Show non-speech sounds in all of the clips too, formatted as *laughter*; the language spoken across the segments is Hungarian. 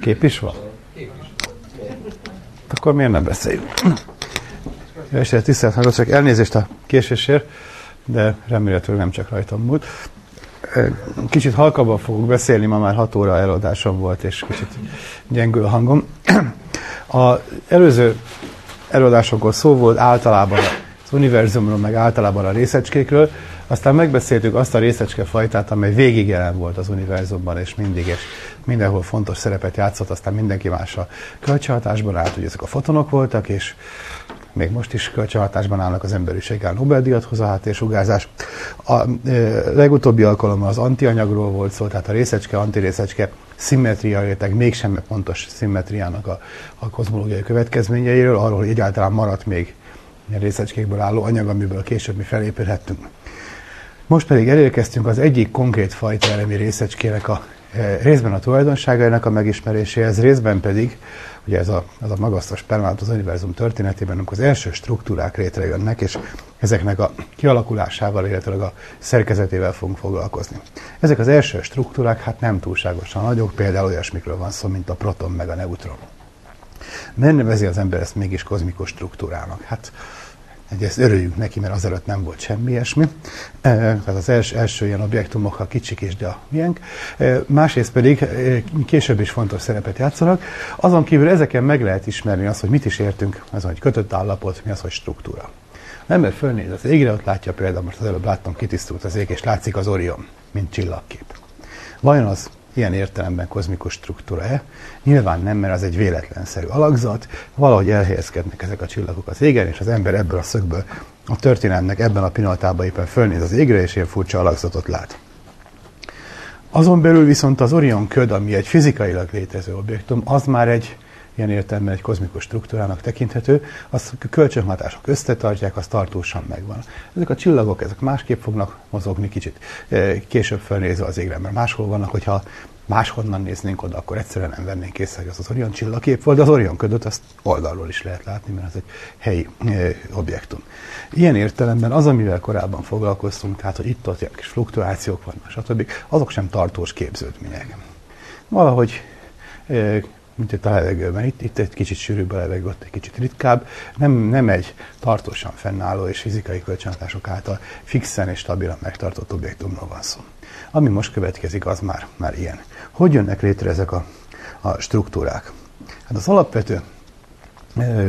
Kép is van? Akkor miért nem beszéljünk? Jó estét, tisztelt csak elnézést a késésért, de remélhetőleg nem csak rajtam múlt. Kicsit halkabban fogok beszélni, ma már 6 óra eladásom volt, és kicsit gyengül a hangom. Az előző előadásokról szó volt általában az univerzumról, meg általában a részecskékről, aztán megbeszéltük azt a részecske fajtát, amely végig jelen volt az univerzumban, és mindig, és mindenhol fontos szerepet játszott, aztán mindenki más a kölcsönhatásban állt, hogy ezek a fotonok voltak, és még most is kölcsönhatásban állnak az emberiséggel Nobel-díjat hoz a háttérsugárzás. A e, legutóbbi alkalommal az antianyagról volt szó, tehát a részecske, antirészecske szimmetria réteg mégsem pontos szimmetriának a, a kozmológiai következményeiről, arról, hogy egyáltalán maradt még részecskékből álló anyag, amiből később mi felépülhettünk. Most pedig elérkeztünk az egyik konkrét fajta elemi részecskének a részben a tulajdonságainak a megismeréséhez, részben pedig, ugye ez a, ez a magasztos pillanat az univerzum történetében, amikor az első struktúrák létrejönnek, és ezeknek a kialakulásával, illetve a szerkezetével fogunk foglalkozni. Ezek az első struktúrák hát nem túlságosan nagyok, például olyasmikről van szó, mint a proton meg a neutron. Miért nevezi az ember ezt mégis kozmikus struktúrának? Hát ezt örüljünk neki, mert azelőtt nem volt semmi ilyesmi. Tehát az első, első ilyen objektumok, a kicsik is, de a miénk. Másrészt pedig később is fontos szerepet játszanak. Azon kívül ezeken meg lehet ismerni azt, hogy mit is értünk, az, hogy kötött állapot, mi az, hogy struktúra. Az ember fölnéz az égre, ott látja például, most az előbb láttam, kitisztult az ég, és látszik az Orion, mint csillagkép. Vajon az ilyen értelemben kozmikus struktúra-e? Nyilván nem, mert az egy véletlenszerű alakzat, valahogy elhelyezkednek ezek a csillagok az égen, és az ember ebből a szögből a történetnek ebben a pillanatában éppen fölnéz az égre, és ilyen furcsa alakzatot lát. Azon belül viszont az Orion köd, ami egy fizikailag létező objektum, az már egy ilyen értelemben egy kozmikus struktúrának tekinthető, azt kölcsönhatások összetartják, az tartósan megvan. Ezek a csillagok, ezek másképp fognak mozogni kicsit eh, később felnézve az égre, mert máshol vannak, hogyha máshonnan néznénk oda, akkor egyszerűen nem vennénk észre, hogy az az Orion csillagkép volt, de az Orion ködöt azt oldalról is lehet látni, mert ez egy helyi e, objektum. Ilyen értelemben az, amivel korábban foglalkoztunk, tehát hogy itt-ott ilyen kis fluktuációk vannak, stb., azok sem tartós képződmények. Valahogy e, mint itt a levegőben. Itt, itt egy kicsit sűrűbb a levegő, ott egy kicsit ritkább. Nem, nem egy tartósan fennálló és fizikai kölcsönhatások által fixen és stabilan megtartott objektumról van szó. Ami most következik, az már, már ilyen. Hogy jönnek létre ezek a, a struktúrák? Hát az alapvető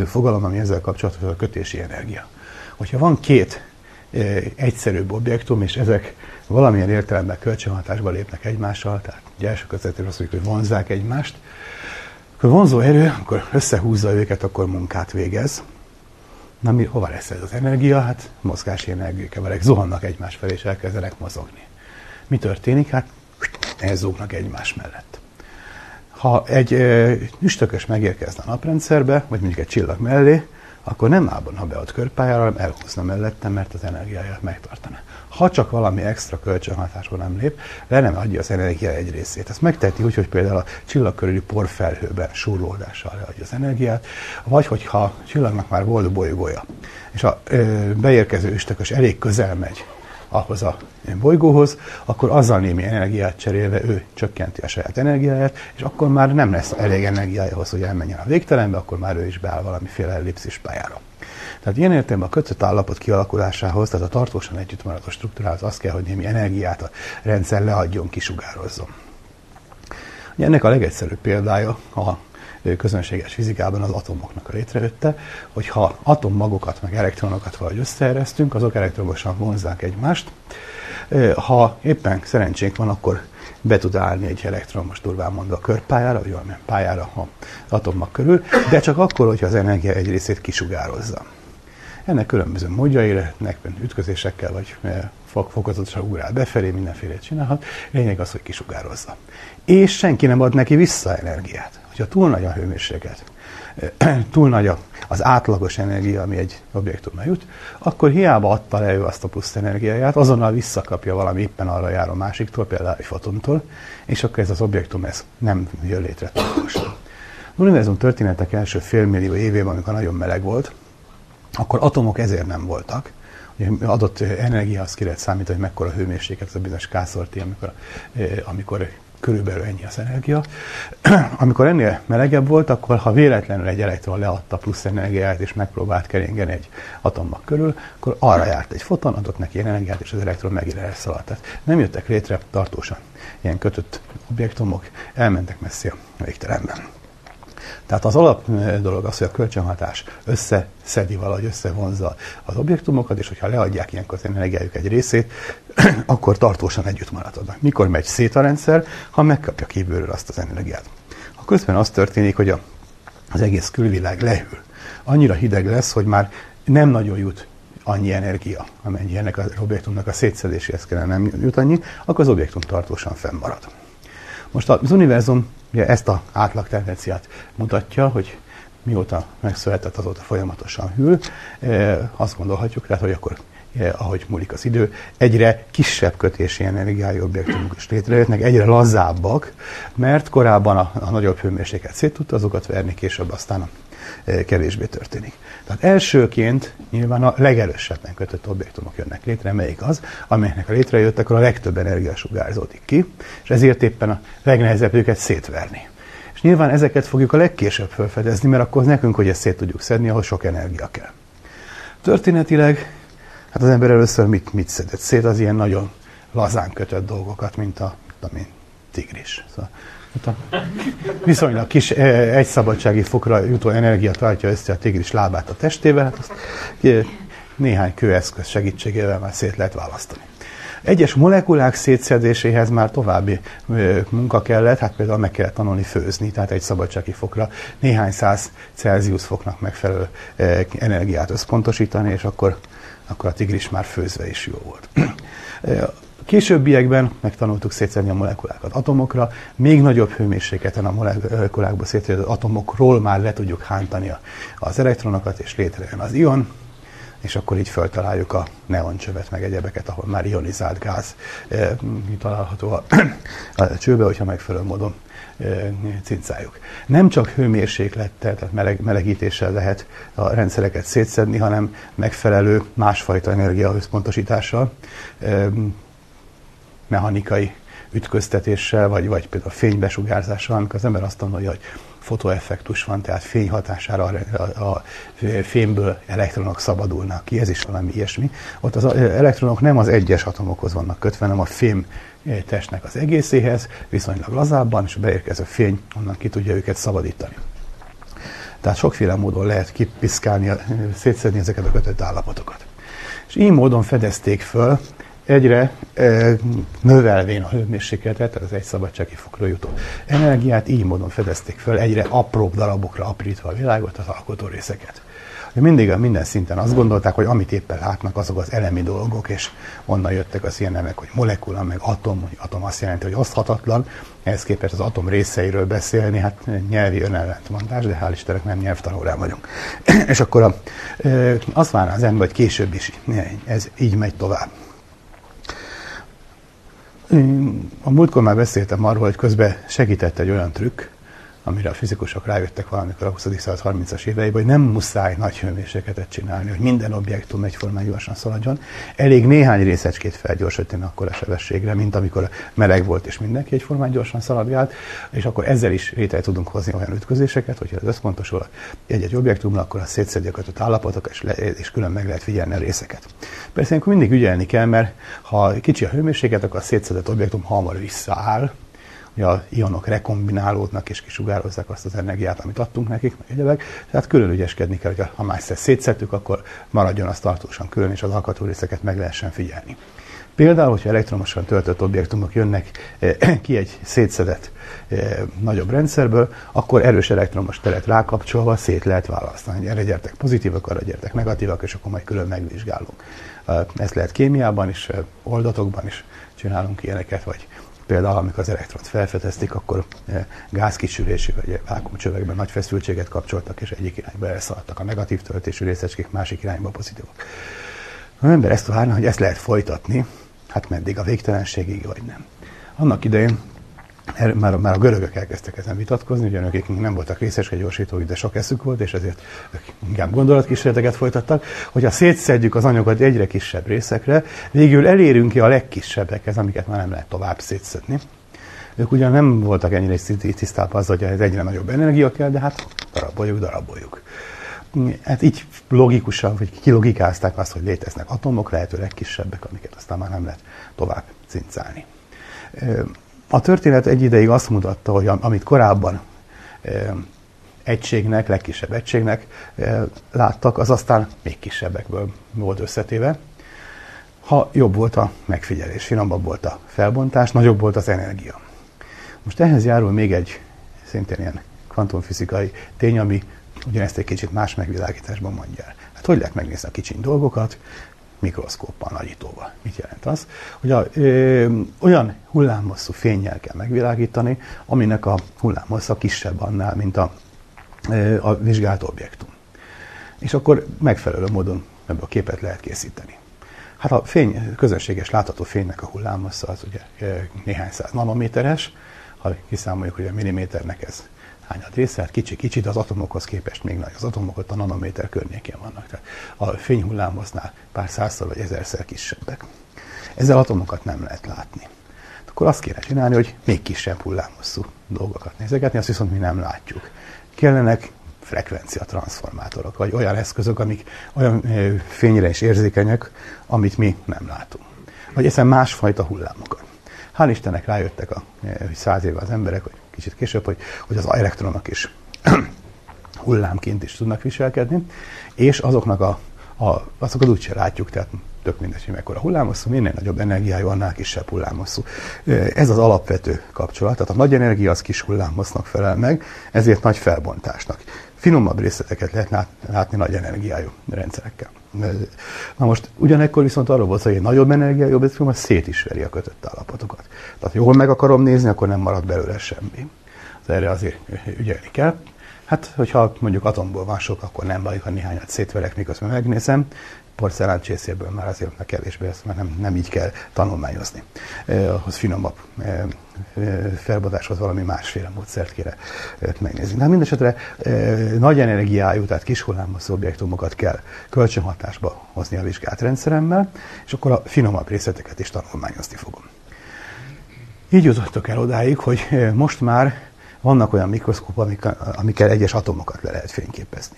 fogalom, ami ezzel kapcsolatos, a kötési energia. Hogyha van két egyszerűbb objektum, és ezek valamilyen értelemben kölcsönhatásba lépnek egymással, tehát ugye első közvetlenül azt mondjuk, hogy vonzák egymást, akkor vonzó erő, akkor összehúzza őket, akkor munkát végez. Na mi, hova lesz ez az energia? Hát mozgási energiakeverek zuhannak egymás felé, és elkezdenek mozogni. Mi történik? Hát elzúgnak egymás mellett. Ha egy e, üstökös megérkezne a naprendszerbe, vagy mondjuk egy csillag mellé, akkor nem állna be ott körpályára, hanem elhúzna mellettem, mert az energiáját megtartaná ha csak valami extra kölcsönhatásban nem lép, le nem adja az energia egy részét. Ezt megteheti úgy, hogy például a csillag körüli porfelhőben súrlódással leadja az energiát, vagy hogyha a csillagnak már volt bolygója, és a ö, beérkező üstökös elég közel megy ahhoz a bolygóhoz, akkor azzal némi energiát cserélve ő csökkenti a saját energiáját, és akkor már nem lesz elég energiája ahhoz, hogy elmenjen a végtelenbe, akkor már ő is beáll valamiféle ellipszis pályára. Tehát ilyen értelemben a kötött állapot kialakulásához, tehát a tartósan együtt maradó struktúrához az kell, hogy némi energiát a rendszer leadjon, kisugározzon. Ennek a legegyszerűbb példája a közönséges fizikában az atomoknak a létrejötte, hogy ha atommagokat meg elektronokat valahogy összeeresztünk, azok elektromosan vonzák egymást. Ha éppen szerencsénk van, akkor be tud állni egy elektron, durván mondva a körpályára, vagy valamilyen pályára az atommag körül, de csak akkor, hogyha az energia egy részét kisugározza. Ennek különböző módjai lehetnek, ütközésekkel, vagy fokozatosan ugrál befelé, mindenféle csinálhat. Lényeg az, hogy kisugározza. És senki nem ad neki vissza energiát. Hogyha túl nagy a hőmérséklet, *clears throat* túl nagy az átlagos energia, ami egy objektumra jut, akkor hiába adta le ő azt a plusz energiáját, azonnal visszakapja valami éppen arra járó másiktól, például egy fotontól, és akkor ez az objektum ez nem jön létre tartósan. A univerzum történetek első félmillió évében, amikor nagyon meleg volt, akkor atomok ezért nem voltak. Adott energia, azt ki lehet számítani, hogy mekkora hőmérséklet, ez a bizonyos kászorti, amikor, amikor körülbelül ennyi az energia. *clears throat* Amikor ennél melegebb volt, akkor ha véletlenül egy elektron leadta plusz energiát, és megpróbált keringeni egy atommag körül, akkor arra járt egy foton, adott neki energiát, és az elektron megint elszaladt. Tehát nem jöttek létre tartósan ilyen kötött objektumok, elmentek messzi a végtelenben. Tehát az alap dolog az, hogy a kölcsönhatás összeszedi valahogy, összevonza az objektumokat, és hogyha leadják ilyenkor az energiájuk egy részét, *clears throat* akkor tartósan együtt maradnak. Mikor megy szét a rendszer, ha megkapja kívülről azt az energiát. A közben az történik, hogy a, az egész külvilág lehűl. Annyira hideg lesz, hogy már nem nagyon jut annyi energia, amennyi ennek az objektumnak a szétszedéséhez kellene nem jut annyi, akkor az objektum tartósan fennmarad. Most az univerzum ugye ezt a átlag tendenciát mutatja, hogy mióta megszületett, azóta folyamatosan hűl. E, azt gondolhatjuk, tehát, hogy akkor e, ahogy múlik az idő, egyre kisebb kötési energiájú objektumok is létrejöttnek, egyre lazábbak, mert korábban a, a nagyobb hőmérséklet szét tudta azokat verni, később aztán a kevésbé történik. Tehát elsőként nyilván a legerősebben kötött objektumok jönnek létre, melyik az, amelyeknek a létrejöttek, a legtöbb energia sugárzódik ki, és ezért éppen a legnehezebb őket szétverni. És nyilván ezeket fogjuk a legkésőbb felfedezni, mert akkor nekünk, hogy ezt szét tudjuk szedni, ahhoz sok energia kell. Történetileg, hát az ember először mit, mit szedett szét, az ilyen nagyon lazán kötött dolgokat, mint a, a tigris. Szóval viszonylag kis egy szabadsági fokra jutó energia tartja össze a tigris lábát a testével, hát azt néhány kőeszköz segítségével már szét lehet választani. Egyes molekulák szétszedéséhez már további munka kellett, hát például meg kellett tanulni főzni, tehát egy szabadsági fokra néhány száz Celsius foknak megfelelő energiát összpontosítani, és akkor, akkor a tigris már főzve is jó volt. Későbbiekben megtanultuk szétszedni a molekulákat atomokra, még nagyobb hőmérsékleten a molekulákba szétszedett atomokról már le tudjuk hántani az elektronokat, és létrejön az ion, és akkor így feltaláljuk a neoncsövet, meg egyebeket, ahol már ionizált gáz e, található a, a csőbe, hogyha megfelelő módon e, cincáljuk. Nem csak hőmérséklettel, tehát meleg, melegítéssel lehet a rendszereket szétszedni, hanem megfelelő másfajta energiahözpontosítással. E, mechanikai ütköztetéssel, vagy, vagy például fénybesugárzással, amikor az ember azt tanulja, hogy fotoeffektus van, tehát fény hatására a, a, fémből elektronok szabadulnak ki, ez is valami ilyesmi. Ott az elektronok nem az egyes atomokhoz vannak kötve, hanem a fém testnek az egészéhez, viszonylag lazábban, és a beérkező fény onnan ki tudja őket szabadítani. Tehát sokféle módon lehet kipiszkálni, szétszedni ezeket a kötött állapotokat. És így módon fedezték föl egyre e, növelvén a hőmérsékletet, tehát az egy szabadsági fokra jutó energiát, így módon fedezték föl, egyre apróbb darabokra aprítva a világot, az alkotó részeket. Mindig a minden szinten azt gondolták, hogy amit éppen látnak, azok az elemi dolgok, és onnan jöttek az ilyen nemek, hogy molekula, meg atom, hogy atom azt jelenti, hogy oszthatatlan, ehhez képest az atom részeiről beszélni, hát nyelvi önellentmondás, de hál' Istennek nem nyelvtanórá vagyunk. *clears throat* és akkor a, azt várná az ember, hogy később is ez így megy tovább. A múltkor már beszéltem arról, hogy közben segített egy olyan trükk, amire a fizikusok rájöttek valamikor a 20. század 30-as éveiben, hogy nem muszáj nagy hőmérsékletet csinálni, hogy minden objektum egyformán gyorsan szaladjon. Elég néhány részecskét felgyorsítani akkor a sebességre, mint amikor meleg volt és mindenki egyformán gyorsan szaladgált, és akkor ezzel is létre tudunk hozni olyan ütközéseket, hogyha az összpontosul egy-egy objektumra, akkor a szétszedje kötött állapotok, és, le, és külön meg lehet figyelni a részeket. Persze ilyenkor mindig ügyelni kell, mert ha kicsi a hőmérséklet, akkor a szétszedett objektum hamar visszaáll, hogy a ionok rekombinálódnak és kisugározzák azt az energiát, amit adtunk nekik, meg egyebek. Tehát külön ügyeskedni kell, hogy ha már ezt szétszettük, akkor maradjon az tartósan külön, és az alkatú részeket meg lehessen figyelni. Például, hogyha elektromosan töltött objektumok jönnek eh, ki egy szétszedett eh, nagyobb rendszerből, akkor erős elektromos teret rákapcsolva szét lehet választani. Erre gyertek pozitívak, arra gyertek negatívak, és akkor majd külön megvizsgálunk. Eh, ezt lehet kémiában is, oldatokban is csinálunk ilyeneket, vagy Például, amikor az elektront felfedezték, akkor eh, gázkisülésű vagy vákumcsövekben nagy feszültséget kapcsoltak, és egyik irányba elszaladtak a negatív töltésű részecskék, másik irányba pozitívak. Az ember ezt várna, hogy ezt lehet folytatni, hát meddig a végtelenségig, vagy nem. Annak idején már, már a görögök elkezdtek ezen vitatkozni, ugye ők nem voltak részeske gyorsítók, de sok eszük volt, és ezért inkább gondolatkísérleteket folytattak, hogyha szétszedjük az anyagot egyre kisebb részekre, végül elérünk ki a legkisebbekhez, amiket már nem lehet tovább szétszedni. Ők ugyan nem voltak ennyire tisztában az, hogy ez egyre nagyobb energia kell, de hát daraboljuk, daraboljuk. Hát így logikusan, vagy kilogikázták azt, hogy léteznek atomok, lehetőleg kisebbek, amiket aztán már nem lehet tovább cincálni. A történet egy ideig azt mutatta, hogy amit korábban egységnek, legkisebb egységnek láttak, az aztán még kisebbekből volt összetéve. Ha jobb volt a megfigyelés, finomabb volt a felbontás, nagyobb volt az energia. Most ehhez járul még egy szintén ilyen kvantumfizikai tény, ami ugyanezt egy kicsit más megvilágításban mondja el. Hát hogy lehet megnézni a kicsiny dolgokat? Mikroszkóppal, nagyítóval. Mit jelent az? Hogy a, ö, olyan hullámhosszú fényjel kell megvilágítani, aminek a hullámhossza kisebb annál, mint a, ö, a vizsgált objektum. És akkor megfelelő módon ebből a képet lehet készíteni. Hát a fény, közönséges látható fénynek a hullámhossza az ugye néhány száz nanométeres, ha kiszámoljuk, hogy a milliméternek ez hányad része, hát kicsi-kicsi, de az atomokhoz képest még nagy. Az atomok ott a nanométer környékén vannak. Tehát a fényhullámhoznál pár százszor vagy ezerszer kisebbek. Ezzel atomokat nem lehet látni. Akkor azt kéne csinálni, hogy még kisebb hullámhosszú dolgokat nézegetni, azt viszont mi nem látjuk. Kellenek frekvencia transformátorok, vagy olyan eszközök, amik olyan fényre is érzékenyek, amit mi nem látunk. Vagy egyszerűen másfajta hullámokat. Hál' Istennek rájöttek a száz éve az emberek, hogy kicsit később, hogy, hogy az elektronok is *clears throat* hullámként is tudnak viselkedni, és azoknak a, a, azokat úgyse látjuk, tehát tök mindegy, hogy mekkora hullámosszú, minél nagyobb energiájú, annál kisebb hullámosszú. Ez az alapvető kapcsolat, tehát a nagy energia az kis hullámhossznak felel meg, ezért nagy felbontásnak. Finomabb részleteket lehet látni nagy energiájú rendszerekkel. Na most ugyanekkor viszont arról volt, hogy egy nagyobb energia, jobb film, az szét is veri a kötött állapotokat. Tehát jól meg akarom nézni, akkor nem marad belőle semmi. Az erre azért ügyelni kell. Hát, hogyha mondjuk atomból van akkor nem baj, ha néhányat szétverek, miközben megnézem porcelán csészéből már azért meg kevésbé, ezt már nem, nem így kell tanulmányozni. Eh, ahhoz finomabb eh, felbontáshoz valami másféle módszert kéne megnézni. De mindesetre eh, nagy energiájú, tehát kis hullámos objektumokat kell kölcsönhatásba hozni a vizsgált rendszeremmel, és akkor a finomabb részleteket is tanulmányozni fogom. Így jutottok el odáig, hogy most már vannak olyan mikroszkópok, amikkel egyes atomokat le lehet fényképezni.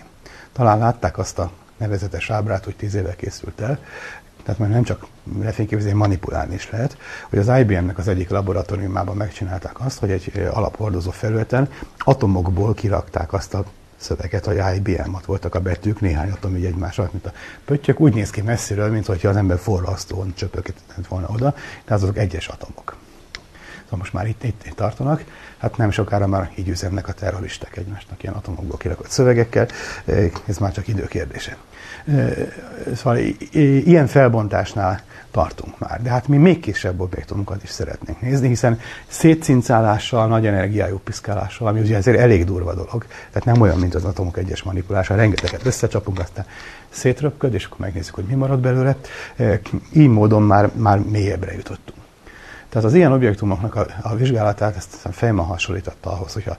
Talán látták azt a nevezetes ábrát, hogy tíz éve készült el, tehát már nem csak lefényképezni, manipulálni is lehet, hogy az IBM-nek az egyik laboratóriumában megcsinálták azt, hogy egy alaphordozó felületen atomokból kirakták azt a szöveget, hogy IBM, ott voltak a betűk, néhány atom így egymás alatt, mint a pöttyök, úgy néz ki messziről, mint hogyha az ember forrasztón csöpöket volna oda, de azok egyes atomok. Szóval most már itt, itt, itt tartanak, hát nem sokára már így üzennek a terroristák egymásnak ilyen atomokból kirakott szövegekkel, ez már csak időkérdése. Szóval ilyen felbontásnál tartunk már. De hát mi még kisebb objektumokat is szeretnénk nézni, hiszen szétcincálással, nagy energiájú piszkálással, ami ugye ezért elég durva dolog, tehát nem olyan, mint az atomok egyes manipulása, rengeteget összecsapunk, aztán szétröpköd, és akkor megnézzük, hogy mi marad belőle. Így módon már, már mélyebbre jutottunk. Tehát az ilyen objektumoknak a, a vizsgálatát ezt fejma hasonlította ahhoz, hogyha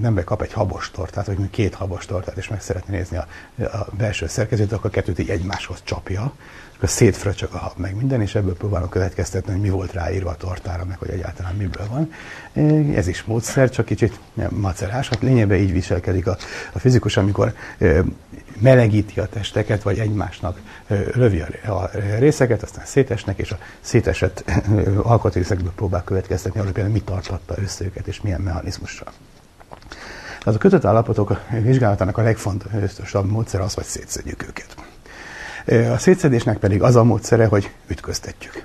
nem bekap egy habostort, tehát hogy két habostort, és meg szeretné nézni a, a belső szerkezetét, akkor kettőt így egymáshoz csapja, akkor szétfröcsög a hab meg minden, és ebből próbálom következtetni, hogy mi volt ráírva a tortára, meg hogy egyáltalán miből van. Ez is módszer, csak kicsit macerás. Hát lényegben így viselkedik a, a fizikus, amikor melegíti a testeket, vagy egymásnak lövi a részeket, aztán szétesnek, és a szétesett alkatrészekből próbál következtetni arra, például mi tartotta össze őket, és milyen mechanizmussal. Tehát a kötött állapotok vizsgálatának a legfontosabb módszer az, hogy szétszedjük őket. A szétszedésnek pedig az a módszere, hogy ütköztetjük.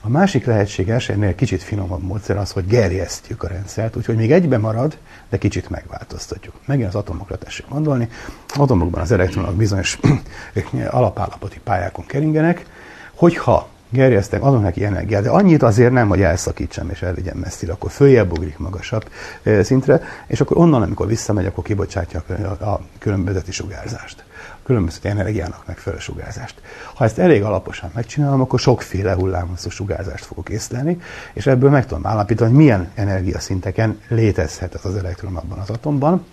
A másik lehetséges, ennél kicsit finomabb módszer az, hogy gerjesztjük a rendszert, úgyhogy még egybe marad, de kicsit megváltoztatjuk. Megint az atomokra tessék gondolni. Atomokban az elektronok bizonyos *clears throat* alapállapoti pályákon keringenek, hogyha gerjesztek, adom neki energiát, de annyit azért nem, hogy elszakítsam és elvigyen messzire, akkor följebb ugrik magasabb szintre, és akkor onnan, amikor visszamegy, akkor kibocsátja a különbözeti sugárzást különböző energiának megfelelő sugárzást. Ha ezt elég alaposan megcsinálom, akkor sokféle hullámhosszú sugárzást fogok észlelni, és ebből meg tudom állapítani, hogy milyen energiaszinteken létezhet ez az elektron abban az atomban,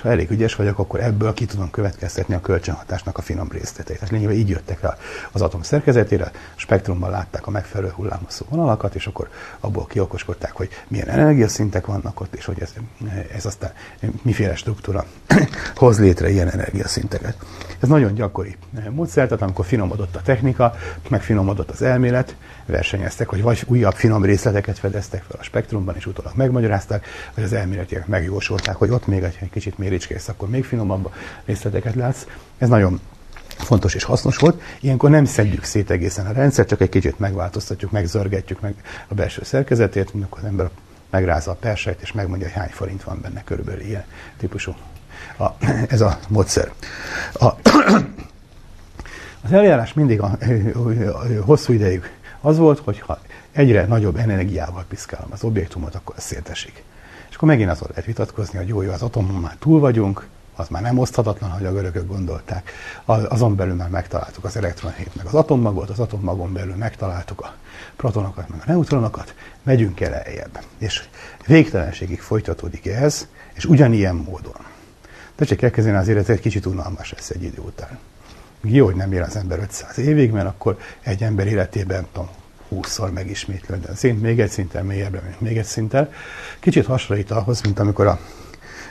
és ha elég ügyes vagyok, akkor ebből ki tudom következtetni a kölcsönhatásnak a finom részleteit. Tehát lényegében így jöttek rá az atom szerkezetére, spektrumban látták a megfelelő hullámoszó vonalakat, és akkor abból kiokoskodták, hogy milyen energiaszintek vannak ott, és hogy ez, ez aztán miféle struktúra *clears throat* hoz létre ilyen energiaszinteket. Ez nagyon gyakori módszer, tehát amikor finomodott a technika, meg finomodott az elmélet, versenyeztek, hogy vagy újabb finom részleteket fedeztek fel a spektrumban, és utólag megmagyarázták, vagy az elméletiek megjósolták, hogy ott még egy kicsit méricskész, akkor még finomabb részleteket látsz. Ez nagyon fontos és hasznos volt. Ilyenkor nem szedjük szét egészen a rendszer, csak egy kicsit megváltoztatjuk, megzörgetjük meg a belső szerkezetét, amikor az ember megrázza a persejt, és megmondja, hogy hány forint van benne, körülbelül ilyen típusú a, *clears throat* ez a módszer. A, *clears throat* az eljárás mindig a, a, a, hosszú ideig az volt, hogy ha egyre nagyobb energiával piszkálom az objektumot, akkor szétesik. Akkor megint azon lehet vitatkozni, hogy jó, jó, az atomon már túl vagyunk, az már nem oszthatatlan, hogy a görögök gondolták. Azon belül már megtaláltuk az elektronhét, meg az atommagot, az atommagon belül megtaláltuk a protonokat, meg a neutronokat, megyünk el eljebb. És végtelenségig folytatódik ez, és ugyanilyen módon. De csak elkezdeni az élet egy kicsit unalmas lesz egy idő után. Jó, hogy nem él az ember 500 évig, mert akkor egy ember életében tudom, 20-szor megismétlődne. Szint még egy szinten mélyebbre, még egy szinten. Kicsit hasonlít ahhoz, mint amikor a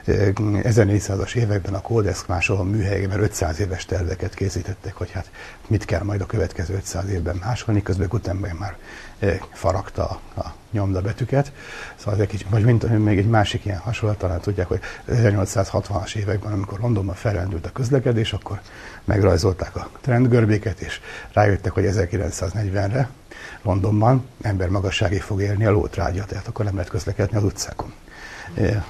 1400-as években a Kódex másoló műhelyében 500 éves terveket készítettek, hogy hát mit kell majd a következő 500 évben másolni, közben Gutenberg már faragta a nyomdabetűket. Szóval ez egy kicsit, vagy mint még egy másik ilyen hasonlat, talán tudják, hogy 1860-as években, amikor Londonban felrendült a közlekedés, akkor megrajzolták a trendgörbéket, és rájöttek, hogy 1940-re Londonban ember magasságig fog érni a lótrágya, tehát akkor nem lehet közlekedni az utcákon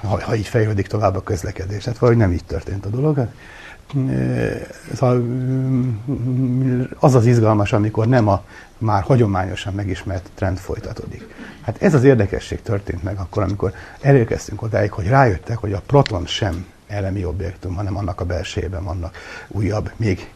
ha, ha így fejlődik tovább a közlekedés. Tehát valahogy nem így történt a dolog. Szóval az az izgalmas, amikor nem a már hagyományosan megismert trend folytatódik. Hát ez az érdekesség történt meg akkor, amikor elérkeztünk odáig, hogy rájöttek, hogy a proton sem elemi objektum, hanem annak a belsejében vannak újabb, még,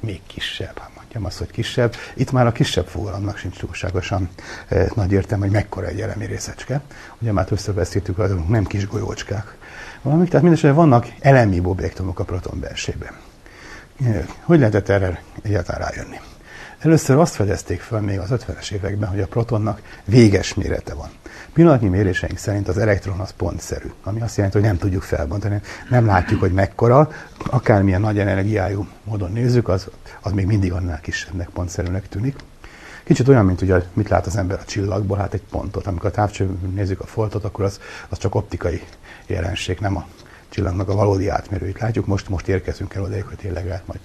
még kisebb, mondjam azt, hogy kisebb. Itt már a kisebb fogalomnak sincs túlságosan e, nagy értelme, hogy mekkora egy elemi részecske. Ugye már többször beszéltük, hogy nem kis golyócskák. Valamik, tehát mindesetre vannak elemi objektumok a proton belsében. E, hogy lehetett erre egyáltalán rájönni? Először azt fedezték fel még az 50-es években, hogy a protonnak véges mérete van. Pillanatnyi méréseink szerint az elektron az pontszerű, ami azt jelenti, hogy nem tudjuk felbontani, nem látjuk, hogy mekkora, akármilyen nagy energiájú módon nézzük, az, az még mindig annál kisebbnek, pontszerűnek tűnik. Kicsit olyan, mint ugye mit lát az ember a csillagból, hát egy pontot. Amikor a távcsőn nézzük a foltot, akkor az, az csak optikai jelenség, nem a csillagnak a valódi átmérőit látjuk. Most, most érkezünk el odaig, hogy tényleg lehet majd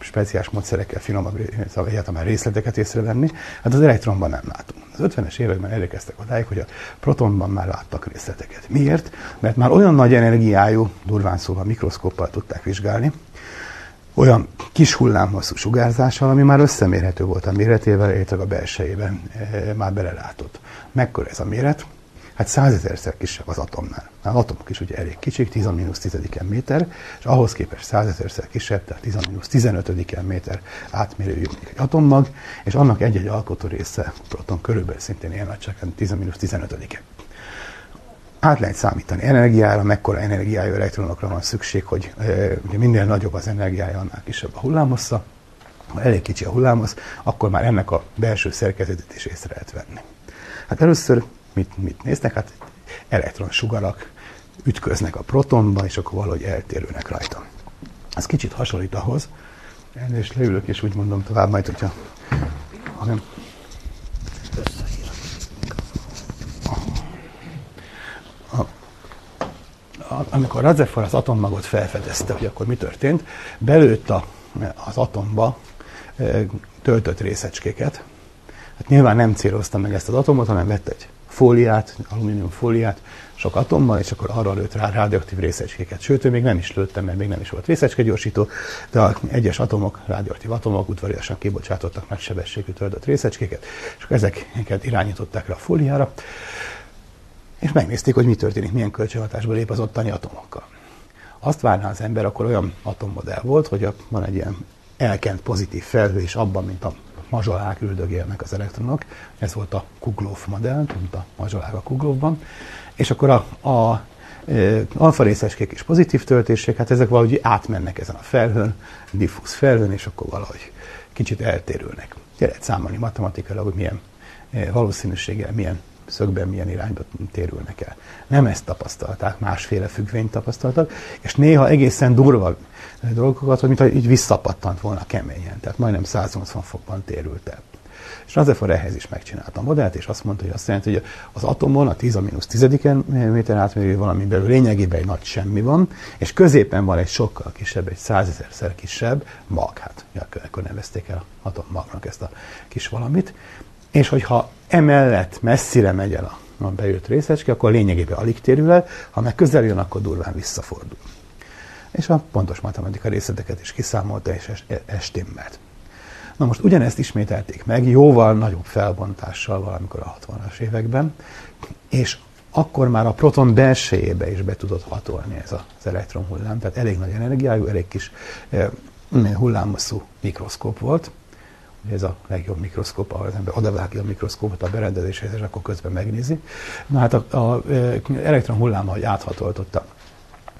speciális módszerekkel finomabb, szóval egyáltalán részleteket észrevenni. Hát az elektronban nem látunk. Az 50-es években elérkeztek odáig, hogy a protonban már láttak részleteket. Miért? Mert már olyan nagy energiájú, durván szóval mikroszkóppal tudták vizsgálni, olyan kis hullámhosszú sugárzással, ami már összemérhető volt a méretével, illetve a belsejében e, már belelátott. Mekkora ez a méret? Hát százezerszer kisebb az atomnál. Az atomok is ugye elég kicsik, 10 a mínusz 10 méter, és ahhoz képest százezerszer kisebb, tehát 10 a mínusz 15 méter átmérőjű egy atommag, és annak egy-egy alkotó része, proton körülbelül szintén ilyen nagyságrend, 10 a mínusz 15 -e. Át lehet számítani energiára, mekkora energiájú elektronokra van szükség, hogy e, ugye minél nagyobb az energiája, annál kisebb a hullámhossza. Ha elég kicsi a hullámhossz, akkor már ennek a belső szerkezetét is észre lehet venni. Hát először mit, mit néznek? Hát elektronsugarak ütköznek a protonba, és akkor valahogy eltérőnek rajta. Ez kicsit hasonlít ahhoz, és leülök, és úgy mondom tovább, majd, hogyha ha nem... amikor Rutherford az atommagot felfedezte, hogy akkor mi történt, belőtt a, az atomba e, töltött részecskéket. Hát nyilván nem célozta meg ezt az atomot, hanem vett egy fóliát, alumínium fóliát, sok atommal, és akkor arra lőtt rá radioaktív részecskéket. Sőt, ő még nem is lőttem, mert még nem is volt részecskegyorsító, de a egyes atomok, radioaktív atomok udvariasan kibocsátottak nagy sebességű töltött részecskéket, és ezeket irányították rá a fóliára, és megnézték, hogy mi történik, milyen kölcsönhatásba lép az ottani atomokkal. Azt várná az ember, akkor olyan atommodell volt, hogy van egy ilyen elkent pozitív felhő, és abban, mint a mazsolák üldögélnek az elektronok. Ez volt a Kuglov modell, mint a mazsolák a Kuglovban. És akkor a, a alfa részecskék is pozitív töltések, hát ezek valahogy átmennek ezen a felhőn, diffúz felhőn, és akkor valahogy kicsit eltérülnek. Lehet számolni matematikailag, hogy milyen valószínűséggel, milyen szögben milyen irányba térülnek el. Nem ezt tapasztalták, másféle függvényt tapasztaltak, és néha egészen durva dolgokat, hogy mintha így visszapattant volna keményen, tehát majdnem 180 fokban térült el. És Rutherford ehhez is megcsinálta a modellt, és azt mondta, hogy azt jelenti, hogy az atomon a 10 a mínusz tizediken méter átmérő valami belül lényegében egy nagy semmi van, és középen van egy sokkal kisebb, egy százezerszer kisebb mag, hát akkor nevezték el atommagnak ezt a kis valamit, és hogyha emellett messzire megy el a, a bejött részecske, akkor lényegében alig térül el, ha meg közel jön, akkor durván visszafordul. És a pontos matematika részleteket is kiszámolta, és ez stimmelt. Na most ugyanezt ismételték meg, jóval nagyobb felbontással valamikor a 60-as években, és akkor már a proton belsejébe is be tudott hatolni ez az elektronhullám, tehát elég nagy energiájú, elég kis eh, mikroszkóp volt, ez a legjobb mikroszkóp, ahol az ember odavágja a mikroszkópot a berendezéshez, és akkor közben megnézi. Na hát a, a elektron hullám, ahogy áthatoltotta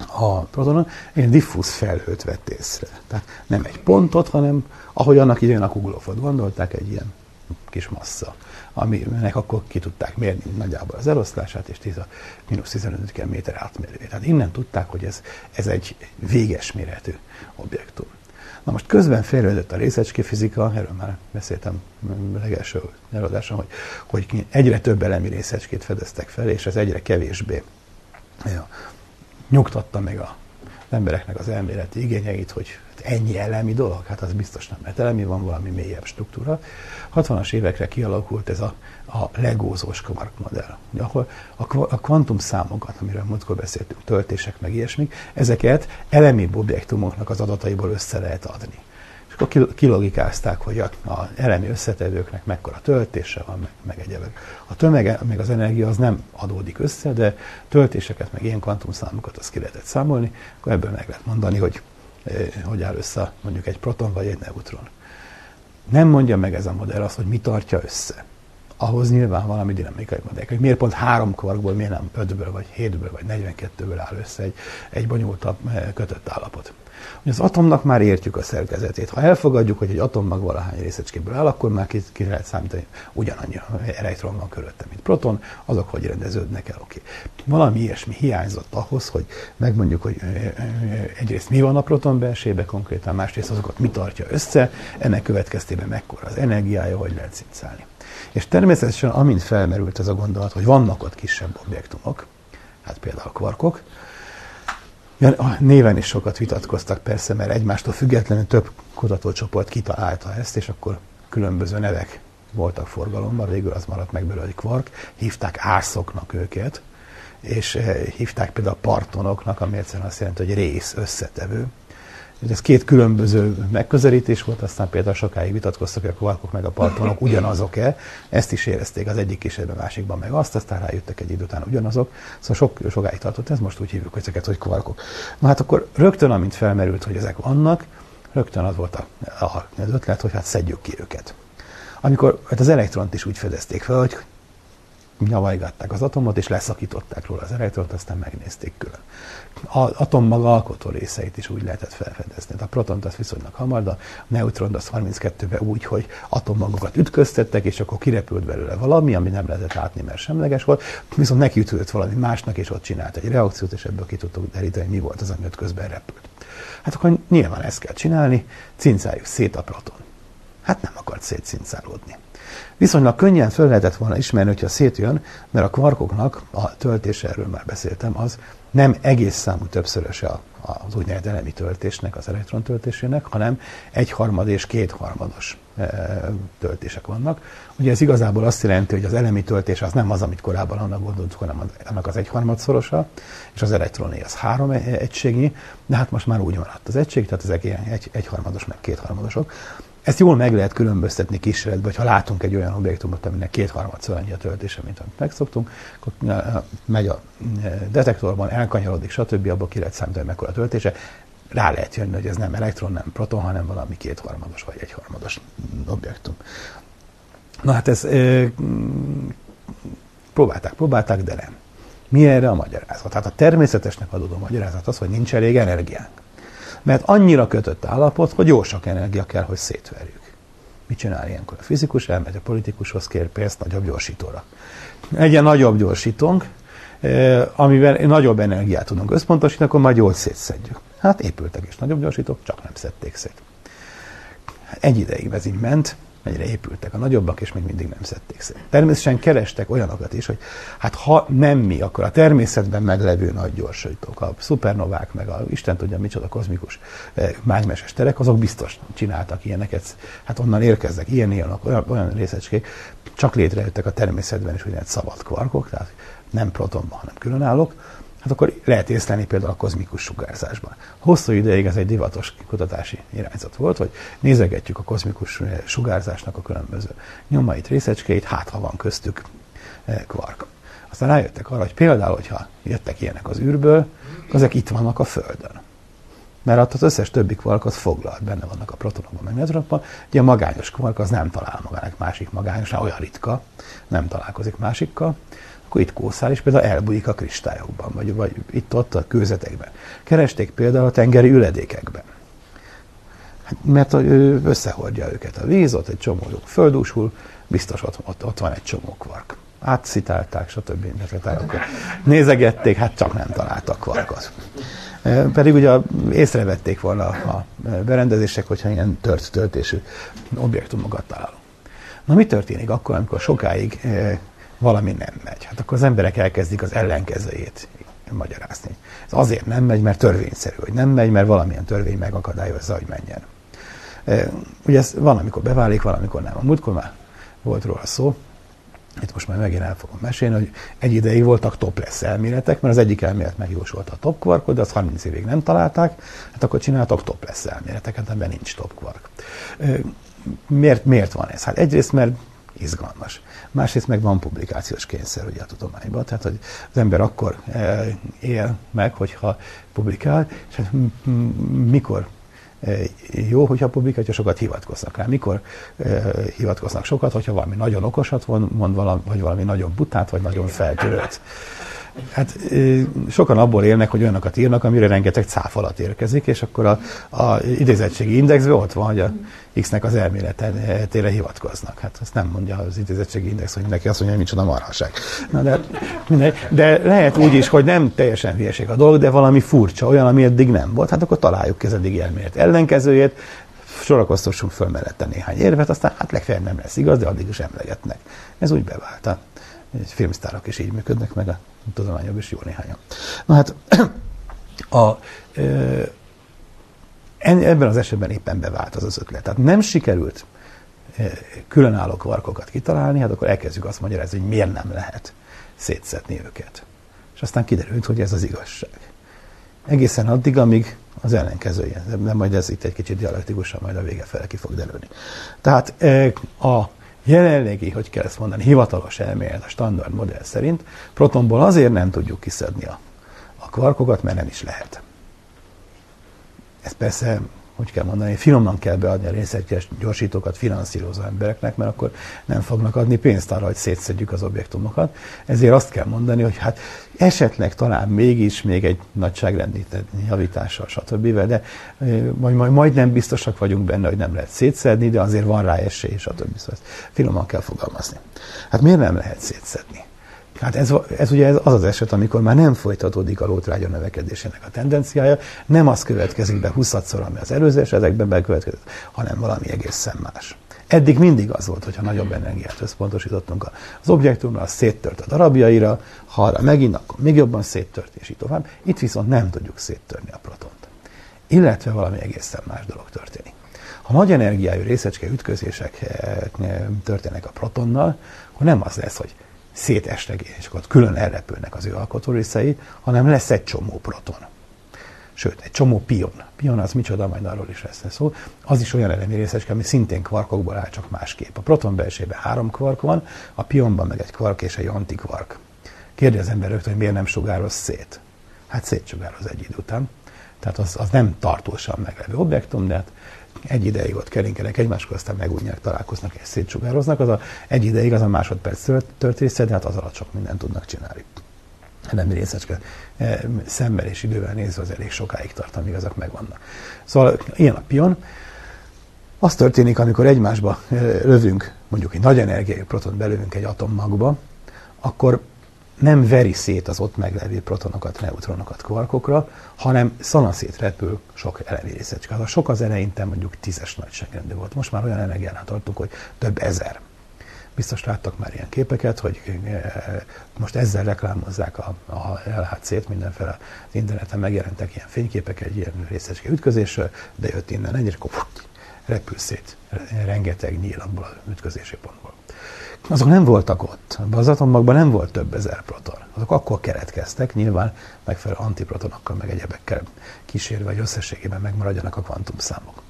a protonon, egy diffúz felhőt vett észre. Tehát nem egy pontot, hanem ahogy annak idején a kuglófot gondolták, egy ilyen kis massza, aminek akkor ki tudták mérni nagyjából az eloszlását, és 10 a mínusz 15 méter átmérőjét. Tehát innen tudták, hogy ez, ez egy véges méretű objektum. Na most közben fejlődött a részecske fizika, erről már beszéltem legelső előadáson, hogy, hogy egyre több elemi részecskét fedeztek fel, és ez egyre kevésbé nyugtatta meg a, az embereknek az elméleti igényeit, hogy ennyi elemi dolog, hát az biztos nem, mert elemi van valami mélyebb struktúra. 60-as évekre kialakult ez a, a legózós Quark modell, ahol a, a kvantum számokat, amiről múltkor beszéltünk, töltések meg ilyesmik, ezeket elemi objektumoknak az adataiból össze lehet adni. És akkor kilogikázták, hogy a, elemi összetevőknek mekkora töltése van, meg, meg egyebek. A tömege, meg az energia az nem adódik össze, de töltéseket, meg ilyen kvantumszámokat azt ki lehetett számolni, akkor ebből meg lehet mondani, hogy hogy áll össze mondjuk egy proton vagy egy neutron. Nem mondja meg ez a modell azt, hogy mi tartja össze. Ahhoz nyilván valami dinamikai modell. Hogy miért pont három kvarkból, miért nem ötből, vagy hétből, vagy 42-ből áll össze egy, egy bonyolultabb eh, kötött állapot. Hogy az atomnak már értjük a szerkezetét. Ha elfogadjuk, hogy egy atommag valahány részecskéből áll, akkor már ki, ki lehet számítani, ugyanannyi elektron van körülötte, mint proton, azok hogy rendeződnek el, oké. Okay. Valami ilyesmi hiányzott ahhoz, hogy megmondjuk, hogy egyrészt mi van a proton belsejében konkrétan, másrészt azokat mi tartja össze, ennek következtében mekkora az energiája, hogy lehet cincálni. És természetesen, amint felmerült ez a gondolat, hogy vannak ott kisebb objektumok, hát például kvarkok, Ja, néven is sokat vitatkoztak persze, mert egymástól függetlenül több kutatócsoport kitalálta ezt, és akkor különböző nevek voltak forgalomban, végül az maradt meg belőle, hogy kvark, hívták ászoknak őket, és eh, hívták például partonoknak, ami egyszerűen azt jelenti, hogy rész, összetevő. Ez két különböző megközelítés volt, aztán például sokáig vitatkoztak, hogy a kvarkok meg a partonok *coughs* ugyanazok-e. Ezt is érezték az egyik kísérben, a másikban meg azt, aztán rájöttek egy idő után ugyanazok. Szóval sok, sokáig tartott ez, most úgy hívjuk hogy ezeket, hogy kvarkok. Na hát akkor rögtön, amint felmerült, hogy ezek vannak, rögtön az volt a, a, az ötlet, hogy hát szedjük ki őket. Amikor hát az elektront is úgy fedezték fel, hogy nyavajgatták az atomot, és leszakították róla az elektront, aztán megnézték külön. Az atom maga alkotó részeit is úgy lehetett felfedezni. A protont az viszonylag hamar, de a neutront az 32-ben úgy, hogy atommagokat ütköztettek, és akkor kirepült belőle valami, ami nem lehetett látni, mert semleges volt, viszont neki valami másnak, és ott csinált egy reakciót, és ebből ki tudtuk deríteni, mi volt az, ami ott közben repült. Hát akkor nyilván ezt kell csinálni, cincáljuk szét a proton. Hát nem akart szétcincálódni. Viszonylag könnyen föl lehetett volna ismerni, hogyha szétjön, mert a kvarkoknak, a töltése, erről már beszéltem, az nem egész számú többszöröse az úgynevezett elemi töltésnek, az elektron töltésének, hanem egyharmad és kétharmados e, töltések vannak. Ugye ez igazából azt jelenti, hogy az elemi töltés az nem az, amit korábban annak gondoltuk, hanem annak az egyharmadszorosa, és az elektroné az három e, egységnyi, de hát most már úgy maradt az egység, tehát ezek ilyen egy, egyharmados, meg kétharmadosok. Ezt jól meg lehet különböztetni kísérletben, hogyha látunk egy olyan objektumot, aminek kétharmadszor annyi a töltése, mint amit megszoktunk, akkor megy a detektorban, elkanyarodik, stb. abból ki lehet számítani, mekkora a töltése. Rá lehet jönni, hogy ez nem elektron, nem proton, hanem valami kétharmados vagy egyharmados objektum. Na hát ez e, próbálták, próbálták, de nem. Mi erre a magyarázat? Tehát a természetesnek adódó magyarázat az, hogy nincs elég energiánk. Mert annyira kötött állapot, hogy jó sok energia kell, hogy szétverjük. Mit csinál ilyenkor a fizikus? Elmegy a politikushoz, kér pénzt nagyobb gyorsítóra. Egyen nagyobb gyorsítónk, amivel nagyobb energiát tudunk összpontosítani, akkor majd jól szétszedjük. Hát épültek is nagyobb gyorsítók, csak nem szedték szét. Egy ideig ez így ment, egyre épültek a nagyobbak, és még mindig nem szedték szét. Természetesen kerestek olyanokat is, hogy hát ha nem mi, akkor a természetben meglevő nagy gyorsítók, a szupernovák, meg a Isten tudja micsoda kozmikus eh, mágneses terek, azok biztos csináltak ilyeneket, hát onnan érkeznek ilyen, ilyen olyan, olyan részecskék, csak létrejöttek a természetben is úgynevezett szabad kvarkok, tehát nem protonban, hanem különállók, hát akkor lehet észlelni például a kozmikus sugárzásban. Hosszú ideig ez egy divatos kutatási irányzat volt, hogy nézegetjük a kozmikus sugárzásnak a különböző nyomait, részecskéit, hát ha van köztük eh, kvark. Aztán rájöttek arra, hogy például, hogyha jöttek ilyenek az űrből, ezek itt vannak a Földön. Mert az összes többi kvark az foglalt, benne vannak a protonokban, meg neutronokban. Ugye a magányos kvark az nem talál magának másik magányos, olyan ritka, nem találkozik másikkal akkor itt kószál, és például elbújik a kristályokban, vagy, vagy itt-ott a kőzetekben. Keresték például a tengeri üledékekben. Hát, mert összehordja őket a víz, ott egy csomójuk földúsul, biztos ott, ott, ott van egy csomó kvark. Átszitálták, stb. Akkor nézegették, hát csak nem találtak kvarkot. Pedig ugye észrevették volna a berendezések, hogyha ilyen tört töltésű objektumokat találunk. Na mi történik akkor, amikor sokáig valami nem megy. Hát akkor az emberek elkezdik az ellenkezőjét magyarázni. Ez azért nem megy, mert törvényszerű, hogy nem megy, mert valamilyen törvény megakadályozza, hogy menjen. Ugye ez van, amikor beválik, van, amikor nem. A múltkor már volt róla szó, itt most már megint el fogom mesélni, hogy egy ideig voltak topless elméletek, mert az egyik elmélet megjósolta a top quarkot, de azt 30 évig nem találták, hát akkor csináltak topless elméleteket, amiben nincs top quark. Miért, miért van ez? Hát egyrészt, mert izgalmas. Másrészt meg van publikációs kényszer ugye a tudományban, tehát hogy az ember akkor eh, él meg, hogyha publikál, és hát mikor eh, jó, hogyha publikálja, sokat hivatkoznak rá. Mikor eh, hivatkoznak sokat, hogyha valami nagyon okosat mond, valami, vagy valami nagyon butát, vagy nagyon feltörőt. Hát sokan abból élnek, hogy olyanokat írnak, amire rengeteg cáfalat érkezik, és akkor a, a idézettségi indexben ott van, hogy a X-nek az elméletére hivatkoznak. Hát azt nem mondja az idézettségi index, hogy neki azt mondja, hogy micsoda marhaság. Na de, mindegy. de lehet úgy is, hogy nem teljesen hülyeség a dolog, de valami furcsa, olyan, ami eddig nem volt. Hát akkor találjuk ki az eddigi elmélet ellenkezőjét, sorakoztassunk föl mellette néhány érvet, aztán hát legfeljebb nem lesz igaz, de addig is emlegetnek. Ez úgy bevált. Egy filmsztárok is így működnek, meg a tudományabb is jó néhányan. Na hát *clears throat* a, ebben az esetben éppen bevált az az ötlet. Tehát nem sikerült különálló kvarkokat kitalálni, hát akkor elkezdjük azt magyarázni, hogy miért nem lehet szétszedni őket. És aztán kiderült, hogy ez az igazság. Egészen addig, amíg az ellenkezője, de majd ez itt egy kicsit dialektikusan, majd a vége fele ki fog derülni. Tehát a jelenlegi, hogy kell ezt mondani, hivatalos elmélet a standard modell szerint protonból azért nem tudjuk kiszedni a, a kvarkokat, mert nem is lehet. Ez persze hogy kell mondani, finoman kell beadni a részegyes gyorsítókat finanszírozó embereknek, mert akkor nem fognak adni pénzt arra, hogy szétszedjük az objektumokat. Ezért azt kell mondani, hogy hát esetleg talán mégis még egy nagyságrendi javítással, stb. De majd, majd, majd nem biztosak vagyunk benne, hogy nem lehet szétszedni, de azért van rá esély, stb. Szóval finoman kell fogalmazni. Hát miért nem lehet szétszedni? Hát ez, ez ugye az az eset, amikor már nem folytatódik a lótrágya növekedésének a tendenciája, nem az következik be 20 ami az előző esetekben bekövetkezett, hanem valami egészen más. Eddig mindig az volt, hogyha nagyobb energiát összpontosítottunk az objektumra, az széttört a darabjaira, ha arra megint, akkor még jobban széttört, és így tovább. Itt viszont nem tudjuk széttörni a protont. Illetve valami egészen más dolog történik. Ha nagy energiájú részecske ütközések történnek a protonnal, akkor nem az lesz, hogy szétestek, és akkor külön elrepülnek az ő alkotórészei, hanem lesz egy csomó proton. Sőt, egy csomó pion. Pion az micsoda, majd arról is lesz szó. Az is olyan elemi részecske, ami szintén kvarkokból áll, csak másképp. A proton belsejében három kvark van, a pionban meg egy kvark és egy antikvark. Kérdi az ember rögtön, hogy miért nem sugároz szét. Hát szétsugároz egy idő után. Tehát az, az nem tartósan meglevő objektum, de hát egy ideig ott keringenek egymáskor, aztán megújják, találkoznak és szétsugároznak. Az a egy ideig, az a másodperc történet, de hát az alatt sok mindent tudnak csinálni. nem részecske szemmel és idővel nézve az elég sokáig tart, amíg azok megvannak. Szóval ilyen a pion. Az történik, amikor egymásba lövünk, mondjuk egy nagy energiájú proton belövünk egy atommagba, akkor nem veri szét az ott meglevő protonokat, neutronokat kvarkokra, hanem szanaszét repül sok elemi részecske. Ha sok az eleinte mondjuk tízes nagyságrendű volt. Most már olyan energiánál tartunk, hogy több ezer. Biztos láttak már ilyen képeket, hogy eh, most ezzel reklámozzák a, a LHC-t, mindenféle az interneten megjelentek ilyen fényképek egy ilyen részecske ütközésről, de jött innen és akkor repül szét rengeteg nyíl abból az ütközési pontból azok nem voltak ott. Az atommagban nem volt több ezer proton. Azok akkor keretkeztek, nyilván megfelelő antiprotonokkal, meg egyebekkel kísérve, hogy összességében megmaradjanak a kvantumszámok.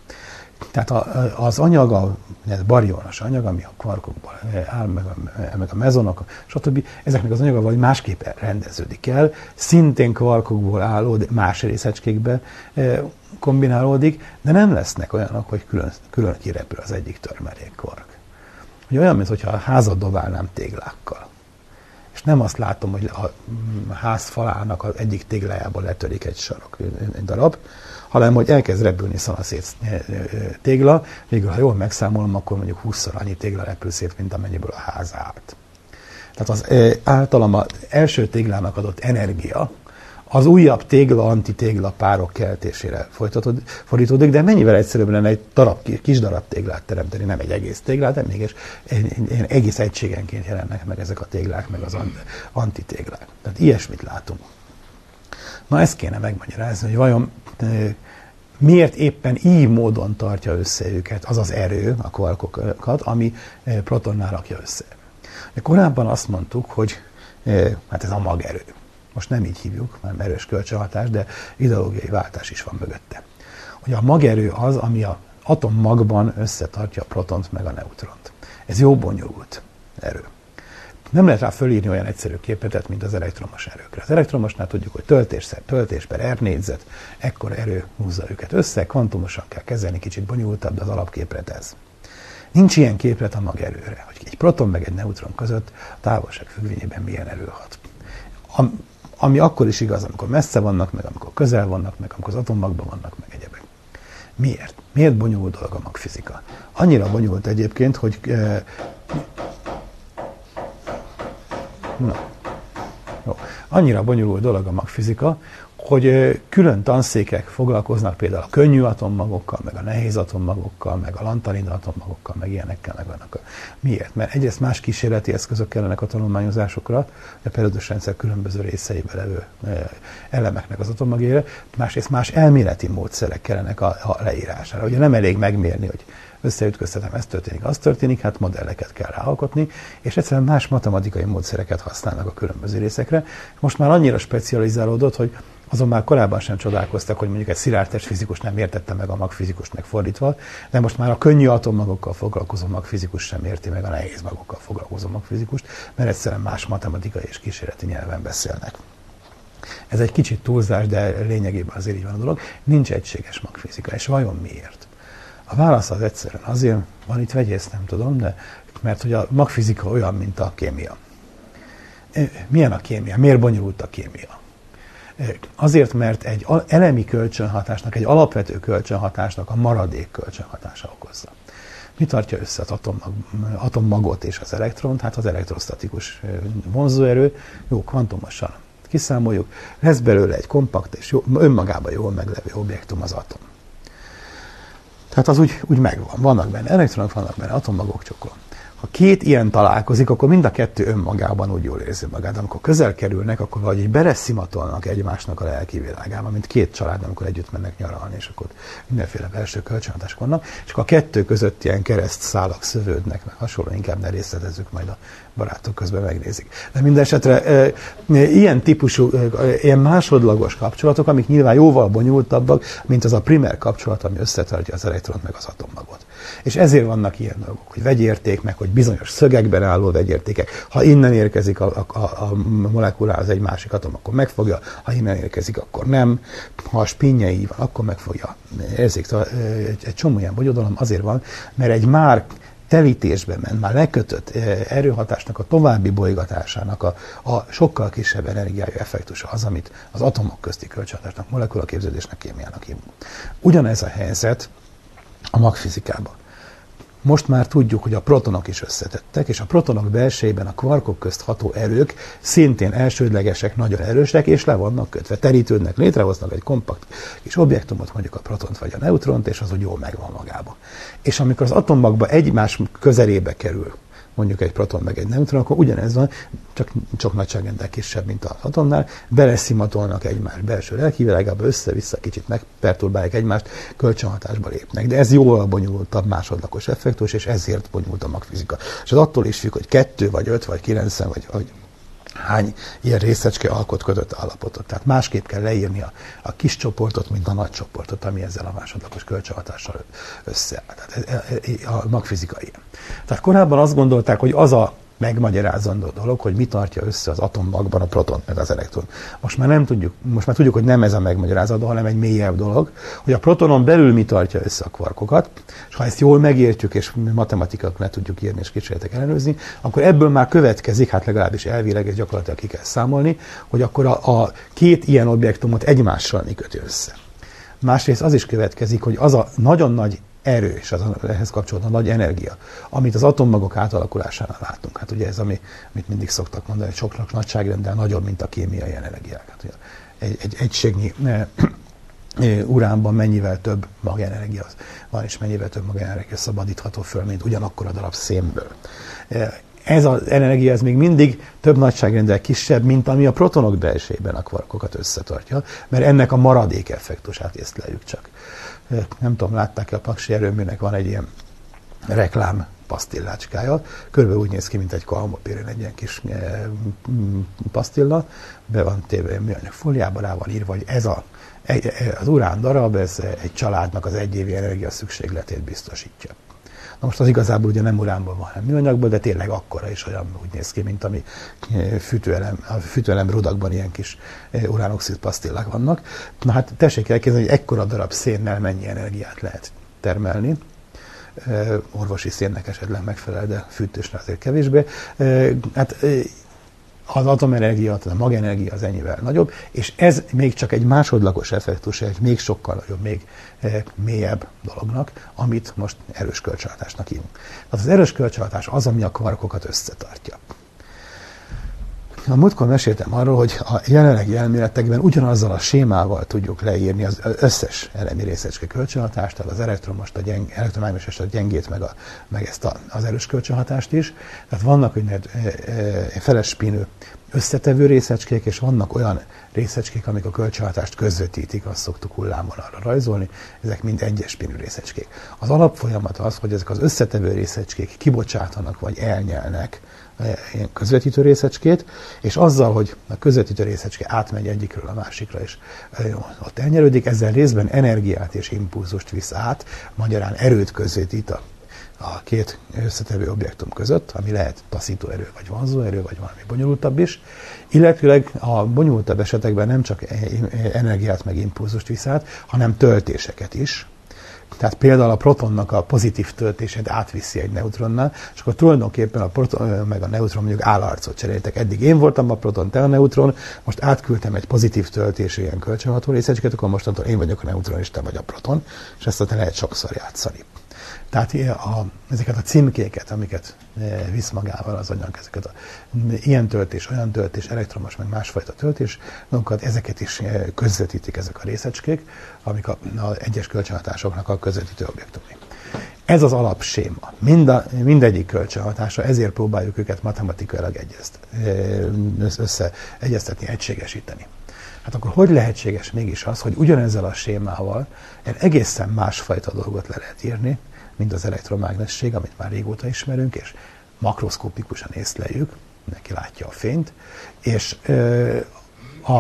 Tehát a, az anyag, a barionos anyag, ami a kvarkokból áll, meg a, meg a mezonok, stb. ezeknek az anyaga vagy másképp rendeződik el, szintén kvarkokból álló, de más részecskékbe eh, kombinálódik, de nem lesznek olyanok, hogy külön, külön kirepül az egyik törmelék kvark hogy olyan, mintha a házat dobálnám téglákkal. És nem azt látom, hogy a ház falának az egyik téglájából letörik egy sarok, egy darab, hanem hogy elkezd repülni szanaszét tégla, végül ha jól megszámolom, akkor mondjuk 20-szor annyi tégla repül szét, mint amennyiből a ház állt. Tehát az általam az első téglának adott energia, az újabb tégla, antitégla párok keltésére fordítódik, de mennyivel egyszerűbb lenne egy darab, kis darab téglát teremteni, nem egy egész téglát, de mégis egész egységenként jelennek meg ezek a téglák, meg az antitéglák. Tehát ilyesmit látunk. Na ezt kéne megmagyarázni, hogy vajon miért éppen így módon tartja össze őket az az erő, a kvarkokat, ami protonnál rakja össze. De korábban azt mondtuk, hogy hát ez a magerő. Most nem így hívjuk, hanem erős kölcsönhatás, de ideológiai váltás is van mögötte. Hogy a magerő az, ami a atommagban összetartja a protont meg a neutront. Ez jó bonyolult erő. Nem lehet rá fölírni olyan egyszerű képletet, mint az elektromos erőkre. Az elektromosnál tudjuk, hogy töltésszer, töltés per R négyzet, ekkor erő húzza őket össze, kvantumosan kell kezelni, kicsit bonyolultabb, de az alapképlet ez. Nincs ilyen képlet a magerőre, hogy egy proton meg egy neutron között a távolság függvényében milyen erő hat ami akkor is igaz, amikor messze vannak, meg amikor közel vannak, meg amikor az atommagban vannak, meg egyebek. Miért? Miért bonyolult dolog a magfizika? Annyira bonyolult egyébként, hogy eh, na, jó. annyira bonyolult dolog a magfizika, hogy külön tanszékek foglalkoznak például a könnyű atommagokkal, meg a nehéz atommagokkal, meg a lantalin atommagokkal, meg ilyenekkel, meg vannak. Miért? Mert egyrészt más kísérleti eszközök kellenek a tanulmányozásokra, a periódus rendszer különböző részeibe levő elemeknek az atommagére, másrészt más elméleti módszerek kellenek a, a leírására. Ugye nem elég megmérni, hogy összeütköztetem, ez történik, az történik, hát modelleket kell ráalkotni, és egyszerűen más matematikai módszereket használnak a különböző részekre. Most már annyira specializálódott, hogy azon már korábban sem csodálkoztak, hogy mondjuk egy szilárd fizikus nem értette meg a magfizikust megfordítva, de most már a könnyű atommagokkal foglalkozó magfizikus sem érti meg a nehéz magokkal foglalkozó magfizikust, mert egyszerűen más matematikai és kísérleti nyelven beszélnek. Ez egy kicsit túlzás, de lényegében azért így van a dolog. Nincs egységes magfizika, és vajon miért? A válasz az egyszerűen azért, van itt vegyész, nem tudom, de mert hogy a magfizika olyan, mint a kémia. Milyen a kémia? Miért bonyolult a kémia? Azért, mert egy elemi kölcsönhatásnak, egy alapvető kölcsönhatásnak a maradék kölcsönhatása okozza. Mi tartja össze az atommag, atommagot és az elektront? Hát az elektrostatikus vonzóerő, jó, kvantumosan kiszámoljuk, lesz belőle egy kompakt és jó, önmagában jól meglevő objektum az atom. Tehát az úgy, úgy megvan. Vannak benne elektronok, vannak benne atommagok, csokol. Ha két ilyen találkozik, akkor mind a kettő önmagában úgy jól érzi magát. Amikor közel kerülnek, akkor vagy így beleszimatolnak egymásnak a lelki világába, mint két család, amikor együtt mennek nyaralni, és akkor mindenféle belső kölcsönhatások vannak, és akkor a kettő között ilyen kereszt szálak szövődnek, meg hasonló, inkább ne részletezzük, majd a barátok közben megnézik. De minden esetre ilyen típusú, ilyen másodlagos kapcsolatok, amik nyilván jóval bonyolultabbak, mint az a primer kapcsolat, ami összetartja az elektront meg az atommagot. És ezért vannak ilyen dolgok, hogy vegyérték, meg hogy bizonyos szögekben álló vegyértékek. Ha innen érkezik a, a, a molekulához egy másik atom, akkor megfogja, ha innen érkezik, akkor nem. Ha a spinnjei van, akkor megfogja. Érzik, egy, egy csomó ilyen bonyodalom azért van, mert egy már telítésbe ment, már lekötött erőhatásnak a további bolygatásának a, a sokkal kisebb energiájú effektusa az, amit az atomok közti kölcsönhatásnak, molekulaképződésnek, kémiának hívunk. Ugyanez a helyzet a magfizikában. Most már tudjuk, hogy a protonok is összetettek, és a protonok belsejében a kvarkok közt ható erők szintén elsődlegesek, nagyon erősek, és le vannak kötve, terítődnek, létrehoznak egy kompakt kis objektumot, mondjuk a protont vagy a neutront, és az úgy jól megvan magába. És amikor az atommagba egymás közelébe kerül mondjuk egy proton meg egy neutron, akkor ugyanez van, csak csak nagyságrendel kisebb, mint az atomnál, beleszimatolnak egymás belső lelkivilágába, össze-vissza kicsit megperturbálják egymást, kölcsönhatásba lépnek. De ez jóval bonyolultabb másodlagos effektus, és ezért bonyolult a magfizika. És az attól is függ, hogy kettő, vagy öt, vagy kilencen, vagy, vagy hány ilyen részecske alkot kötött állapotot. Tehát másképp kell leírni a, a kis csoportot, mint a nagy csoportot, ami ezzel a másodlagos kölcsönhatással összeáll. Tehát e, e, a magfizika ilyen. Tehát korábban azt gondolták, hogy az a megmagyarázandó dolog, hogy mi tartja össze az atommagban a proton meg az elektron. Most már nem tudjuk, most már tudjuk, hogy nem ez a megmagyarázandó, hanem egy mélyebb dolog, hogy a protonon belül mi tartja össze a kvarkokat, és ha ezt jól megértjük, és matematikak le tudjuk írni és kísérletek ellenőrizni, akkor ebből már következik, hát legalábbis elvileg és gyakorlatilag ki kell számolni, hogy akkor a, a két ilyen objektumot egymással mi köti össze. Másrészt az is következik, hogy az a nagyon nagy erő, és az ehhez kapcsolódó nagy energia, amit az atommagok átalakulásánál látunk. Hát ugye ez, ami, amit mindig szoktak mondani, hogy soknak nagyságrendel nagyobb, mint a kémiai energiák. Hát ugye egy, egy egységnyi e, e, uránban mennyivel több magenergia van, és mennyivel több magenergia szabadítható föl, mint ugyanakkor a darab szénből. E, ez az energia ez még mindig több nagyságrendel kisebb, mint ami a protonok belsejében a kvarkokat összetartja, mert ennek a maradék effektusát észleljük csak nem tudom, látták-e a Paksi erőműnek van egy ilyen reklám pasztillácskája. Körülbelül úgy néz ki, mint egy kalmopéren egy ilyen kis e, pasztilla. Be van téve műanyag fóliába, rá van írva, hogy ez a, az urán darab, ez egy családnak az egyévi energia szükségletét biztosítja. Na most az igazából ugye nem uránból van, hanem műanyagból, de tényleg akkora is olyan úgy néz ki, mint ami eh, fűtőelem, a fűtőelem rudakban ilyen kis eh, uránoxid pasztillák vannak. Na hát tessék elképzelni, hogy ekkora darab szénnel mennyi energiát lehet termelni eh, orvosi szénnek esetleg megfelel, de fűtősre azért kevésbé. Hát az atomenergia, tehát a magenergia az ennyivel nagyobb, és ez még csak egy másodlagos effektus, egy még sokkal nagyobb, még eh, mélyebb dolognak, amit most erős kölcsönhatásnak hívunk. Tehát az erős kölcsönhatás az, ami a kvarkokat összetartja. A múltkor meséltem arról, hogy a jelenlegi elméletekben ugyanazzal a sémával tudjuk leírni az összes elemi részecske kölcsönhatást, tehát az elektromost, a gyeng, elektromágneses, a gyengét, meg, a, meg ezt a, az erős kölcsönhatást is. Tehát vannak úgynevezett e, felespinő összetevő részecskék, és vannak olyan részecskék, amik a kölcsönhatást közvetítik, azt szoktuk hullámvonalra rajzolni, ezek mind egyes spinű részecskék. Az alapfolyamat az, hogy ezek az összetevő részecskék kibocsátanak vagy elnyelnek közvetítő részecskét, és azzal, hogy a közvetítő részecske átmegy egyikről a másikra, és ott elnyerődik, ezzel részben energiát és impulzust visz át, magyarán erőt közvetít a, a két összetevő objektum között, ami lehet taszító erő, vagy vonzó erő, vagy valami bonyolultabb is, illetőleg a bonyolultabb esetekben nem csak e- e- energiát meg impulzust visz át, hanem töltéseket is, tehát például a protonnak a pozitív töltését átviszi egy neutronnal, és akkor tulajdonképpen a proton meg a neutron mondjuk állarcot cseréltek. Eddig én voltam a proton, te a neutron, most átküldtem egy pozitív töltésű ilyen kölcsönható részecsket, akkor mostantól én vagyok a neutron, és te vagy a proton, és ezt te lehet sokszor játszani. Tehát a, ezeket a címkéket, amiket e, visz magával az anyag, ezeket a ilyen töltés, olyan töltés, elektromos, meg másfajta töltés, dolgokat, ezeket is e, közvetítik ezek a részecskék, amik a, a egyes kölcsönhatásoknak a közvetítő objektumai. Ez az alapséma. Mind a, mindegyik kölcsönhatása, ezért próbáljuk őket matematikailag egyezt, e, összeegyeztetni, egységesíteni. Hát akkor hogy lehetséges mégis az, hogy ugyanezzel a sémával egy egészen másfajta dolgot le lehet írni, mint az elektromágnesség, amit már régóta ismerünk, és makroszkópikusan észleljük, neki látja a fényt, és a,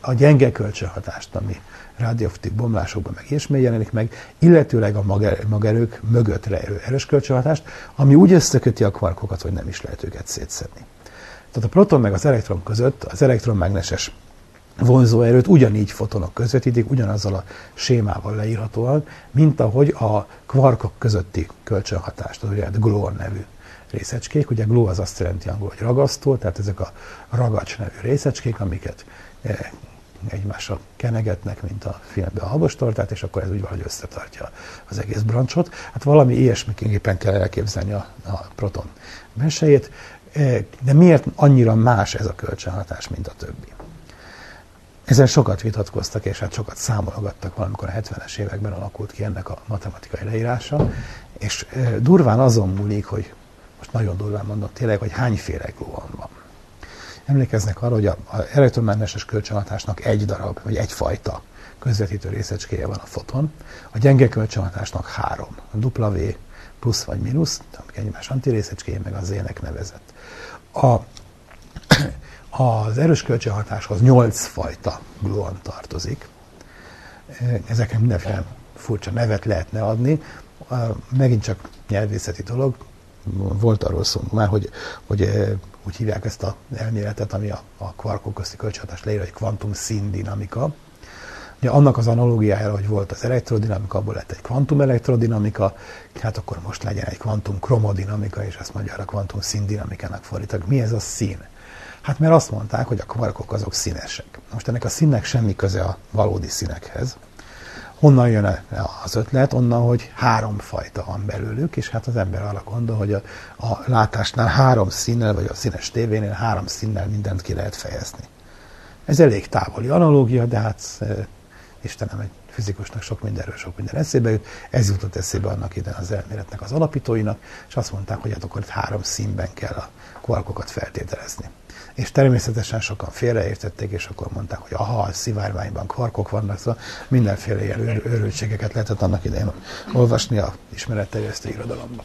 a gyenge kölcsönhatást, ami radioaktív bomlásokban meg ilyesmi jelenik meg, illetőleg a magerők mögött rejlő erős kölcsönhatást, ami úgy összeköti a kvarkokat, hogy nem is lehet őket szétszedni. Tehát a proton meg az elektron között az elektromágneses vonzóerőt ugyanígy fotonok közvetítik, ugyanazzal a sémával leírhatóan, mint ahogy a kvarkok közötti kölcsönhatást, az ugye gluon nevű részecskék. Ugye glue az azt jelenti angol, hogy ragasztó, tehát ezek a ragacs nevű részecskék, amiket eh, egymásra kenegetnek, mint a filmben a habostortát, és akkor ez úgy valahogy összetartja az egész brancsot. Hát valami ilyesmiképpen kell elképzelni a, a proton mesejét, eh, de miért annyira más ez a kölcsönhatás, mint a többi? Ezen sokat vitatkoztak, és hát sokat számolgattak valamikor a 70-es években alakult ki ennek a matematikai leírása, és durván azon múlik, hogy most nagyon durván mondom tényleg, hogy hányféle gluon van. Emlékeznek arra, hogy az elektromágneses kölcsönhatásnak egy darab, vagy egyfajta közvetítő részecskéje van a foton, a gyenge kölcsönhatásnak három, a W plusz vagy mínusz, amik egymás antirészecskéje, meg az Z-nek nevezett. A, az erős kölcsönhatáshoz nyolc fajta gluon tartozik. Ezeknek mindenféle furcsa nevet lehetne adni. Megint csak nyelvészeti dolog, volt arról szó már, hogy, hogy eh, úgy hívják ezt a elméletet, ami a, a kvarkok közti kölcsönhatás leír, hogy kvantum színdinamika. Ugye annak az analógiájára, hogy volt az elektrodinamika, abból lett egy kvantum elektrodinamika, hát akkor most legyen egy kvantum kromodinamika, és ezt magyarra kvantum színdinamikának fordítak. Mi ez a szín? Hát mert azt mondták, hogy a kvarkok azok színesek. Most ennek a színnek semmi köze a valódi színekhez, Honnan jön az ötlet? Onnan, hogy három fajta van belőlük, és hát az ember arra gondol, hogy a, a látásnál három színnel, vagy a színes tévénél három színnel mindent ki lehet fejezni. Ez elég távoli analógia, de hát e, Istenem, egy fizikusnak sok mindenről sok minden eszébe jut. Ez jutott eszébe annak ide az elméletnek az alapítóinak, és azt mondták, hogy hát akkor itt három színben kell a kvarkokat feltételezni és természetesen sokan félreértették, és akkor mondták, hogy aha, a szivárványban kvarkok vannak, szóval mindenféle ilyen őrültségeket lehetett annak idején olvasni a ismeretterjesztő irodalomban.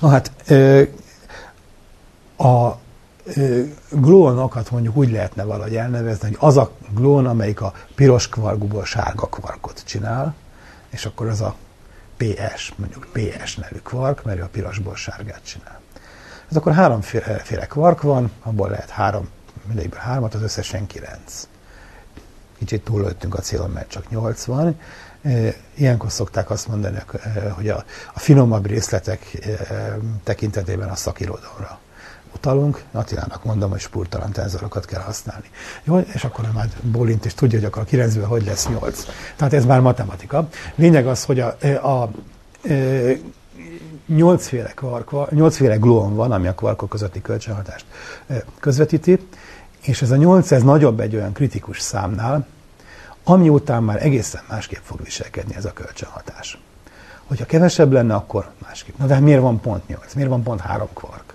Na hát, a glónokat mondjuk úgy lehetne valahogy elnevezni, hogy az a glón, amelyik a piros kvargúból sárga kvarkot csinál, és akkor az a PS, mondjuk PS nevű kvark, mert a pirosból sárgát csinál. Hát akkor háromféle kvark van, abból lehet három, mindegyikből hármat, az összesen kilenc. Kicsit túllőttünk a célon, mert csak nyolc van. Ilyenkor szokták azt mondani, hogy a, a finomabb részletek tekintetében a szakirodalomra utalunk. Attilának mondom, hogy spurtalan tenzorokat kell használni. Jó, és akkor már Bólint is tudja, hogy akkor a 9 hogy lesz 8. Tehát ez már matematika. Lényeg az, hogy a, a, a nyolcféle, kvark, nyolcféle gluon van, ami a kvarkok közötti kölcsönhatást közvetíti, és ez a nyolc, ez nagyobb egy olyan kritikus számnál, ami után már egészen másképp fog viselkedni ez a kölcsönhatás. Hogyha kevesebb lenne, akkor másképp. Na de miért van pont 8? Miért van pont 3 kvark?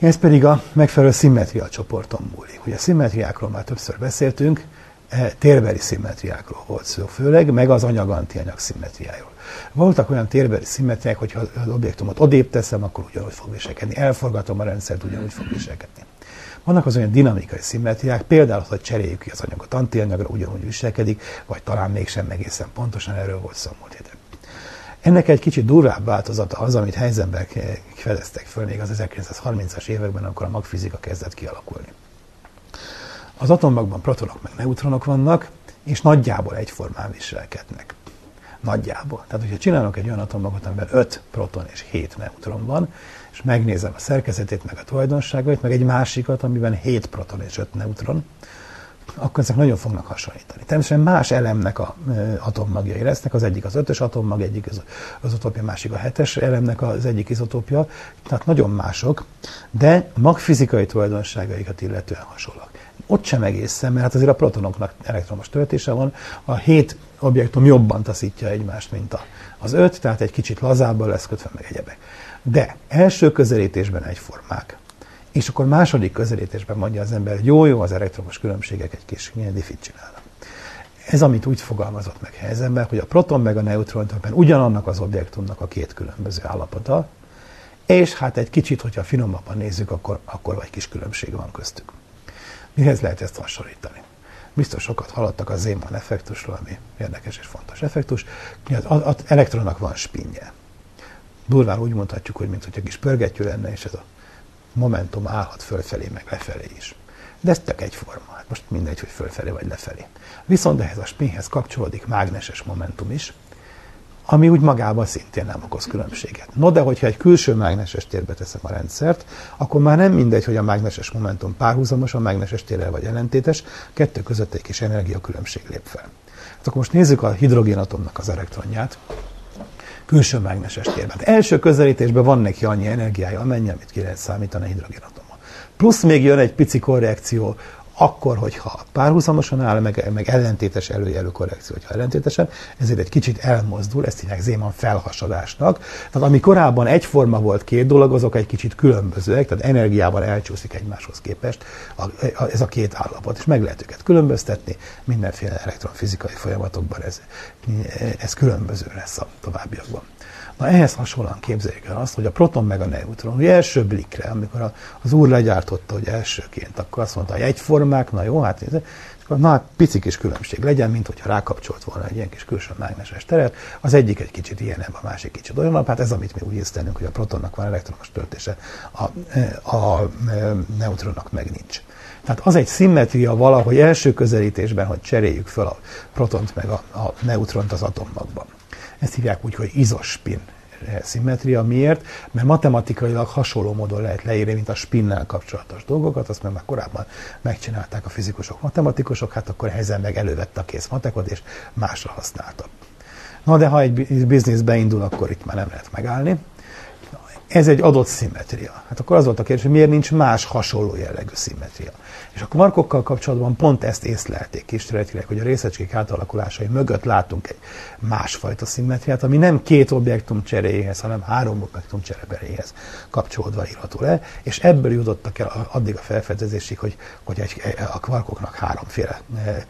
Ez pedig a megfelelő szimmetria csoporton múlik. Ugye a szimmetriákról már többször beszéltünk, e, térbeli szimmetriákról volt szó főleg, meg az anyag-antianyag szimmetriáról. Voltak olyan térbeli szimmetriák, hogyha az objektumot odébb teszem, akkor ugyanúgy fog viselkedni. Elforgatom a rendszert, ugyanúgy fog viselkedni. Vannak az olyan dinamikai szimmetriák, például, hogy cseréljük ki az anyagot antianyagra, ugyanúgy viselkedik, vagy talán mégsem egészen pontosan erről volt szó múlt héten. Ennek egy kicsit durvább változata az, amit Heisenberg fedeztek föl még az 1930-as években, amikor a magfizika kezdett kialakulni. Az atommagban protonok meg neutronok vannak, és nagyjából egyformán viselkednek. Nagyjából. Tehát, hogyha csinálok egy olyan atommagot, amiben 5 proton és 7 neutron van, és megnézem a szerkezetét, meg a tulajdonságait, meg egy másikat, amiben 7 proton és 5 neutron, akkor ezek nagyon fognak hasonlítani. Természetesen más elemnek a atommagjai lesznek, az egyik az ötös atommag, egyik az, az utópia, másik a hetes elemnek az egyik izotópja, tehát nagyon mások, de magfizikai tulajdonságaikat illetően hasonlóak. Ott sem egészen, mert hát azért a protonoknak elektromos töltése van, a hét objektum jobban taszítja egymást, mint a, az öt, tehát egy kicsit lazábban lesz kötve meg egyebek. De első közelítésben egyformák. És akkor második közelítésben mondja az ember, hogy jó, jó, az elektromos különbségek egy kis diffit csinálnak. Ez, amit úgy fogalmazott meg Heisenberg, hogy a proton meg a neutron ugyanannak az objektumnak a két különböző állapota, és hát egy kicsit, hogyha finomabban nézzük, akkor, akkor egy kis különbség van köztük. Mihez lehet ezt hasonlítani? Biztos sokat hallottak a Zeeman effektusról, ami érdekes és fontos effektus. Az, az elektronnak van spinje. Durván úgy mondhatjuk, hogy mint hogy egy kis pörgetjű lenne, és ez a momentum állhat fölfelé, meg lefelé is. De ez tök egyforma. Hát most mindegy, hogy fölfelé vagy lefelé. Viszont ehhez a spinhez kapcsolódik mágneses momentum is, ami úgy magában szintén nem okoz különbséget. No, de hogyha egy külső mágneses térbe teszem a rendszert, akkor már nem mindegy, hogy a mágneses momentum párhuzamos a mágneses térrel vagy ellentétes, kettő között egy kis energiakülönbség lép fel. Hát akkor most nézzük a hidrogénatomnak az elektronját külső mágneses térben. Hát első közelítésben van neki annyi energiája, amennyi, amit ki lehet számítani a hidrogénatommal. Plusz még jön egy pici korrekció akkor, hogyha párhuzamosan áll, meg, meg ellentétes előjelű korrekció, hogyha ellentétesen, ezért egy kicsit elmozdul, ezt hívják Zéman felhasadásnak. Tehát ami korábban egyforma volt két dolog, azok egy kicsit különbözőek, tehát energiában elcsúszik egymáshoz képest a, a, ez a két állapot, és meg lehet őket különböztetni, mindenféle elektronfizikai folyamatokban ez, ez különböző lesz a továbbiakban. Na ehhez hasonlóan képzeljük el azt, hogy a proton meg a neutron, hogy első blikre, amikor az úr legyártotta, hogy elsőként, akkor azt mondta, hogy egyformák, na jó, hát nézze, és akkor na, hát pici kis különbség legyen, mint hogyha rákapcsolt volna egy ilyen kis külső mágneses teret. Az egyik egy kicsit ilyenebb, a másik kicsit olyan, hát ez amit mi úgy észlelünk, hogy a protonnak van elektronos töltése, a, a, a neutronnak meg nincs. Tehát az egy szimmetria valahogy első közelítésben, hogy cseréljük fel a protont meg a, a neutront az atommagban. Ezt hívják úgy, hogy izospin szimmetria. Miért? Mert matematikailag hasonló módon lehet leírni, mint a spinnel kapcsolatos dolgokat, azt már korábban megcsinálták a fizikusok, matematikusok, hát akkor ezen meg elővette a kész matekot, és másra használta. Na de ha egy biznisz beindul, akkor itt már nem lehet megállni. Ez egy adott szimmetria. Hát akkor az volt a kérdés, hogy miért nincs más hasonló jellegű szimmetria. És a kvarkokkal kapcsolatban pont ezt észlelték kísérletileg, hogy a részecskék átalakulásai mögött látunk egy másfajta szimmetriát, ami nem két objektum cseréjéhez, hanem három objektum csereberéhez kapcsolódva írható le, és ebből jutottak el addig a felfedezésig, hogy, hogy egy, a kvarkoknak háromféle e,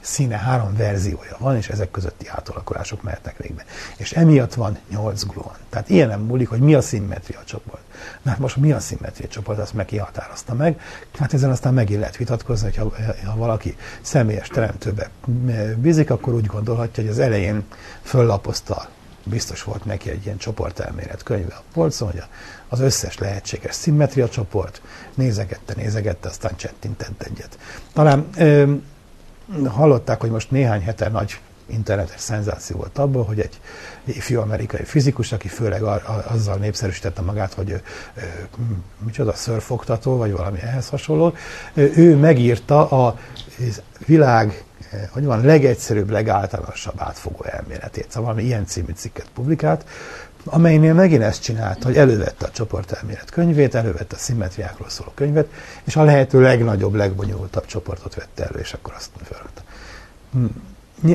színe, három verziója van, és ezek közötti átalakulások mehetnek végbe. És emiatt van nyolc gluon. Tehát ilyen nem múlik, hogy mi a szimmetria csoport. Na hát most mi a szimmetria csoport, azt meg kihatározta meg. Hát ezen aztán megint lehet vitatkozni, hogy ha, ha valaki személyes teremtőbe bízik, akkor úgy gondolhatja, hogy az elején föllapozta biztos volt neki egy ilyen csoportelmélet könyve a polcon, hogy az összes lehetséges szimmetria csoport, nézegette, nézegette, aztán csettintett egyet. Talán ö, hallották, hogy most néhány hete nagy internetes szenzáció volt abból, hogy egy ifjú amerikai fizikus, aki főleg azzal népszerűsítette magát, hogy ő, ő, micsoda szörfoktató, vagy valami ehhez hasonló, ő megírta a világ hogy van, legegyszerűbb, legáltalánosabb átfogó elméletét. Szóval valami ilyen című cikket publikált, amelynél megint ezt csinált, hogy elővette a csoportelmélet könyvét, elővette a szimmetriákról szóló könyvet, és a lehető legnagyobb, legbonyolultabb csoportot vette elő, és akkor azt felrakta.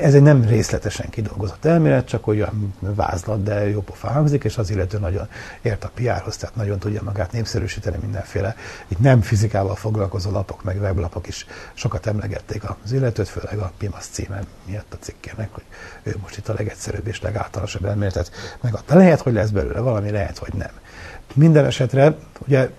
Ez egy nem részletesen kidolgozott elmélet, csak olyan vázlat, de jó pofa hangzik, és az illető nagyon ért a PR-hoz, tehát nagyon tudja magát népszerűsíteni mindenféle. Itt nem fizikával foglalkozó lapok, meg weblapok is sokat emlegették az illetőt, főleg a PIMAS címen miatt a cikkének, hogy ő most itt a legegyszerűbb és legáltalánosabb elméletet megadta. Lehet, hogy lesz belőle valami, lehet, hogy nem. Minden esetre, ugye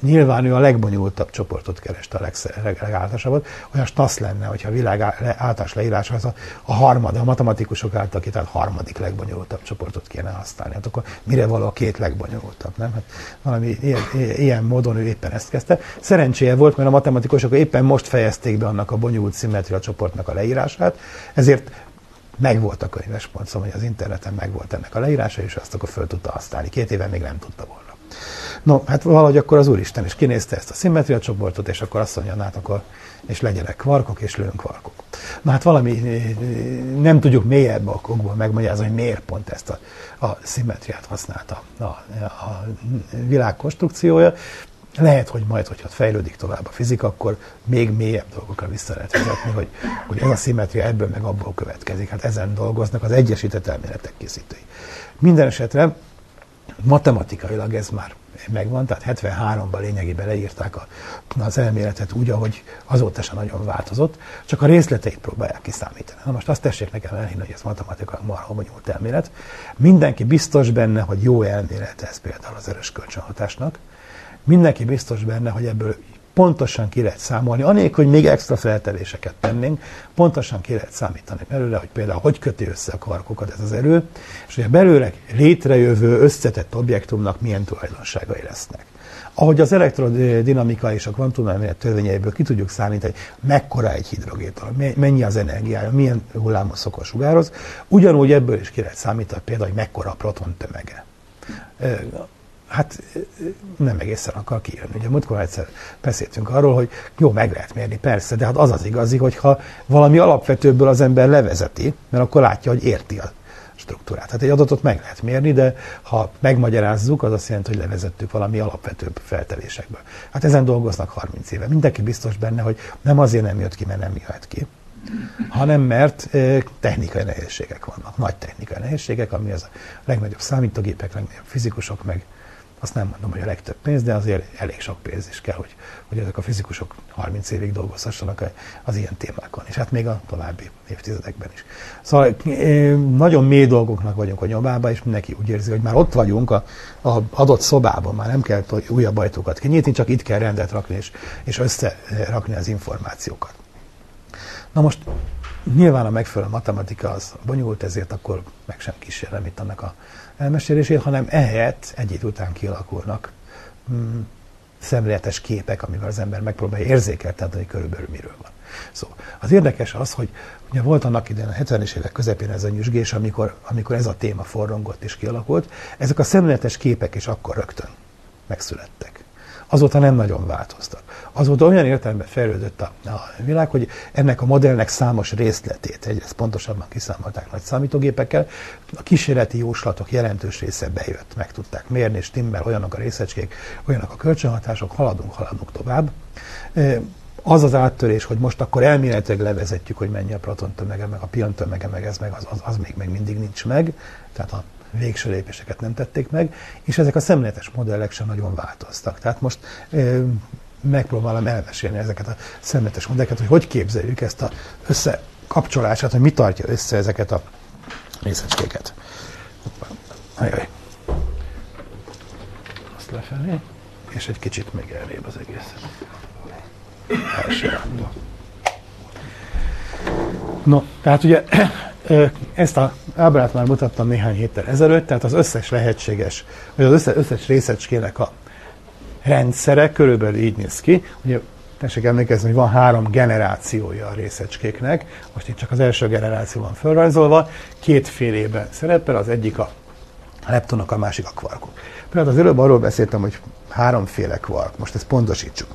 nyilván ő a legbonyolultabb csoportot kereste a legáltalásabbat, olyan stasz lenne, hogyha a világ általános leírása az a, a harmad, a matematikusok által ki, tehát harmadik legbonyolultabb csoportot kéne használni. Hát akkor mire való a két legbonyolultabb, nem? Hát valami ilyen, ilyen módon ő éppen ezt kezdte. Szerencséje volt, mert a matematikusok éppen most fejezték be annak a bonyolult szimmetria csoportnak a leírását, ezért megvolt a könyves hogy az interneten megvolt ennek a leírása, és azt akkor föl tudta használni. Két éve még nem tudta volna. No, hát valahogy akkor az Úristen is kinézte ezt a szimmetria csoportot, és akkor azt mondja, hát akkor, és legyenek kvarkok, és lőn kvarkok. Na hát valami, eh, nem tudjuk mélyebb okokból megmagyarázni, hogy miért pont ezt a, a szimmetriát használta a, a világ konstrukciója. Lehet, hogy majd, hogyha fejlődik tovább a fizika, akkor még mélyebb dolgokra vissza lehet vezetni, hogy, hogy ez a szimmetria ebből meg abból következik. Hát ezen dolgoznak az egyesített elméletek készítői. Minden esetre matematikailag ez már megvan, tehát 73-ban lényegében leírták a, az elméletet úgy, ahogy azóta sem nagyon változott, csak a részleteit próbálják kiszámítani. Na most azt tessék nekem elhinni, hogy ez matematikailag marha bonyolult elmélet. Mindenki biztos benne, hogy jó elmélet ez például az erős kölcsönhatásnak. Mindenki biztos benne, hogy ebből pontosan ki lehet számolni, anélkül, hogy még extra feltevéseket tennénk, pontosan ki lehet számítani belőle, hogy például hogy köti össze a kvarkokat ez az erő, és hogy a belőle létrejövő összetett objektumnak milyen tulajdonságai lesznek. Ahogy az elektrodinamika és a kvantumelmélet törvényeiből ki tudjuk számítani, mekkora egy hidrogéntal, mennyi az energiája, milyen hullámos szokos sugároz, ugyanúgy ebből is ki lehet számítani például, hogy mekkora a proton tömege hát nem egészen akar kijönni. Ugye múltkor egyszer beszéltünk arról, hogy jó, meg lehet mérni, persze, de hát az az igazi, hogyha valami alapvetőbből az ember levezeti, mert akkor látja, hogy érti a struktúrát. Tehát egy adatot meg lehet mérni, de ha megmagyarázzuk, az azt jelenti, hogy levezettük valami alapvetőbb feltevésekből. Hát ezen dolgoznak 30 éve. Mindenki biztos benne, hogy nem azért nem jött ki, mert nem jöhet ki, hanem mert technikai nehézségek vannak, nagy technikai nehézségek, ami az a legnagyobb számítógépek, legnagyobb fizikusok, meg azt nem mondom, hogy a legtöbb pénz, de azért elég sok pénz is kell, hogy, hogy ezek a fizikusok 30 évig dolgozhassanak az ilyen témákon, és hát még a további évtizedekben is. Szóval eh, nagyon mély dolgoknak vagyunk a nyomába, és mindenki úgy érzi, hogy már ott vagyunk a, a adott szobában, már nem kell újabb ajtókat kinyitni, csak itt kell rendet rakni, és, és összerakni az információkat. Na most nyilván a megfelelő matematika az bonyolult, ezért akkor meg sem kísérlem itt annak a elmesélését, hanem ehelyett egy idő után kialakulnak mm, szemléletes képek, amivel az ember megpróbálja érzékeltetni, hogy körülbelül miről van. Szóval az érdekes az, hogy ugye volt annak idején a 70-es évek közepén ez a nyüzsgés, amikor, amikor ez a téma forrongott és kialakult, ezek a szemléletes képek is akkor rögtön megszülettek azóta nem nagyon változtak. Azóta olyan értelemben fejlődött a, a világ, hogy ennek a modellnek számos részletét egyrészt pontosabban kiszámolták nagy számítógépekkel, a kísérleti jóslatok jelentős része bejött, meg tudták mérni, stimmel, olyanok a részecskék, olyanok a kölcsönhatások, haladunk, haladunk tovább. Az az áttörés, hogy most akkor elméletileg levezetjük, hogy mennyi a proton tömege, meg a pion tömege, meg ez meg az, az, az még, még mindig nincs meg. Tehát a végső lépéseket nem tették meg, és ezek a szemléletes modellek sem nagyon változtak. Tehát most megpróbálom elmesélni ezeket a szemléletes modelleket, hogy hogy képzeljük ezt a összekapcsolását, hogy mi tartja össze ezeket a részecskéket. Ajaj. Azt lefelé, és egy kicsit még elvébb az egész. Első No, tehát ugye ezt a ábrát már mutattam néhány héttel ezelőtt, tehát az összes lehetséges, vagy az összes, összes részecskének a rendszere körülbelül így néz ki. Ugye tessék emlékezni, hogy van három generációja a részecskéknek, most itt csak az első generáció van felrajzolva, kétfélében szerepel, az egyik a leptonok, a másik a kvarkok. Például az előbb arról beszéltem, hogy háromféle kvark, most ezt pontosítsuk.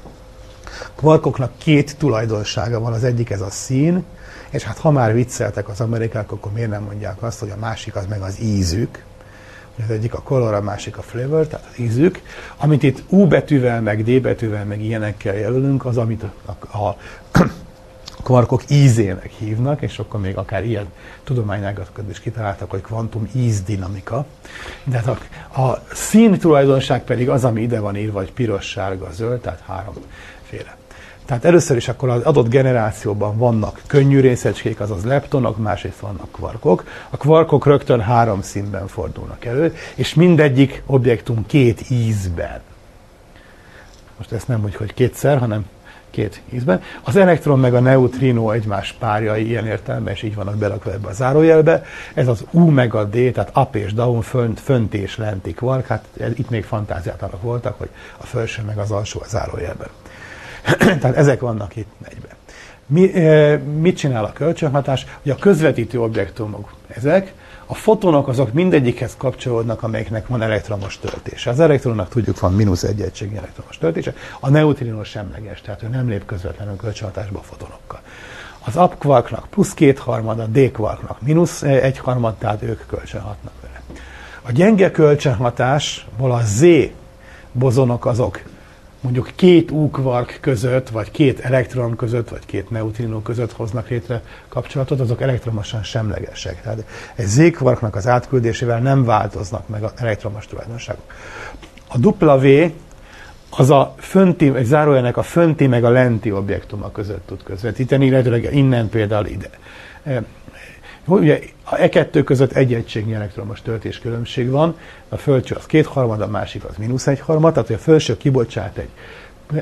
Kvarkoknak két tulajdonsága van, az egyik ez a szín, és hát ha már vicceltek az amerikák, akkor miért nem mondják azt, hogy a másik az meg az ízük, az egyik a color, a másik a flavor, tehát az ízük. Amit itt U betűvel, meg D betűvel, meg ilyenekkel jelölünk, az, amit a, a *clears throat* kvarkok ízének hívnak, és akkor még akár ilyen tudományágatokat is kitaláltak, hogy kvantum ízdinamika. De hát a, a szín tulajdonság pedig az, ami ide van írva, hogy piros, sárga, zöld, tehát háromféle. Tehát először is akkor az adott generációban vannak könnyű részecskék, azaz leptonok, másrészt vannak kvarkok. A kvarkok rögtön három színben fordulnak elő, és mindegyik objektum két ízben. Most ezt nem úgy, hogy kétszer, hanem két ízben. Az elektron meg a neutrino egymás párjai ilyen értelemben, és így vannak berakva ebbe a zárójelbe. Ez az U meg a D, tehát up és down, fönt, fönt és lenti kvark. Hát itt még fantáziátalanok voltak, hogy a felső meg az alsó a zárójelben. *clears throat* Tehát ezek vannak itt egyben. Mi, mit csinál a kölcsönhatás? Hogy a közvetítő objektumok ezek, a fotonok azok mindegyikhez kapcsolódnak, amelyeknek van elektromos töltése. Az elektronnak tudjuk van mínusz egy egységnyi elektromos töltése, a neutrino semleges, tehát ő nem lép közvetlenül kölcsönhatásba a fotonokkal. Az up quarknak plusz kétharmad, a d quarknak mínusz egyharmad, tehát ők kölcsönhatnak vele. A gyenge kölcsönhatásból a z bozonok azok mondjuk két úkvark között, vagy két elektron között, vagy két neutrinó között hoznak létre kapcsolatot, azok elektromosan semlegesek. Tehát egy Z-kvarknak az átküldésével nem változnak meg az elektromos tulajdonságok. A W az a fönti, egy zárójelnek a fönti meg a lenti objektuma között tud közvetíteni, illetve innen például ide. Ugye a e kettő között egy egységnyi elektromos töltés van, a felső az kétharmad, a másik az mínusz egyharmad, tehát a felső kibocsát egy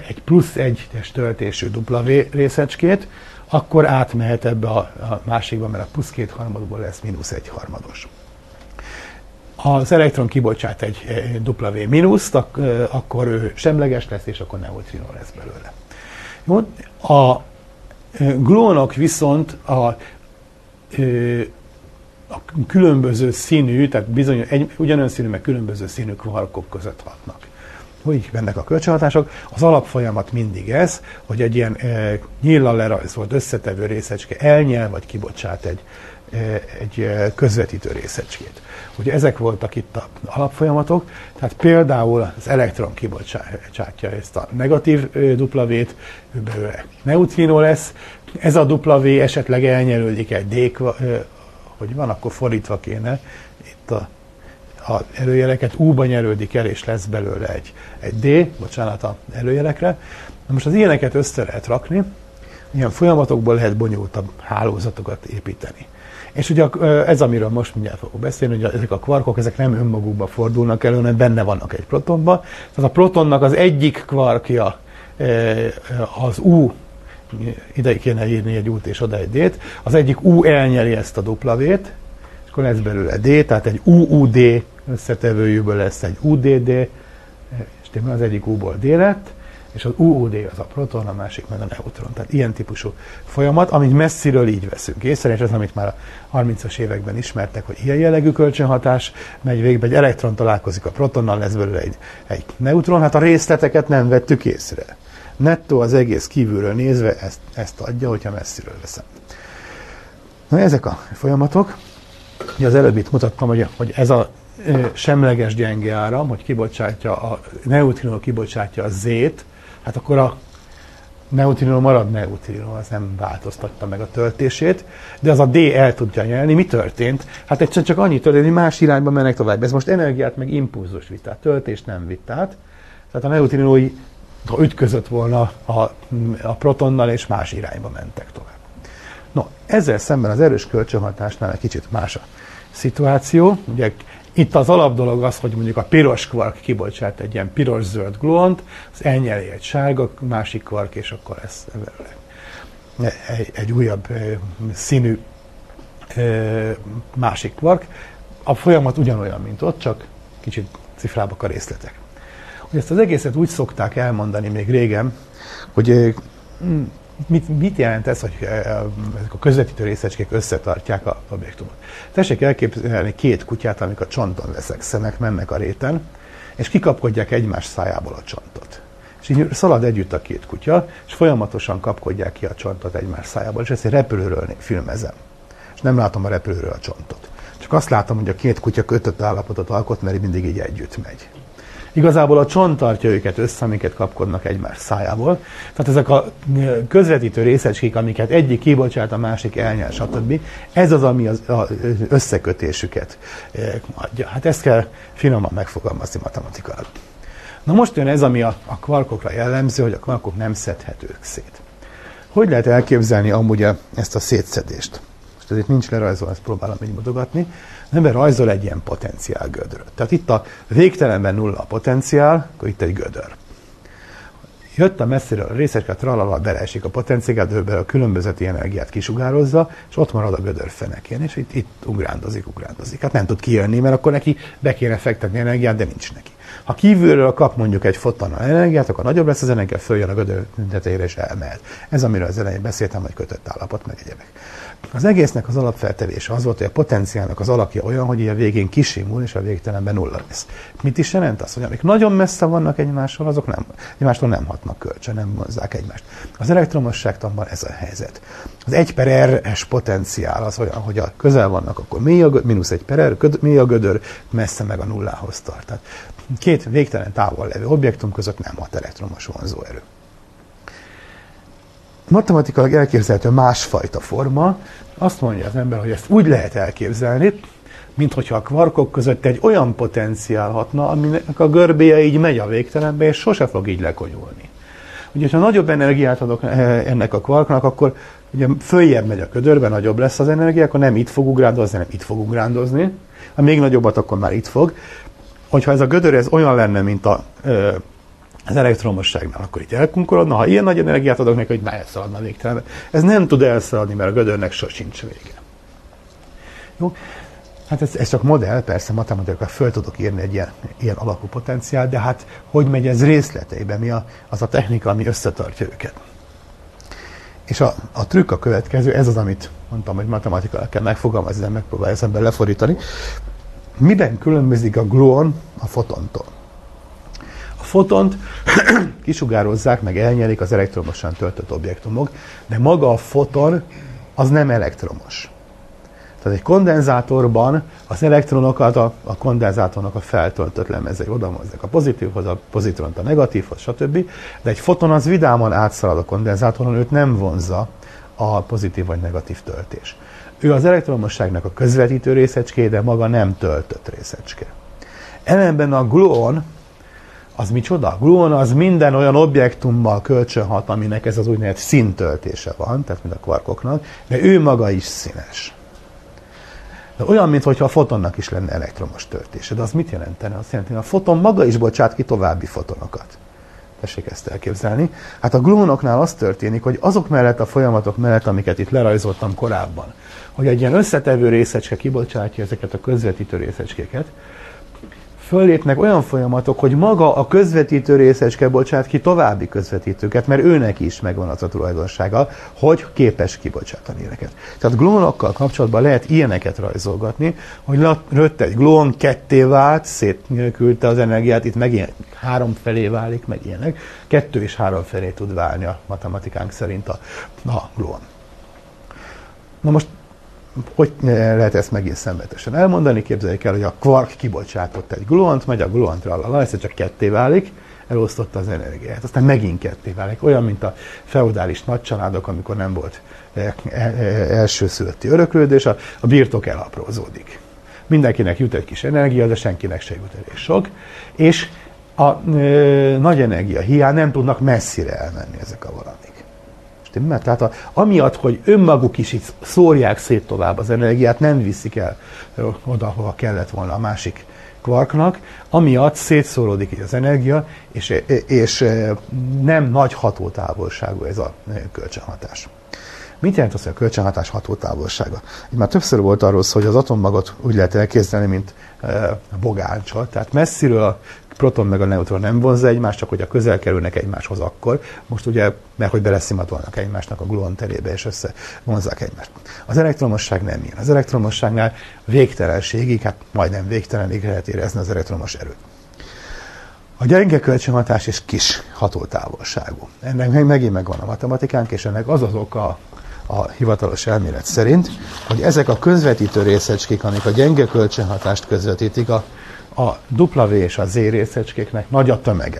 egy plusz egyes töltésű W részecskét, akkor átmehet ebbe a, a másikba, mert a plusz két harmadból lesz mínusz egy harmados. Az elektron kibocsát egy W mínuszt, akkor ő semleges lesz, és akkor neutrino lesz belőle. Jó? A glónok viszont a, a különböző színű, tehát bizony egy, ugyanolyan színű, meg különböző színű kvarkok között hatnak hogy mennek a kölcsönhatások. Az alapfolyamat mindig ez, hogy egy ilyen e, nyíllal lerajzolt összetevő részecske elnyel, vagy kibocsát egy, egy közvetítő részecskét. Ugye ezek voltak itt az alapfolyamatok, tehát például az elektron kibocsátja ezt a negatív W-t, belőle neutrino lesz, ez a W esetleg elnyelődik egy D, hogy van, akkor fordítva kéne, itt a a előjeleket U-ba nyerődik el, és lesz belőle egy, egy D, bocsánat a előjelekre. Na most az ilyeneket össze lehet rakni, ilyen folyamatokból lehet bonyolultabb hálózatokat építeni. És ugye ez, amiről most mindjárt fogok beszélni, hogy ezek a kvarkok, ezek nem önmagukba fordulnak elő, hanem benne vannak egy protonban. Tehát a protonnak az egyik kvarkja az U, ide kéne írni egy U-t és oda egy D-t, az egyik U elnyeri ezt a W-t, és akkor lesz belőle D, tehát egy UUD összetevőjűből lesz egy UDD, és tényleg az egyik U-ból D lett, és az UUD az a proton, a másik meg a neutron. Tehát ilyen típusú folyamat, amit messziről így veszünk észre, és ez, amit már a 30-as években ismertek, hogy ilyen jellegű kölcsönhatás megy végbe, egy elektron találkozik a protonnal, lesz belőle egy, egy neutron, hát a részleteket nem vettük észre. Nettó az egész kívülről nézve ezt, ezt adja, hogyha messziről veszem. Na ezek a folyamatok, ugye az előbb itt mutattam, hogy, hogy ez a semleges gyenge áram, hogy kibocsátja a neutrino kibocsátja a Z-t, hát akkor a neutrino marad neutrino, az nem változtatta meg a töltését, de az a D el tudja nyelni. Mi történt? Hát egyszerűen csak annyi történt, hogy más irányba mennek tovább. Ez most energiát meg impulzus vitát, töltést nem vitát. Tehát a neutrinói ha ütközött volna a, a protonnal, és más irányba mentek tovább. No, ezzel szemben az erős kölcsönhatásnál egy kicsit más a szituáció. Ugye itt az alapdolog az, hogy mondjuk a piros kvark kibocsát egy ilyen piros-zöld glónt, az elnyeli egy sárga másik kvark, és akkor ez egy, egy újabb színű másik kvark. A folyamat ugyanolyan, mint ott, csak kicsit cifrábbak a részletek. Ezt az egészet úgy szokták elmondani még régen, hogy mit, mit jelent ez, hogy ezek a közvetítő részecskék összetartják a objektumot? Tessék elképzelni két kutyát, amik a csonton veszekszenek, mennek a réten, és kikapkodják egymás szájából a csontot. És így szalad együtt a két kutya, és folyamatosan kapkodják ki a csontot egymás szájából, és ezt egy repülőről filmezem. És nem látom a repülőről a csontot. Csak azt látom, hogy a két kutya kötött állapotot alkot, mert mindig így együtt megy. Igazából a csont tartja őket össze, amiket kapkodnak egymás szájából. Tehát ezek a közvetítő részecskék, amiket egyik kibocsát, a másik elnyel, stb. Ez az, ami az, az összekötésüket adja. Hát ezt kell finoman megfogalmazni matematikailag. Na most jön ez, ami a, a kvarkokra jellemző, hogy a kvarkok nem szedhetők szét. Hogy lehet elképzelni amúgy ezt a szétszedést? Most ez itt nincs lerajzolva, ezt próbálom így mutogatni az ember rajzol egy ilyen potenciál gödröt. Tehát itt a végtelenben nulla a potenciál, akkor itt egy gödör. Jött a messziről a részecske, tralala, beleesik a potenciál gödörbe, a különbözeti energiát kisugározza, és ott marad a gödör fenekén, és itt, itt ugrándozik, ugrándozik. Hát nem tud kijönni, mert akkor neki be kéne fektetni energiát, de nincs neki. Ha kívülről kap mondjuk egy foton energiát, akkor nagyobb lesz az energia, följön a gödör tetejére és elmehet. Ez, amiről az elején beszéltem, hogy kötött állapot, meg egyebek. Az egésznek az alapfeltevése az volt, hogy a potenciálnak az alakja olyan, hogy a végén kisimul, és a végtelenben nulla lesz. Mit is jelent az, hogy amik nagyon messze vannak egymással, azok nem, egymástól nem hatnak kölcsön, nem mozzák egymást. Az elektromosságtanban ez a helyzet. Az 1 per R-es potenciál az olyan, hogy a közel vannak, akkor mély a, mínusz 1 per R, mély a gödör, messze meg a nullához tart. Tehát két végtelen távol levő objektum között nem hat elektromos vonzóerő matematikailag elképzelhető másfajta forma, azt mondja az ember, hogy ezt úgy lehet elképzelni, mint hogyha a kvarkok között egy olyan potenciál hatna, aminek a görbéje így megy a végtelenbe, és sose fog így lekonyulni. Ugye, ha nagyobb energiát adok eh, ennek a kvarknak, akkor ugye följebb megy a ködörbe, nagyobb lesz az energia, akkor nem itt fog ugrándozni, hanem itt fog ugrándozni. Ha még nagyobbat, akkor már itt fog. Hogyha ez a gödör ez olyan lenne, mint a ö, az elektromosságnál, akkor itt elkunkorodna, ha ilyen nagy energiát adok neki, hogy már elszaladna végtelenbe. Ez nem tud elszaladni, mert a gödörnek sosincs vége. Jó? Hát ez, ez csak modell, persze matematikailag föl tudok írni egy ilyen, ilyen alapú potenciál, de hát hogy megy ez részleteiben, mi a, az a technika, ami összetartja őket. És a, a trükk a következő, ez az, amit mondtam, hogy matematikailag kell megfogalmazni, de megpróbálja szemben lefordítani. Miben különbözik a gluon a fotontól? A fotont *clears throat* kisugározzák, meg elnyelik az elektromosan töltött objektumok, de maga a foton az nem elektromos. Tehát egy kondenzátorban az elektronokat a, a kondenzátornak a feltöltött lemezei odamozzák a pozitívhoz, a pozitront a negatívhoz, stb. De egy foton az vidáman átszalad a kondenzátoron, őt nem vonza a pozitív vagy negatív töltés. Ő az elektromosságnak a közvetítő részecské, de maga nem töltött részecske. Ellenben a gluon, az micsoda? Gluon az minden olyan objektummal kölcsönhat, aminek ez az úgynevezett szintöltése van, tehát mint a kvarkoknak, de ő maga is színes. De olyan, mintha a fotonnak is lenne elektromos töltése. De az mit jelentene? Azt jelenti, hogy a foton maga is bocsát ki további fotonokat. Tessék ezt elképzelni. Hát a glónoknál az történik, hogy azok mellett a folyamatok mellett, amiket itt lerajzoltam korábban, hogy egy ilyen összetevő részecske kibocsátja ezeket a közvetítő részecskéket, föllépnek olyan folyamatok, hogy maga a közvetítő részecske bocsát ki további közvetítőket, mert őnek is megvan az a tulajdonsága, hogy képes kibocsátani ilyeneket. Tehát glónokkal kapcsolatban lehet ilyeneket rajzolgatni, hogy rött egy glón ketté vált, szétküldte az energiát, itt megint három felé válik, meg ilyenek. Kettő és három felé tud válni a matematikánk szerint a, a glón. Na most hogy lehet ezt megint szemletesen elmondani? Képzeljük el, hogy a kvark kibocsátott egy gluont, megy a gluont, rallala, ez csak ketté válik, elosztotta az energiát. Aztán megint ketté válik. Olyan, mint a feudális nagycsaládok, amikor nem volt eh, eh, eh, elsőszülötti öröklődés, a, a birtok elaprózódik. Mindenkinek jut egy kis energia, de senkinek se jut elég sok. És a ö, nagy energia hiány nem tudnak messzire elmenni ezek a valamik. Stimmel? Tehát a, amiatt, hogy önmaguk is itt szórják szét tovább az energiát, nem viszik el oda, hova kellett volna a másik kvarknak, amiatt szétszóródik az energia, és, és nem nagy hatótávolságú ez a kölcsönhatás. Mit jelent az, hogy a kölcsönhatás hatótávolsága? Már többször volt arról szó, hogy az atommagot úgy lehet elképzelni, mint e, bogáncsot. Tehát messziről proton meg a neutron nem vonzza egymást, csak hogy a közel kerülnek egymáshoz akkor. Most ugye, mert hogy beleszimatolnak egymásnak a gluon terébe, és össze vonzzák egymást. Az elektromosság nem ilyen. Az elektromosságnál végtelenségig, hát majdnem végtelenig lehet érezni az elektromos erőt. A gyenge kölcsönhatás és kis hatótávolságú. Ennek meg megint megvan a matematikánk, és ennek az az oka a hivatalos elmélet szerint, hogy ezek a közvetítő részecskék, amik a gyenge kölcsönhatást közvetítik, a a W és a Z részecskéknek nagy a tömege.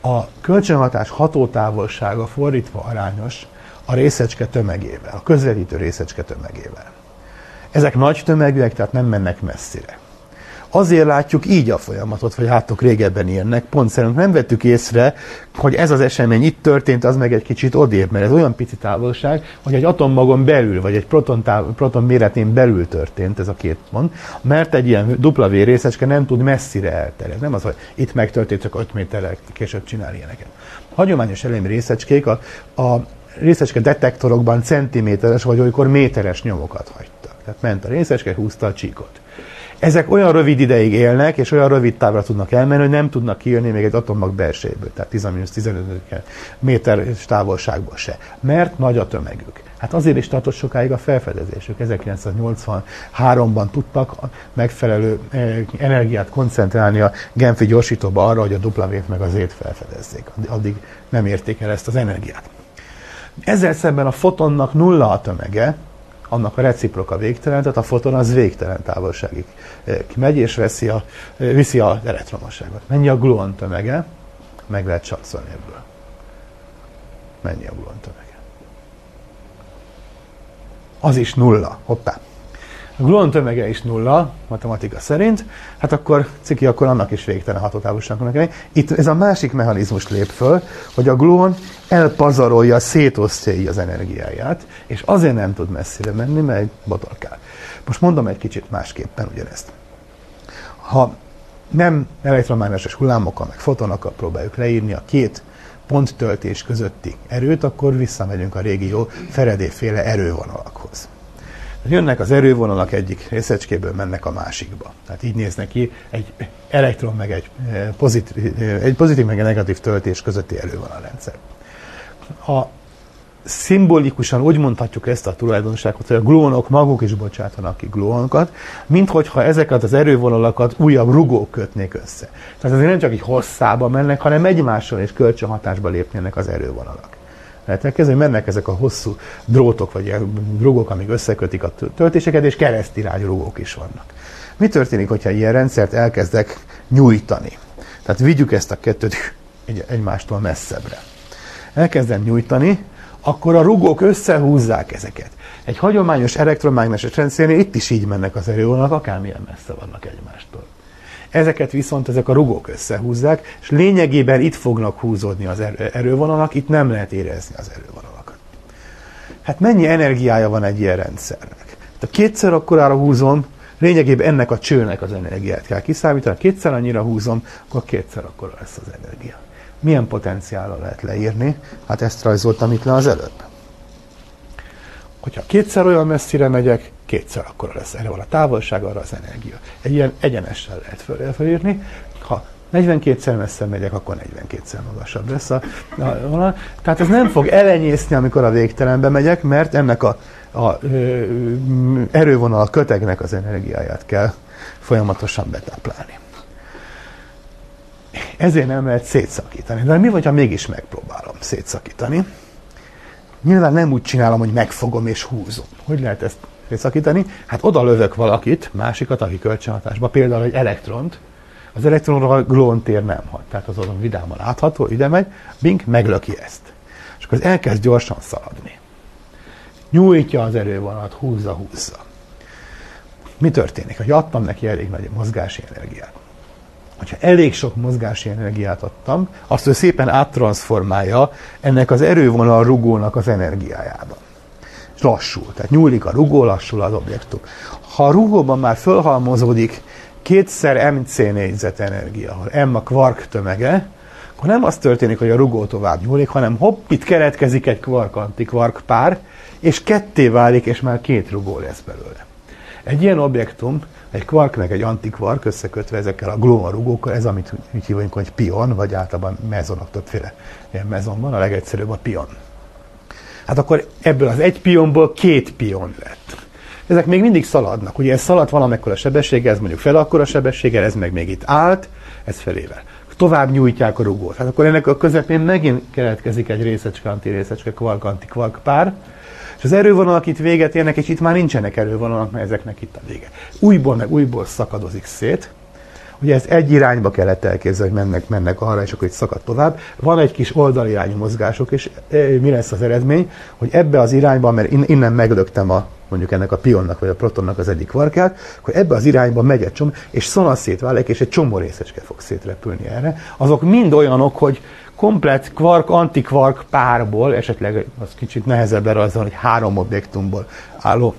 A kölcsönhatás hatótávolsága fordítva arányos a részecske tömegével, a közvetítő részecske tömegével. Ezek nagy tömegűek, tehát nem mennek messzire. Azért látjuk így a folyamatot, vagy láttok régebben ilyennek, pont szerint nem vettük észre, hogy ez az esemény itt történt, az meg egy kicsit odébb, mert ez olyan pici távolság, hogy egy atommagon belül, vagy egy proton, táv, proton méretén belül történt ez a két pont, mert egy ilyen dupla V részecske nem tud messzire elterjedni. Nem az, hogy itt megtörtént, csak 5 méterrel később csinál ilyeneket. Hagyományos elemi részecskék a, a részecske detektorokban centiméteres, vagy olykor méteres nyomokat hagytak. Tehát ment a részecske, húzta a csíkot. Ezek olyan rövid ideig élnek, és olyan rövid távra tudnak elmenni, hogy nem tudnak kijönni még egy atommag belsejéből, tehát 10-15 méter távolságból se, mert nagy a tömegük. Hát azért is tartott sokáig a felfedezésük. 1983-ban tudtak megfelelő eh, energiát koncentrálni a Genfi gyorsítóba arra, hogy a W-t meg az ét felfedezzék. Addig nem érték el ezt az energiát. Ezzel szemben a fotonnak nulla a tömege, annak a reciproka végtelen, tehát a foton az végtelen távolságig eh, megy és veszi a, eh, viszi az elektromosságot. Mennyi a gluon tömege? Meg lehet satszolni ebből. Mennyi a gluon tömege? Az is nulla. Hoppá a gluon tömege is nulla, matematika szerint, hát akkor ciki, akkor annak is végtelen hatótávolságnak kell Itt ez a másik mechanizmus lép föl, hogy a gluon elpazarolja, szétosztja az energiáját, és azért nem tud messzire menni, mert botorkál. Most mondom egy kicsit másképpen ugyanezt. Ha nem elektromágneses hullámokkal, meg fotonokkal próbáljuk leírni a két ponttöltés közötti erőt, akkor visszamegyünk a régi jó Feredé-féle erővonalakhoz. Jönnek az erővonalak egyik részecskéből, mennek a másikba. Tehát így néz ki egy elektron meg egy eh, pozitív, eh, egy pozitív meg egy negatív töltés közötti erővonalrendszer. A szimbolikusan úgy mondhatjuk ezt a tulajdonságot, hogy a gluonok maguk is bocsátanak ki gluonokat, mint hogyha ezeket az erővonalakat újabb rugók kötnék össze. Tehát azért nem csak így hosszába mennek, hanem egymással és kölcsönhatásba lépnének az erővonalak. Lehet elkezdeni, mennek ezek a hosszú drótok, vagy ilyen rugók, amik összekötik a töltéseket, és keresztirányú rugók is vannak. Mi történik, hogyha ilyen rendszert elkezdek nyújtani? Tehát vigyük ezt a kettőt egymástól messzebbre. Elkezdem nyújtani, akkor a rugók összehúzzák ezeket. Egy hagyományos elektromágneses rendszernél itt is így mennek az erővonalak, akármilyen messze vannak egymástól. Ezeket viszont ezek a rugók összehúzzák, és lényegében itt fognak húzódni az erővonalak, itt nem lehet érezni az erővonalakat. Hát mennyi energiája van egy ilyen rendszernek? Ha kétszer akkorára húzom, lényegében ennek a csőnek az energiát kell kiszámítani, ha kétszer annyira húzom, akkor kétszer akkora lesz az energia milyen potenciállal lehet leírni? Hát ezt rajzoltam itt le az előbb. Hogyha kétszer olyan messzire megyek, kétszer akkor lesz. Erre van a távolság, arra az energia. Egy ilyen egyenessel lehet föl, fölírni. Ha 42-szer messze megyek, akkor 42-szer magasabb lesz a, a, a, Tehát ez nem fog elenyészni, amikor a végtelenbe megyek, mert ennek a, a ö, erővonal, a kötegnek az energiáját kell folyamatosan betáplálni. Ezért nem lehet szétszakítani. De mi vagy, ha mégis megpróbálom szétszakítani? Nyilván nem úgy csinálom, hogy megfogom és húzom. Hogy lehet ezt szétszakítani? Hát oda lövök valakit, másikat, aki kölcsönhatásba, például egy elektront, az elektronra a glóntér nem hat, tehát az azon vidáman látható, ide megy, bink, meglöki ezt. És akkor az elkezd gyorsan szaladni. Nyújtja az erővonalat, húzza, húzza. Mi történik? Hogy adtam neki elég nagy mozgási energiát hogyha elég sok mozgási energiát adtam, azt ő szépen áttranszformálja ennek az erővonal rugónak az energiájába. Lassul, tehát nyúlik a rugó, lassul az objektum. Ha a rugóban már fölhalmozódik kétszer mc négyzet energia, ahol m a kvark tömege, akkor nem az történik, hogy a rugó tovább nyúlik, hanem hopp, itt keretkezik egy kvark-antikvark pár, és ketté válik, és már két rugó lesz belőle. Egy ilyen objektum egy kvark meg egy antikvark összekötve ezekkel a rugókkal, ez amit úgy hívunk, hogy pion, vagy általában mezonok, többféle ilyen mezon van, a legegyszerűbb a pion. Hát akkor ebből az egy pionból két pion lett. Ezek még mindig szaladnak. Ugye ez szaladt valamekkora sebességgel, ez mondjuk fel akkora sebességgel, ez meg még itt állt, ez felével. Tovább nyújtják a rugót. Hát akkor ennek a közepén megint keletkezik egy részecske, antirészecske, kvark, antikvark pár, és az erővonalak itt véget érnek, és itt már nincsenek erővonalak, mert ezeknek itt a vége. Újból meg újból szakadozik szét. Ugye ez egy irányba kellett elképzelni, hogy mennek, mennek arra, és akkor itt szakad tovább. Van egy kis oldalirányú mozgások, és e, mi lesz az eredmény, hogy ebbe az irányba, mert innen meglöktem a mondjuk ennek a pionnak vagy a protonnak az egyik kvarkát, akkor ebbe az irányba megy egy csomó, és szanat szétválik, és egy csomó részecske fog szétrepülni erre. Azok mind olyanok, hogy komplet kvark-antikvark párból, esetleg az kicsit nehezebb lerajzolni, hogy három objektumból álló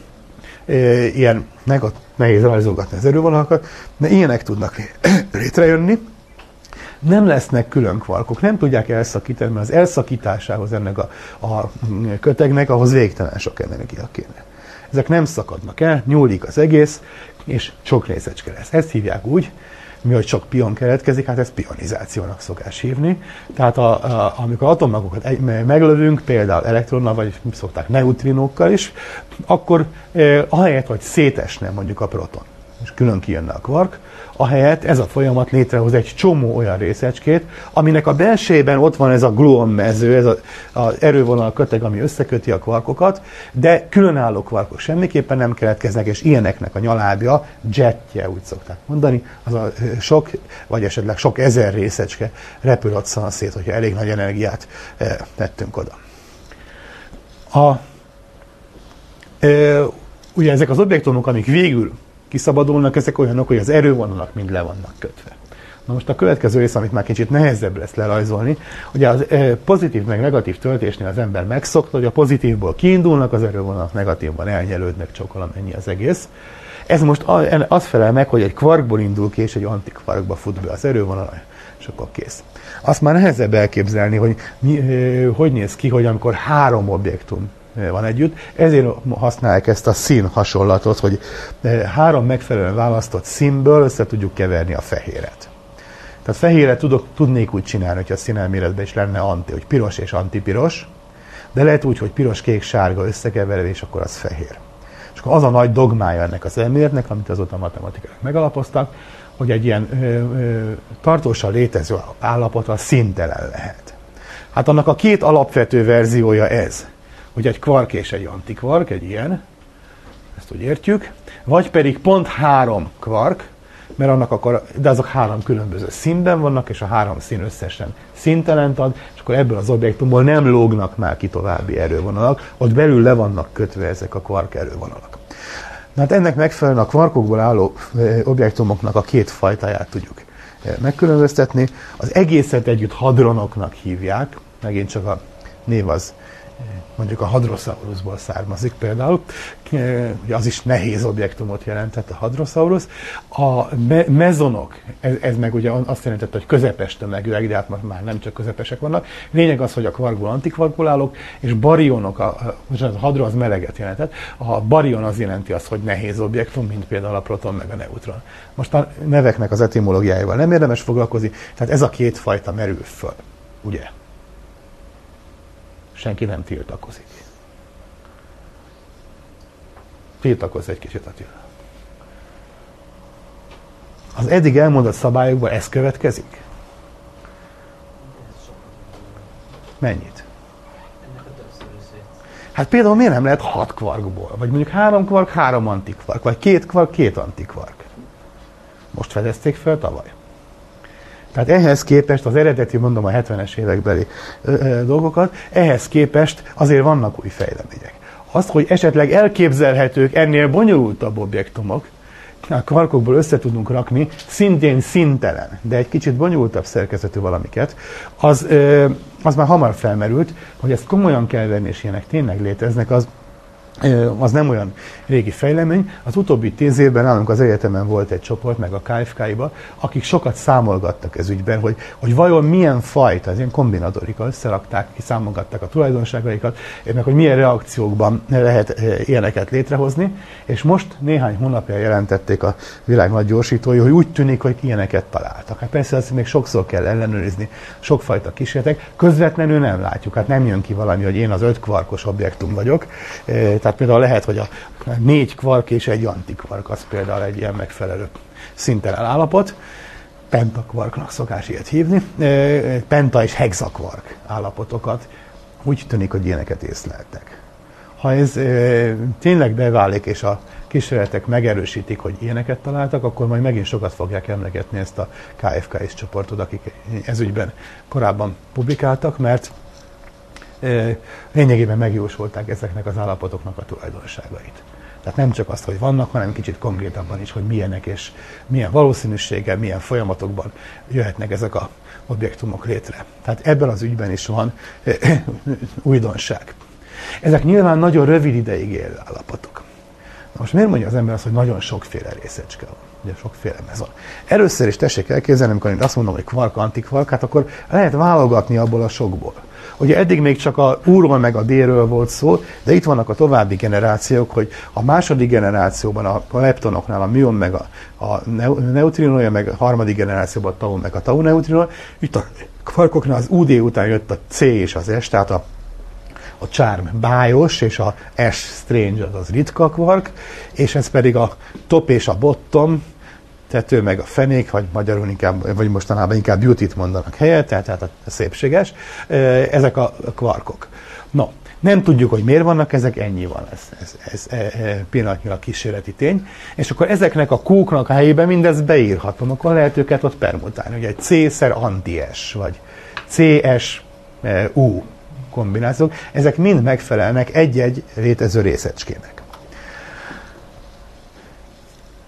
ilyen negat, nehéz rajzolgatni az erővonalakat, de ilyenek tudnak *coughs* létrejönni. Nem lesznek külön kvarkok, nem tudják elszakítani, mert az elszakításához ennek a, a kötegnek, ahhoz végtelen sok energia kéne. Ezek nem szakadnak el, nyúlik az egész, és sok részecske lesz. Ezt hívják úgy, mi, hogy csak pion keletkezik, hát ezt pionizációnak szokás hívni. Tehát a, a, amikor atommagokat egy, meglövünk, például elektronnal, vagy szokták neutrinókkal is, akkor eh, ahelyett, hogy szétesne mondjuk a proton, külön kijönne a kvark, ahelyett ez a folyamat létrehoz egy csomó olyan részecskét, aminek a belsejében ott van ez a gluon mező, ez az erővonal köteg, ami összeköti a kvarkokat, de különálló kvarkok semmiképpen nem keletkeznek, és ilyeneknek a nyalábja jetje, úgy szokták mondani, az a sok, vagy esetleg sok ezer részecske repül ott szét, hogyha elég nagy energiát tettünk oda. A, e, ugye ezek az objektumok, amik végül kiszabadulnak, ezek olyanok, hogy az erővonalak mind le vannak kötve. Na most a következő rész, amit már kicsit nehezebb lesz lerajzolni, ugye az pozitív meg negatív töltésnél az ember megszokta, hogy a pozitívból kiindulnak, az erővonalak negatívban elnyelődnek csak valamennyi az egész. Ez most az felel meg, hogy egy kvarkból indul ki, és egy antikvarkba fut be az erővonal, és akkor kész. Azt már nehezebb elképzelni, hogy mi, hogy néz ki, hogy amikor három objektum van együtt. Ezért használják ezt a szín hasonlatot, hogy három megfelelően választott színből össze tudjuk keverni a fehéret. Tehát fehérre tudok, tudnék úgy csinálni, hogyha a színelméletben is lenne anti, hogy piros és antipiros, de lehet úgy, hogy piros, kék, sárga összekeverve, és akkor az fehér. És akkor az a nagy dogmája ennek az elméletnek, amit azóta a matematikák megalapoztak, hogy egy ilyen ö, ö, tartósan létező állapot a szintelen lehet. Hát annak a két alapvető verziója ez, hogy egy kvark és egy antikvark, egy ilyen, ezt úgy értjük, vagy pedig pont három kvark, mert annak akkor, de azok három különböző színben vannak, és a három szín összesen szintelent ad, és akkor ebből az objektumból nem lógnak már ki további erővonalak, ott belül le vannak kötve ezek a kvark erővonalak. Na hát ennek megfelelően a kvarkokból álló objektumoknak a két fajtáját tudjuk megkülönböztetni. Az egészet együtt hadronoknak hívják, megint csak a név az mondjuk a Hadrosaurusból származik például, ugye az is nehéz objektumot jelentett a Hadrosaurus. A me- mezonok, ez, ez meg ugye azt jelentette, hogy közepes tömegűek, de hát már nem csak közepesek vannak. Lényeg az, hogy a kvarkból antikvarkból állok, és barionok, a, a, a hadro az meleget jelentett, a barion az jelenti azt, hogy nehéz objektum, mint például a proton meg a neutron. Most a neveknek az etimológiájával nem érdemes foglalkozni, tehát ez a két fajta merül föl, ugye? Senki nem tiltakozik. Tiltakozz egy kicsit, Attila. Az eddig elmondott szabályokban ez következik? Mennyit? Hát például miért nem lehet hat kvarkból? Vagy mondjuk három kvark, három antikvark? Vagy két kvark, két antikvark? Most fedezték fel tavaly. Tehát ehhez képest, az eredeti, mondom, a 70-es évekbeli dolgokat, ehhez képest azért vannak új fejlemények. Azt, hogy esetleg elképzelhetők ennél bonyolultabb objektumok, a kvarkokból össze tudunk rakni, szintén szintelen, de egy kicsit bonyolultabb szerkezetű valamiket, az, az már hamar felmerült, hogy ezt komolyan kell venni, és ilyenek tényleg léteznek, az az nem olyan régi fejlemény. Az utóbbi tíz évben nálunk az egyetemen volt egy csoport, meg a KFK-ba, akik sokat számolgattak ez ügyben, hogy, hogy vajon milyen fajta, ez ilyen kombinatorika, összerakták, kiszámolgatták a tulajdonságaikat, meg hogy milyen reakciókban lehet ilyeneket létrehozni, és most néhány hónapja jelentették a világ nagy gyorsítói, hogy úgy tűnik, hogy ilyeneket találtak. Hát persze ezt még sokszor kell ellenőrizni, sokfajta kísérletek, közvetlenül nem látjuk, hát nem jön ki valami, hogy én az öt kvarkos objektum vagyok, tehát például lehet, hogy a négy kvark és egy antikvark az például egy ilyen megfelelő szintelen állapot. Pentakvarknak szokás ilyet hívni. Penta és hexakvark állapotokat. Úgy tűnik, hogy ilyeneket észleltek. Ha ez tényleg beválik, és a kísérletek megerősítik, hogy ilyeneket találtak, akkor majd megint sokat fogják emlegetni ezt a KFKS csoportot, akik ezügyben korábban publikáltak, mert lényegében megjósolták ezeknek az állapotoknak a tulajdonságait. Tehát nem csak azt, hogy vannak, hanem kicsit konkrétabban is, hogy milyenek és milyen valószínűséggel, milyen folyamatokban jöhetnek ezek a objektumok létre. Tehát ebben az ügyben is van újdonság. Ezek nyilván nagyon rövid ideig élő állapotok. Na most miért mondja az ember azt, hogy nagyon sokféle részecske van? Ugye sokféle mezon. Először is tessék elképzelni, amikor én azt mondom, hogy kvark, antikvark, hát akkor lehet válogatni abból a sokból. Ugye eddig még csak a úról meg a délről volt szó, de itt vannak a további generációk, hogy a második generációban a leptonoknál a műon meg a, a neutrinója, meg a harmadik generációban a tau meg a tau neutrinója, itt a kvarkoknál az UD után jött a C és az S, tehát a a charm bájos, és a S strange az, az ritka kvark, és ez pedig a top és a bottom, tető, meg a fenék, vagy magyarul inkább, vagy mostanában inkább beauty-t mondanak helyett, tehát, tehát a szépséges, ezek a kvarkok. No, nem tudjuk, hogy miért vannak ezek, ennyi van, ez, ez, ez e, e, pillanatnyilag kísérleti tény. És akkor ezeknek a kúknak a helyében mindez beírhatom, akkor lehet őket ott permutálni. Ugye egy C-szer anti-S, vagy CS-U kombinációk, ezek mind megfelelnek egy-egy létező részecskének.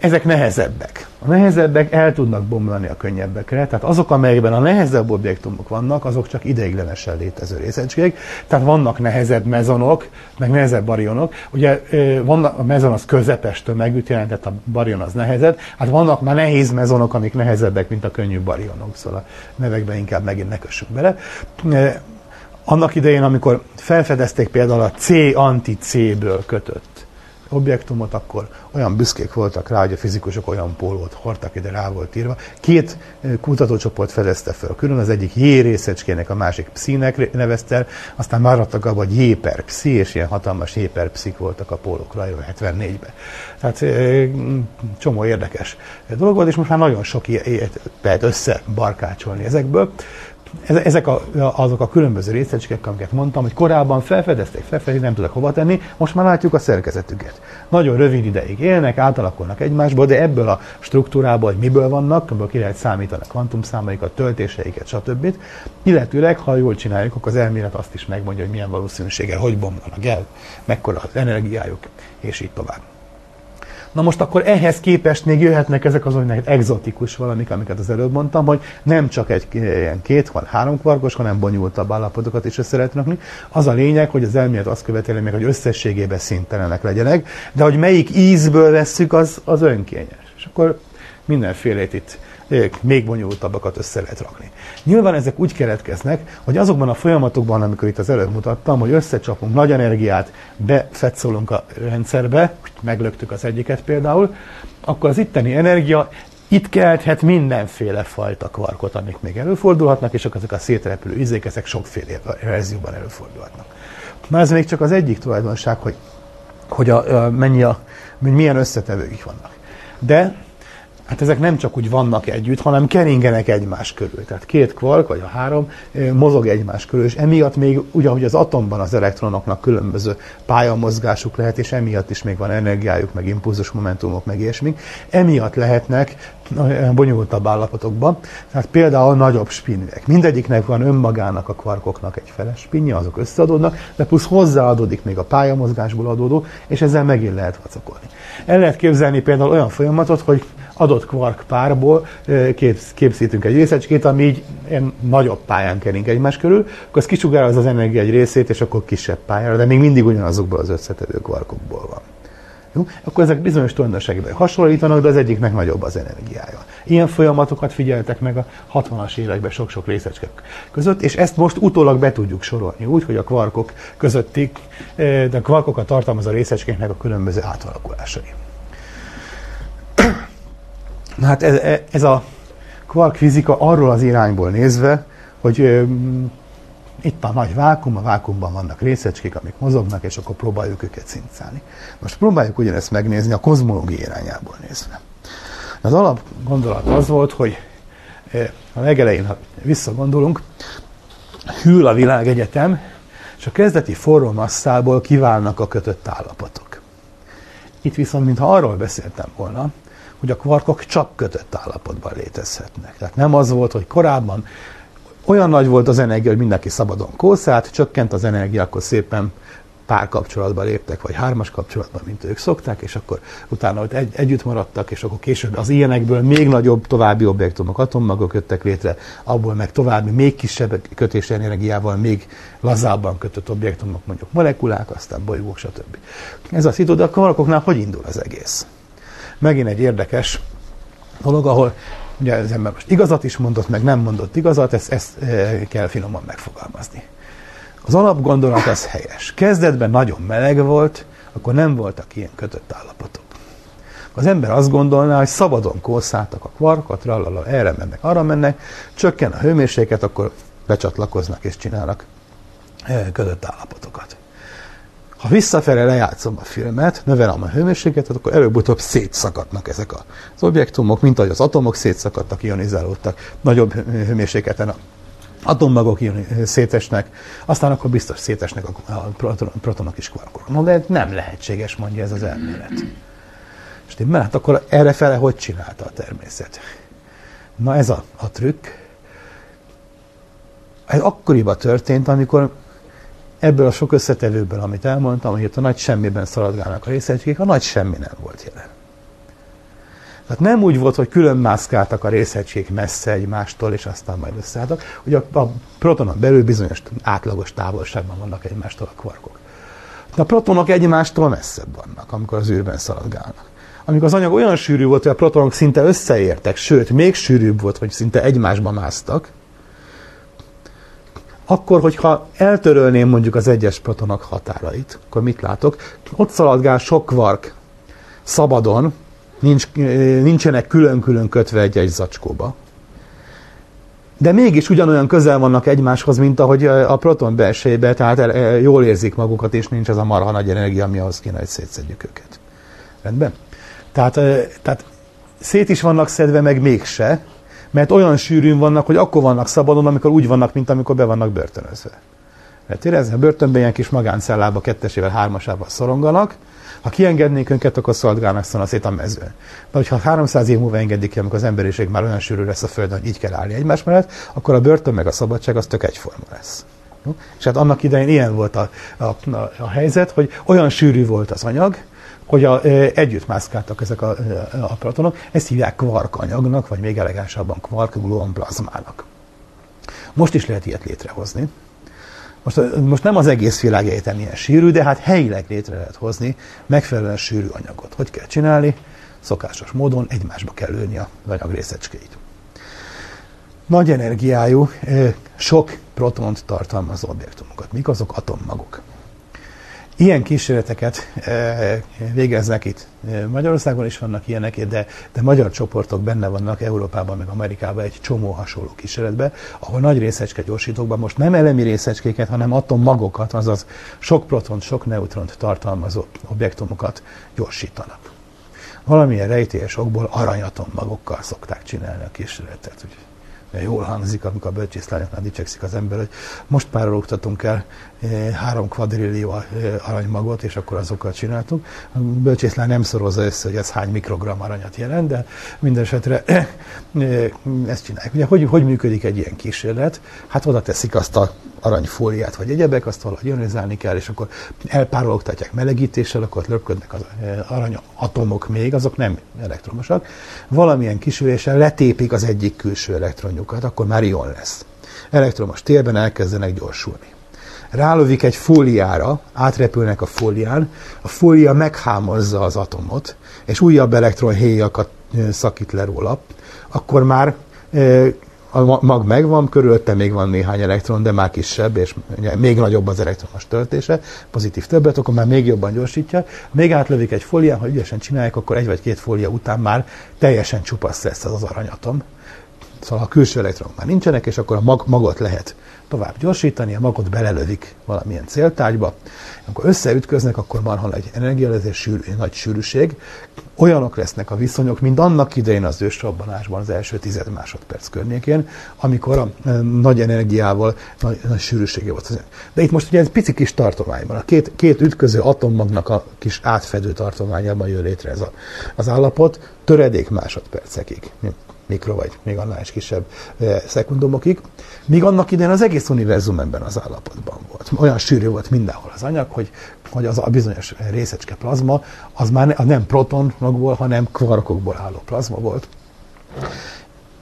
ezek nehezebbek. A nehezebbek el tudnak bomlani a könnyebbekre, tehát azok, amelyekben a nehezebb objektumok vannak, azok csak ideiglenesen létező részecskék, tehát vannak nehezebb mezonok, meg nehezebb barionok. Ugye vannak, a mezon az közepes tömegűt jelent, tehát a barion az nehezebb, hát vannak már nehéz mezonok, amik nehezebbek, mint a könnyű barionok, szóval a nevekben inkább megint ne kössünk bele. Annak idején, amikor felfedezték például a C anti-C-ből kötött objektumot, akkor olyan büszkék voltak rá, hogy a fizikusok olyan pólót hordtak, ide rá volt írva. Két kutatócsoport fedezte fel külön, az egyik J részecskének, a másik pszínek nevezte el, aztán maradtak abban, hogy J per pszi, és ilyen hatalmas J per pszik voltak a pólókra 74-ben. Tehát csomó érdekes dolog volt, és most már nagyon sok ilyet lehet összebarkácsolni ezekből ezek a, azok a különböző részecskek, amiket mondtam, hogy korábban felfedezték, felfedezték, nem tudok hova tenni, most már látjuk a szerkezetüket. Nagyon rövid ideig élnek, átalakulnak egymásból, de ebből a struktúrából, hogy miből vannak, ebből ki lehet számítani a kvantumszámaikat, töltéseiket, stb. Illetőleg, ha jól csináljuk, akkor az elmélet azt is megmondja, hogy milyen valószínűséggel, hogy bomlanak el, mekkora az energiájuk, és így tovább. Na most akkor ehhez képest még jöhetnek ezek az olyan exotikus valamik, amiket az előbb mondtam, hogy nem csak egy ilyen két vagy három kvarkos, hanem bonyolultabb állapotokat is össze lehet rakni. Az a lényeg, hogy az elmélet azt követeli meg, hogy összességében szintelenek legyenek, de hogy melyik ízből vesszük, az, az önkényes. És akkor mindenfélét itt még bonyolultabbakat össze lehet rakni. Nyilván ezek úgy keletkeznek, hogy azokban a folyamatokban, amikor itt az előbb mutattam, hogy összecsapunk nagy energiát, befetszolunk a rendszerbe, meglöktük az egyiket például, akkor az itteni energia itt kelthet mindenféle fajta kvarkot, amik még előfordulhatnak, és akkor ezek a szétrepülő izék, ezek sokféle verzióban előfordulhatnak. Na ez még csak az egyik tulajdonság, hogy, hogy a, a, mennyi a, milyen összetevők vannak. De hát ezek nem csak úgy vannak együtt, hanem keringenek egymás körül. Tehát két kvark, vagy a három mozog egymás körül, és emiatt még ugyanúgy az atomban az elektronoknak különböző pályamozgásuk lehet, és emiatt is még van energiájuk, meg impulzus momentumok, meg ilyesmi. Emiatt lehetnek bonyolultabb állapotokban. Tehát például nagyobb spinnek. Mindegyiknek van önmagának a kvarkoknak egy feles spinja, azok összeadódnak, de plusz hozzáadódik még a pályamozgásból adódó, és ezzel megint lehet vacakolni. El lehet képzelni például olyan folyamatot, hogy adott kvark párból képzítünk egy részecskét, ami így ilyen nagyobb pályán kering egymás körül, akkor az kisugároz az energia egy részét, és akkor kisebb pályára, de még mindig ugyanazokból az összetevő kvarkokból van. Jó? Akkor ezek bizonyos tulajdonságban hasonlítanak, de az egyiknek nagyobb az energiája. Ilyen folyamatokat figyeltek meg a 60-as években sok-sok részecske között, és ezt most utólag be tudjuk sorolni úgy, hogy a kvarkok közötti, de a kvarkokat tartalmaz a részecskéknek a különböző átalakulásai. *clears throat* Na hát ez, ez a kvark fizika arról az irányból nézve, hogy ö, itt a nagy vákum, a vákumban vannak részecskék, amik mozognak, és akkor próbáljuk őket szintszállni. Most próbáljuk ugyanezt megnézni a kozmológia irányából nézve. Az alap gondolat az volt, hogy a legelején, ha visszagondolunk, hűl a világegyetem, és a kezdeti forró masszából kiválnak a kötött állapotok. Itt viszont, mintha arról beszéltem volna, hogy a kvarkok csak kötött állapotban létezhetnek. Tehát nem az volt, hogy korábban olyan nagy volt az energia, hogy mindenki szabadon kószált, csökkent az energia, akkor szépen párkapcsolatba léptek, vagy hármas kapcsolatban, mint ők szokták, és akkor utána ott egy, együtt maradtak, és akkor később az ilyenekből még nagyobb további objektumok, atommagok jöttek létre, abból meg további, még kisebb kötés energiával, még lazábban kötött objektumok, mondjuk molekulák, aztán bolygók, stb. Ez azt hitod, de a kvarkoknál hogy indul az egész? megint egy érdekes dolog, ahol ugye az ember most igazat is mondott, meg nem mondott igazat, ezt, ezt e, kell finoman megfogalmazni. Az alapgondolat az helyes. Kezdetben nagyon meleg volt, akkor nem voltak ilyen kötött állapotok. Az ember azt gondolná, hogy szabadon kószáltak a kvarkot, rallala, erre mennek, arra mennek, csökken a hőmérséklet, akkor becsatlakoznak és csinálnak e, kötött állapotokat. Ha visszafele lejátszom a filmet, növelem a hőmérsékletet, akkor előbb-utóbb szétszakadnak ezek az objektumok, mint ahogy az atomok szétszakadtak, ionizálódtak, nagyobb hőmérsékleten a atommagok szétesnek, aztán akkor biztos szétesnek a protonok is kvarkok. No, de nem lehetséges, mondja ez az elmélet. És én, mert akkor erre fele hogy csinálta a természet? Na ez a, a trükk. Ez akkoriban történt, amikor ebből a sok összetevőből, amit elmondtam, hogy itt a nagy semmiben szaladgálnak a részecskék, a nagy semmi nem volt jelen. Tehát nem úgy volt, hogy külön mászkáltak a részecskék messze egymástól, és aztán majd összeálltak. Ugye a, a protonon belül bizonyos átlagos távolságban vannak egymástól a kvarkok. A protonok egymástól messzebb vannak, amikor az űrben szaladgálnak. Amikor az anyag olyan sűrű volt, hogy a protonok szinte összeértek, sőt, még sűrűbb volt, hogy szinte egymásba másztak, akkor, hogyha eltörölném mondjuk az egyes protonok határait, akkor mit látok? Ott szaladgál sok kvark szabadon, nincs, nincsenek külön-külön kötve egy-egy zacskóba. De mégis ugyanolyan közel vannak egymáshoz, mint ahogy a proton belsejébe, tehát jól érzik magukat, és nincs az a marha nagy energia, ami ahhoz kéne, hogy szétszedjük őket. Rendben? Tehát, tehát szét is vannak szedve, meg mégse, mert olyan sűrűn vannak, hogy akkor vannak szabadon, amikor úgy vannak, mint amikor be vannak börtönözve. Mert érezni, a börtönben ilyen kis magáncellába, kettesével, hármasával szoronganak, ha kiengednék önket, akkor szaladgálnak szana szét a mezőn. De hogyha 300 év múlva engedik ki, amikor az emberiség már olyan sűrű lesz a Földön, hogy így kell állni egymás mellett, akkor a börtön meg a szabadság az tök egyforma lesz. És hát annak idején ilyen volt a, a, a, a helyzet, hogy olyan sűrű volt az anyag, hogy a, együtt mászkáltak ezek a, a protonok. Ezt hívják kvarkanyagnak, vagy még elegánsabban kvark plazmának. Most is lehet ilyet létrehozni. Most, most nem az egész világ egyetem ilyen sűrű, de hát helyileg létre lehet hozni megfelelően sűrű anyagot. Hogy kell csinálni? Szokásos módon egymásba kell lőni a anyag részecskéit. Nagy energiájú, sok protont tartalmazó objektumokat. Mik azok? Atommagok. Ilyen kísérleteket eh, végeznek itt. Eh, Magyarországon is vannak ilyenek, de, de magyar csoportok benne vannak Európában, meg Amerikában egy csomó hasonló kísérletbe, ahol nagy részecske gyorsítókban most nem elemi részecskéket, hanem atommagokat, azaz sok protont, sok neutront tartalmazó objektumokat gyorsítanak. Valamilyen rejtélyes okból aranyatommmagokkal szokták csinálni a kísérletet. Úgy jól hangzik, amikor a bölcsészlányoknál dicsekszik az ember, hogy most párologtatunk el három kvadrillió eh, aranymagot, és akkor azokkal csináltunk. A bölcsészlány nem szorozza össze, hogy ez hány mikrogram aranyat jelent, de minden esetre eh, ezt csinálják. Ugye, hogy, hogy működik egy ilyen kísérlet? Hát oda teszik azt a aranyfóliát, vagy egyebek, azt valahogy ionizálni kell, és akkor elpárologtatják melegítéssel, akkor löpködnek az aranyatomok még, azok nem elektromosak. Valamilyen kisüléssel letépik az egyik külső elektronjukat, akkor már ion lesz. Elektromos térben elkezdenek gyorsulni. Rálövik egy fóliára, átrepülnek a fólián, a fólia meghámozza az atomot, és újabb elektronhéjakat szakít le róla, akkor már a mag megvan, körülötte még van néhány elektron, de már kisebb, és még nagyobb az elektronos töltése, pozitív többet, akkor már még jobban gyorsítja. Még átlövik egy fólián, ha ügyesen csinálják, akkor egy vagy két fólia után már teljesen csupasz lesz az az aranyatom. Szóval a külső elektronok már nincsenek, és akkor a mag, magot lehet tovább gyorsítani, a magot belelövik valamilyen céltárgyba, amikor összeütköznek, akkor marha egy energialezés, sűrű, nagy sűrűség. Olyanok lesznek a viszonyok, mint annak idején az ősrobbanásban az első tized másodperc környékén, amikor a e, nagy energiával, nagy, nagy sűrűsége volt. De itt most ugye egy pici kis tartományban, a két, két ütköző atommagnak a kis átfedő tartományában jön létre ez a, az állapot, töredék másodpercekig mikro, vagy még annál is kisebb szekundumokig, míg annak idején az egész univerzum ebben az állapotban volt. Olyan sűrű volt mindenhol az anyag, hogy, hogy az a bizonyos részecske plazma, az már nem protonokból, hanem kvarkokból álló plazma volt.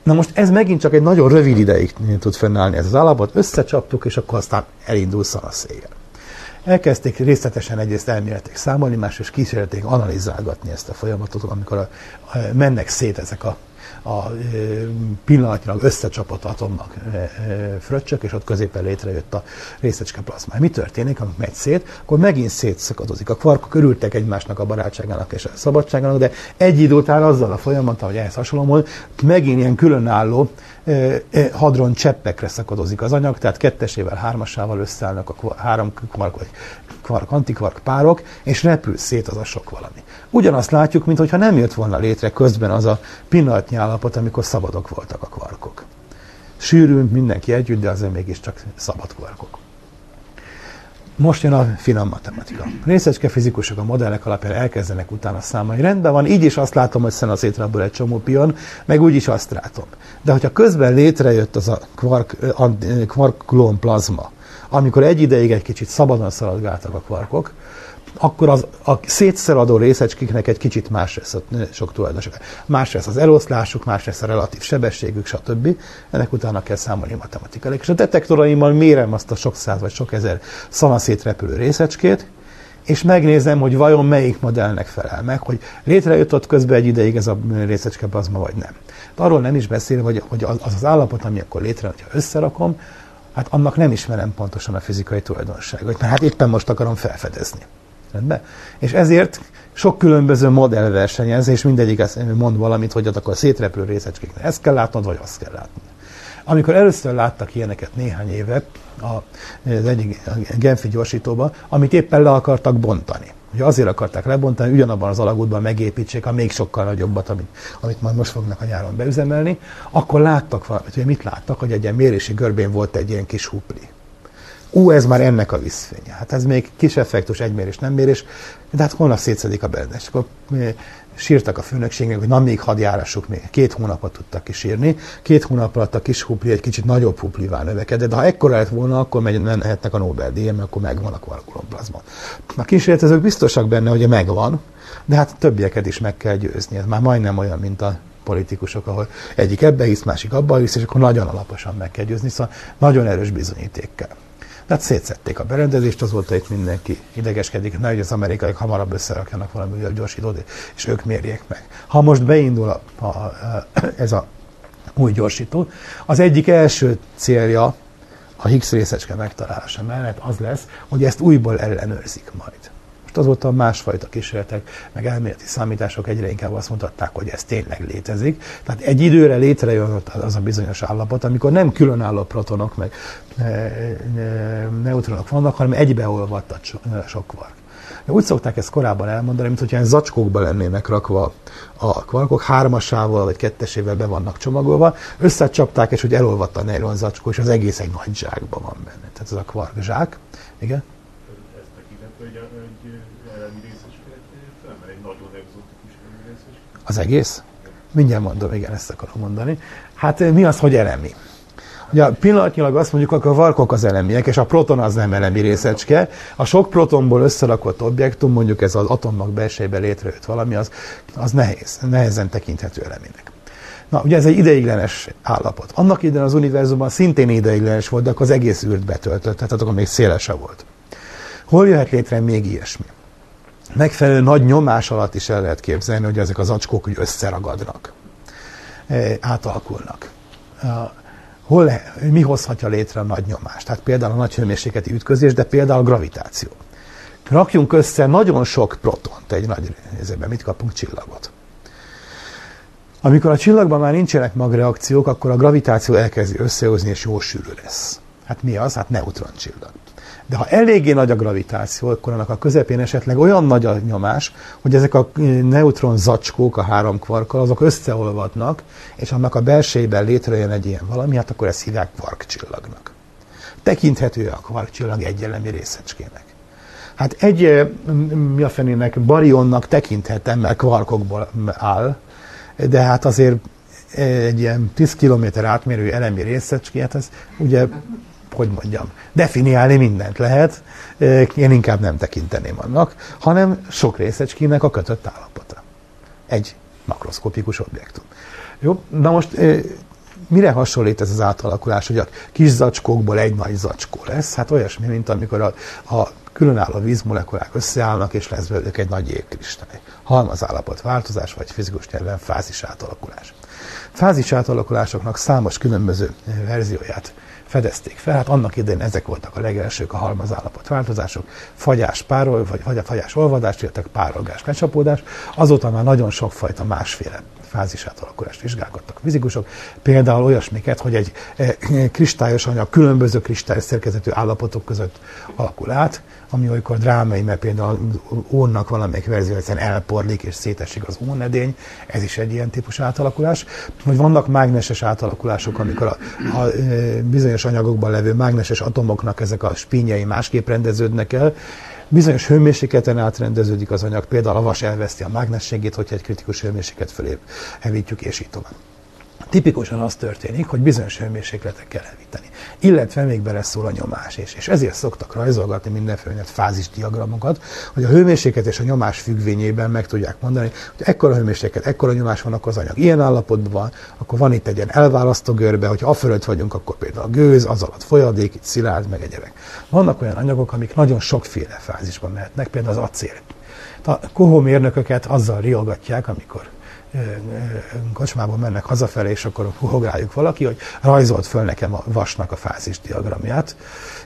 Na most ez megint csak egy nagyon rövid ideig tud fennállni ez az állapot, összecsaptuk, és akkor aztán elindul szanaszéjjel. Elkezdték részletesen egyrészt elméleték számolni, másrészt kísérleték analizálgatni ezt a folyamatot, amikor a, a, mennek szét ezek a a pillanatnyilag összecsapott atomnak fröccsök, és ott középen létrejött a részecske plazma. Mi történik, amikor megy szét, akkor megint szétszakadozik. A kvarkok örültek egymásnak a barátságának és a szabadságának, de egy idő után azzal a folyamattal, hogy ehhez hasonlóan, megint ilyen különálló hadron cseppekre szakadozik az anyag, tehát kettesével, hármasával összeállnak a három kvark vagy kvark, antikvark párok, és repül szét az a sok valami. Ugyanazt látjuk, mintha nem jött volna létre közben az a pillanatnyi állapot, amikor szabadok voltak a kvarkok. Sűrűn mindenki együtt, de azért mégiscsak szabad kvarkok. Most jön a finom matematika. Részecske fizikusok a modellek alapján elkezdenek utána számolni. Rendben van, így is azt látom, hogy a szétrabból egy csomó pion, meg úgy is azt látom. De hogyha közben létrejött az a kvark, kvark plazma, amikor egy ideig egy kicsit szabadon szaladgáltak a kvarkok, akkor az, a szétszaladó részecskéknek egy kicsit más lesz a sok tulajdonosok. Más lesz az eloszlásuk, más lesz a relatív sebességük, stb. Ennek utána kell számolni matematikailag. És a detektoraimmal mérem azt a sok száz vagy sok ezer szanaszét repülő részecskét, és megnézem, hogy vajon melyik modellnek felel meg, hogy létrejött ott közben egy ideig ez a részecske plazma, vagy nem. De arról nem is beszél, hogy, hogy az az állapot, ami akkor létre, ha összerakom, hát annak nem ismerem pontosan a fizikai tulajdonságait, mert hát éppen most akarom felfedezni. Rendben? És ezért sok különböző modell versenyez, és mindegyik mond valamit, hogy akkor szétrepülő részecskéknek ezt kell látnod, vagy azt kell látnod. Amikor először láttak ilyeneket néhány éve az egyik Genfi gyorsítóba, amit éppen le akartak bontani. Ugye azért akarták lebontani, ugyanabban az alagútban megépítsék a még sokkal nagyobbat, amit, amit majd most fognak a nyáron beüzemelni, akkor láttak valamit. Ugye mit láttak? Hogy egy ilyen mérési görbén volt egy ilyen kis hupli. Ú, ez már ennek a visszfénye. Hát ez még kis effektus, egymérés, nem mérés, de hát holnap szétszedik a benne. És akkor sírtak a főnökségnek, hogy na még hadd járassuk még. Két hónapot tudtak kisírni. Két hónap alatt a kis hupli egy kicsit nagyobb huplivá növekedett, de ha ekkora lett volna, akkor menhetnek a Nobel-díjra, mert akkor megvan a kvarkulomplazma. A kísérletezők biztosak benne, hogy megvan, de hát többieket is meg kell győzni. Ez már majdnem olyan, mint a politikusok, ahol egyik ebbe hisz, másik abba hisz, és akkor nagyon alaposan meg kell győzni, szóval nagyon erős bizonyíték kell. Tehát szétszették a berendezést, azóta itt mindenki idegeskedik, nehogy az amerikaiak hamarabb összerakjanak valami gyorsítót, és ők mérjék meg. Ha most beindul a, a, ez a új gyorsító, az egyik első célja a Higgs részecske megtalálása mellett az lesz, hogy ezt újból ellenőrzik majd. Most azóta másfajta kísérletek, meg elméleti számítások egyre inkább azt mutatták, hogy ez tényleg létezik. Tehát egy időre létrejön az a bizonyos állapot, amikor nem különálló protonok, meg e, e, neutronok vannak, hanem egybeolvadt a sok kvark. Úgy szokták ezt korábban elmondani, mint hogyha ilyen zacskókba lennének rakva a kvarkok, hármasával vagy kettesével be vannak csomagolva, összecsapták, és hogy elolvadt a neyron zacskó, és az egész egy nagy zsákban van benne. Tehát ez a kvark zsák. Igen? Az egész? Mindjárt mondom, igen, ezt akarom mondani. Hát eh, mi az, hogy elemi? Ugye pillanatnyilag azt mondjuk, akkor a varkok az elemiek, és a proton az nem elemi részecske. A sok protonból összerakott objektum, mondjuk ez az atommag belsejébe létrejött valami, az, az nehéz, nehezen tekinthető eleminek. Na, ugye ez egy ideiglenes állapot. Annak idején az univerzumban szintén ideiglenes volt, de akkor az egész űrt betöltött, tehát akkor még szélese volt. Hol jöhet létre még ilyesmi? Megfelelő nagy nyomás alatt is el lehet képzelni, hogy ezek az acskók úgy összeragadnak, e, átalakulnak. Hol le, mi hozhatja létre a nagy nyomást? Tehát például a nagy hőmérsékleti ütközés, de például a gravitáció. Rakjunk össze nagyon sok protont egy nagy részében, mit kapunk csillagot. Amikor a csillagban már nincsenek magreakciók, akkor a gravitáció elkezdi összehozni, és jó sűrű lesz. Hát mi az? Hát neutroncsillag. De ha eléggé nagy a gravitáció, akkor annak a közepén esetleg olyan nagy a nyomás, hogy ezek a neutron zacskók a három kvarkkal, azok összeolvadnak, és annak a belsejében létrejön egy ilyen valami, hát akkor ezt hívják kvarkcsillagnak. Tekinthető a kvarkcsillag egyelemi részecskének. Hát egy, mi a fenének, barionnak tekinthetem, mert kvarkokból áll, de hát azért egy ilyen 10 km átmérő elemi részecskét, hát ez ugye hogy mondjam, definiálni mindent lehet, én inkább nem tekinteném annak, hanem sok részecskének a kötött állapota. Egy makroszkopikus objektum. Jó, na most mire hasonlít ez az átalakulás, hogy a kis zacskókból egy nagy zacskó lesz? Hát olyasmi, mint amikor a, a különálló vízmolekulák összeállnak, és lesz belőlük egy nagy jégkristály. Halmazállapot változás, vagy fizikus nyelven fázis átalakulás. Fázis átalakulásoknak számos különböző verzióját fedezték fel. Hát annak idején ezek voltak a legelsők a halmazállapot változások, fagyás, párol, vagy, vagy a fagyás olvadás, illetve párolgás, lecsapódás. Azóta már nagyon sokfajta másféle fázisát alakulást vizsgálkodtak fizikusok. Például olyasmiket, hogy egy eh, kristályos anyag különböző kristályos szerkezetű állapotok között alakul át, ami olykor drámai, mert például ónnak valamelyik verzió egyszerűen elporlik és szétesik az ónedény, ez is egy ilyen típusú átalakulás. Vagy vannak mágneses átalakulások, amikor a, a, a bizonyos anyagokban levő mágneses atomoknak ezek a spínyei másképp rendeződnek el, bizonyos hőmérsékleten átrendeződik az anyag, például a vas elveszti a mágnességét, hogyha egy kritikus hőmérséklet fölé hevítjük, és így tovább. Tipikusan az történik, hogy bizonyos hőmérsékletek kell elvíteni. Illetve még beleszól a nyomás is. És ezért szoktak rajzolgatni mindenféle fázisdiagramokat, hogy a hőmérséklet és a nyomás függvényében meg tudják mondani, hogy ekkora hőmérséklet, ekkora nyomás van, akkor az anyag ilyen állapotban van, akkor van itt egy ilyen elválasztó görbe, hogyha a fölött vagyunk, akkor például a gőz, az alatt folyadék, itt szilárd, meg egyebek. Vannak olyan anyagok, amik nagyon sokféle fázisban mehetnek, például az acél. A kohómérnököket azzal riogatják, amikor kocsmában mennek hazafelé, és akkor hug rájuk valaki, hogy rajzolt föl nekem a vasnak a fázis diagramját.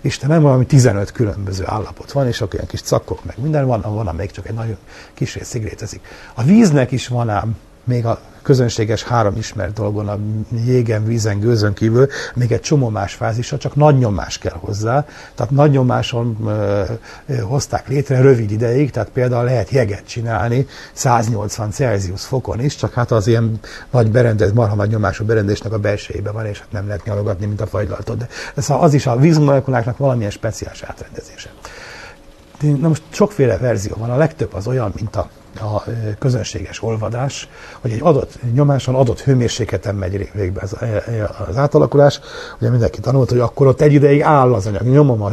Istenem, valami 15 különböző állapot van, és akkor ilyen kis cakkok, meg minden van, van, még csak egy nagyon kis rész szigrétezik. A víznek is van ám még a közönséges három ismert dolgon, a jégen, vízen, gőzön kívül, még egy csomó más fázisa, csak nagy nyomás kell hozzá. Tehát nagy nyomáson ö, ö, hozták létre rövid ideig, tehát például lehet jeget csinálni 180 Celsius fokon is, csak hát az ilyen nagy berendez, marha nagy nyomású berendezésnek a belsejében van, és hát nem lehet nyalogatni, mint a fagylaltot. De szóval az is a vízmolekuláknak valamilyen speciális átrendezése. Na most sokféle verzió van, a legtöbb az olyan, mint a a közönséges olvadás, hogy egy adott nyomáson, adott hőmérsékleten megy végbe az, az átalakulás. Ugye mindenki tanult, hogy akkor ott egy ideig áll az anyag, nyomom a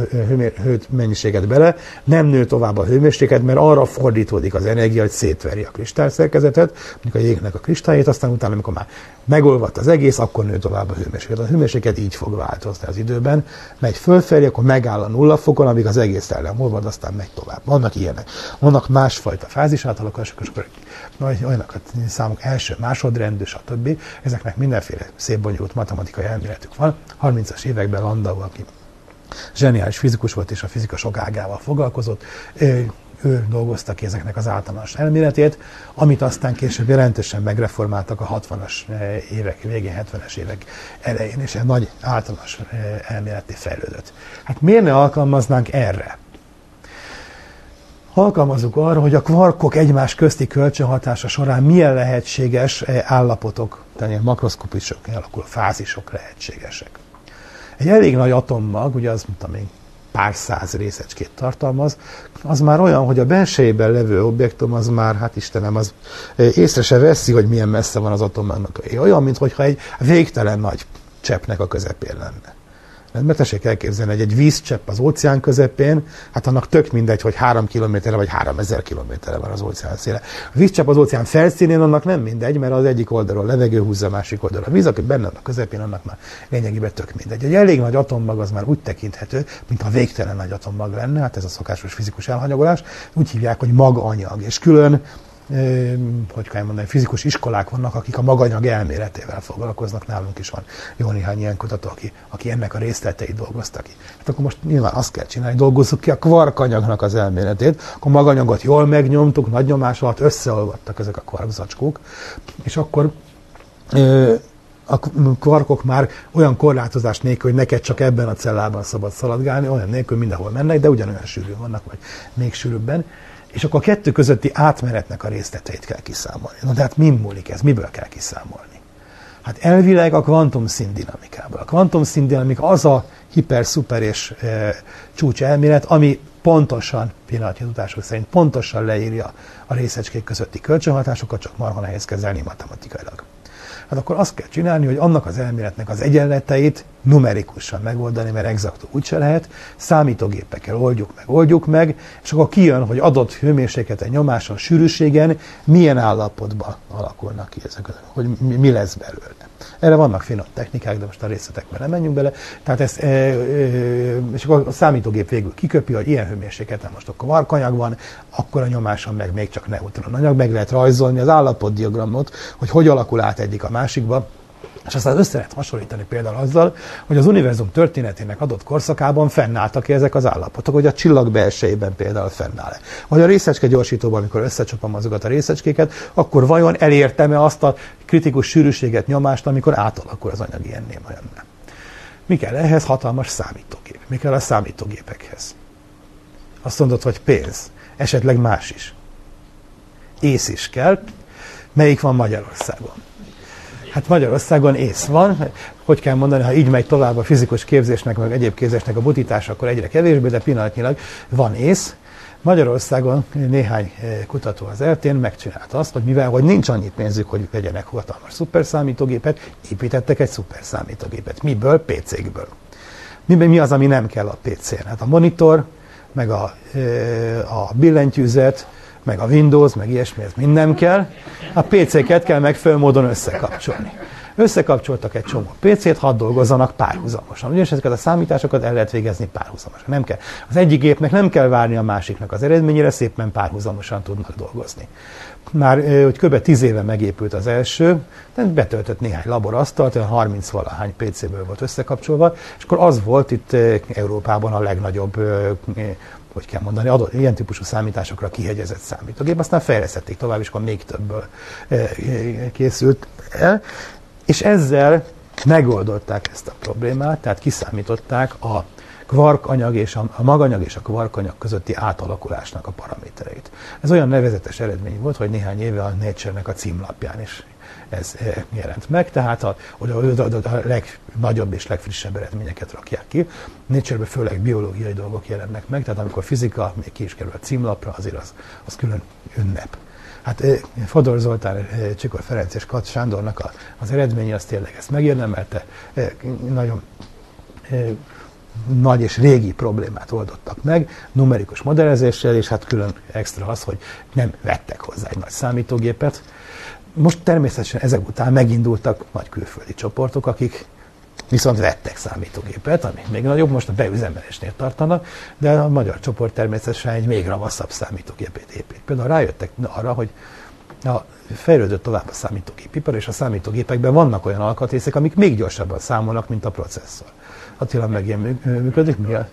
hőt mennyiséget bele, nem nő tovább a hőmérséklet, mert arra fordítódik az energia, hogy szétveri a kristályszerkezetet, mondjuk a jégnek a kristályét, aztán utána, amikor már megolvadt az egész, akkor nő tovább a hőmérséklet. A hőmérséklet így fog változni az időben, megy fölfelé, akkor megáll a nulla fokon, amíg az egész el nem olvad, aztán megy tovább. Vannak ilyenek. Vannak másfajta fázis átalakulások, és akkor olyanokat számok első, másodrendű, stb. Ezeknek mindenféle szép bonyolult matematikai elméletük van. 30-as években Landau, aki zseniális fizikus volt, és a fizika sok ágával foglalkozott, ő dolgozta ki ezeknek az általános elméletét, amit aztán később jelentősen megreformáltak a 60-as évek végén, 70-es évek elején, és egy nagy általános elméleti fejlődött. Hát miért ne alkalmaznánk erre? Alkalmazunk arra, hogy a kvarkok egymás közti kölcsönhatása során milyen lehetséges állapotok, tehát ilyen makroszkopisok alakuló fázisok lehetségesek. Egy elég nagy atommag, ugye az, mint még pár száz részecskét tartalmaz, az már olyan, hogy a belsejében levő objektum az már, hát Istenem, az észre se veszi, hogy milyen messze van az atommagnak. Olyan, mintha egy végtelen nagy cseppnek a közepén lenne. Mert tessék elképzelni, hogy egy vízcsepp az óceán közepén, hát annak tök mindegy, hogy három kilométerre vagy három ezer kilométerre van az óceán széle. A vízcsepp az óceán felszínén annak nem mindegy, mert az egyik oldalról levegő húzza a másik oldalra. A víz, aki benne van a közepén, annak már lényegében tök mindegy. Egy elég nagy atommag az már úgy tekinthető, mintha végtelen nagy atommag lenne, hát ez a szokásos fizikus elhanyagolás. Úgy hívják, hogy maganyag. És külön hogy kell mondani, fizikus iskolák vannak, akik a maganyag elméletével foglalkoznak, nálunk is van jó néhány ilyen kutató, aki, aki ennek a részleteit dolgoztak ki. Hát akkor most nyilván azt kell csinálni, dolgozzuk ki a kvarkanyagnak az elméletét, akkor maganyagot jól megnyomtuk, nagy nyomás alatt összeolvadtak ezek a kvarkzacskók, és akkor a kvarkok már olyan korlátozás nélkül, hogy neked csak ebben a cellában szabad szaladgálni, olyan nélkül mindenhol mennek, de ugyanolyan sűrű vannak, vagy még sűrűbben és akkor a kettő közötti átmenetnek a részleteit kell kiszámolni. Na de hát mi múlik ez? Miből kell kiszámolni? Hát elvileg a kvantum színdinamikából. A kvantum színdinamika az a hiper-szuper és e, csúcs elmélet, ami pontosan, pillanatnyi tudások szerint pontosan leírja a részecskék közötti kölcsönhatásokat, csak marha nehéz kezelni matematikailag hát akkor azt kell csinálni, hogy annak az elméletnek az egyenleteit numerikusan megoldani, mert exaktú úgyse lehet, számítógépekkel oldjuk meg, oldjuk meg, és akkor kijön, hogy adott hőmérsékleten, nyomáson, sűrűségen milyen állapotban alakulnak ki ezek, hogy mi lesz belőle. Erre vannak finom technikák, de most a részletekben nem menjünk bele. Tehát ezt, e, e, és akkor a számítógép végül kiköpi, hogy ilyen hőmérsékleten most akkor markanyag van, akkor a nyomáson meg még csak neutron anyag, meg lehet rajzolni az állapotdiagramot, hogy hogy alakul át egyik a másikba, és aztán össze lehet hasonlítani például azzal, hogy az univerzum történetének adott korszakában fennálltak -e ezek az állapotok, hogy a csillag belsejében például fennáll-e. Vagy a részecske gyorsítóban, amikor összecsapom azokat a részecskéket, akkor vajon elértem-e azt a kritikus sűrűséget, nyomást, amikor átalakul az anyag ilyenné olyanná. Mi kell ehhez? Hatalmas számítógép. Mi kell a számítógépekhez? Azt mondod, hogy pénz. Esetleg más is. Ész is kell. Melyik van Magyarországon? Hát Magyarországon ész van, hogy kell mondani, ha így megy tovább a fizikus képzésnek, meg egyéb képzésnek a butítása, akkor egyre kevésbé, de pillanatnyilag van ész. Magyarországon néhány kutató az eltén megcsinálta azt, hogy mivel hogy nincs annyi pénzük, hogy vegyenek hatalmas szuperszámítógépet, építettek egy szuperszámítógépet. Miből? PC-kből. Mi, mi az, ami nem kell a PC-n? Hát a monitor, meg a, a billentyűzet, meg a Windows, meg ilyesmi, ez mind nem kell. A PC-ket kell megfelelő módon összekapcsolni. Összekapcsoltak egy csomó PC-t, hadd dolgozzanak párhuzamosan. Ugyanis ezeket a számításokat el lehet végezni párhuzamosan. Nem kell. Az egyik gépnek nem kell várni a másiknak az eredményére, szépen párhuzamosan tudnak dolgozni. Már hogy kb. 10 éve megépült az első, de betöltött néhány laborasztalt, olyan 30 valahány PC-ből volt összekapcsolva, és akkor az volt itt Európában a legnagyobb hogy kell mondani, adott, ilyen típusú számításokra kihegyezett számítógép, aztán fejlesztették tovább, és akkor még többből készült el. És ezzel megoldották ezt a problémát, tehát kiszámították a kvarkanyag és a, a maganyag és a kvarkanyag közötti átalakulásnak a paramétereit. Ez olyan nevezetes eredmény volt, hogy néhány éve a Nature-nek a címlapján is ez eh, jelent meg, tehát a, a, a, a legnagyobb és legfrissebb eredményeket rakják ki. nature főleg biológiai dolgok jelennek meg, tehát amikor fizika még ki is kerül a címlapra, azért az, az külön ünnep. Hát eh, Fodor Zoltán, eh, Csikor Ferenc és Kat Sándornak az eredménye az tényleg ezt megérdemelte. Nagyon nagy és régi problémát oldottak meg, numerikus modellezéssel, és hát külön extra az, hogy nem vettek hozzá egy nagy számítógépet. Most természetesen ezek után megindultak nagy külföldi csoportok, akik viszont vettek számítógépet, ami még nagyobb, most a beüzemelésnél tartanak, de a magyar csoport természetesen egy még ravaszabb számítógépét épít. Például rájöttek arra, hogy a fejlődött tovább a számítógépipar, és a számítógépekben vannak olyan alkatrészek, amik még gyorsabban számolnak, mint a processzor. Attila meg ilyen működik, mi a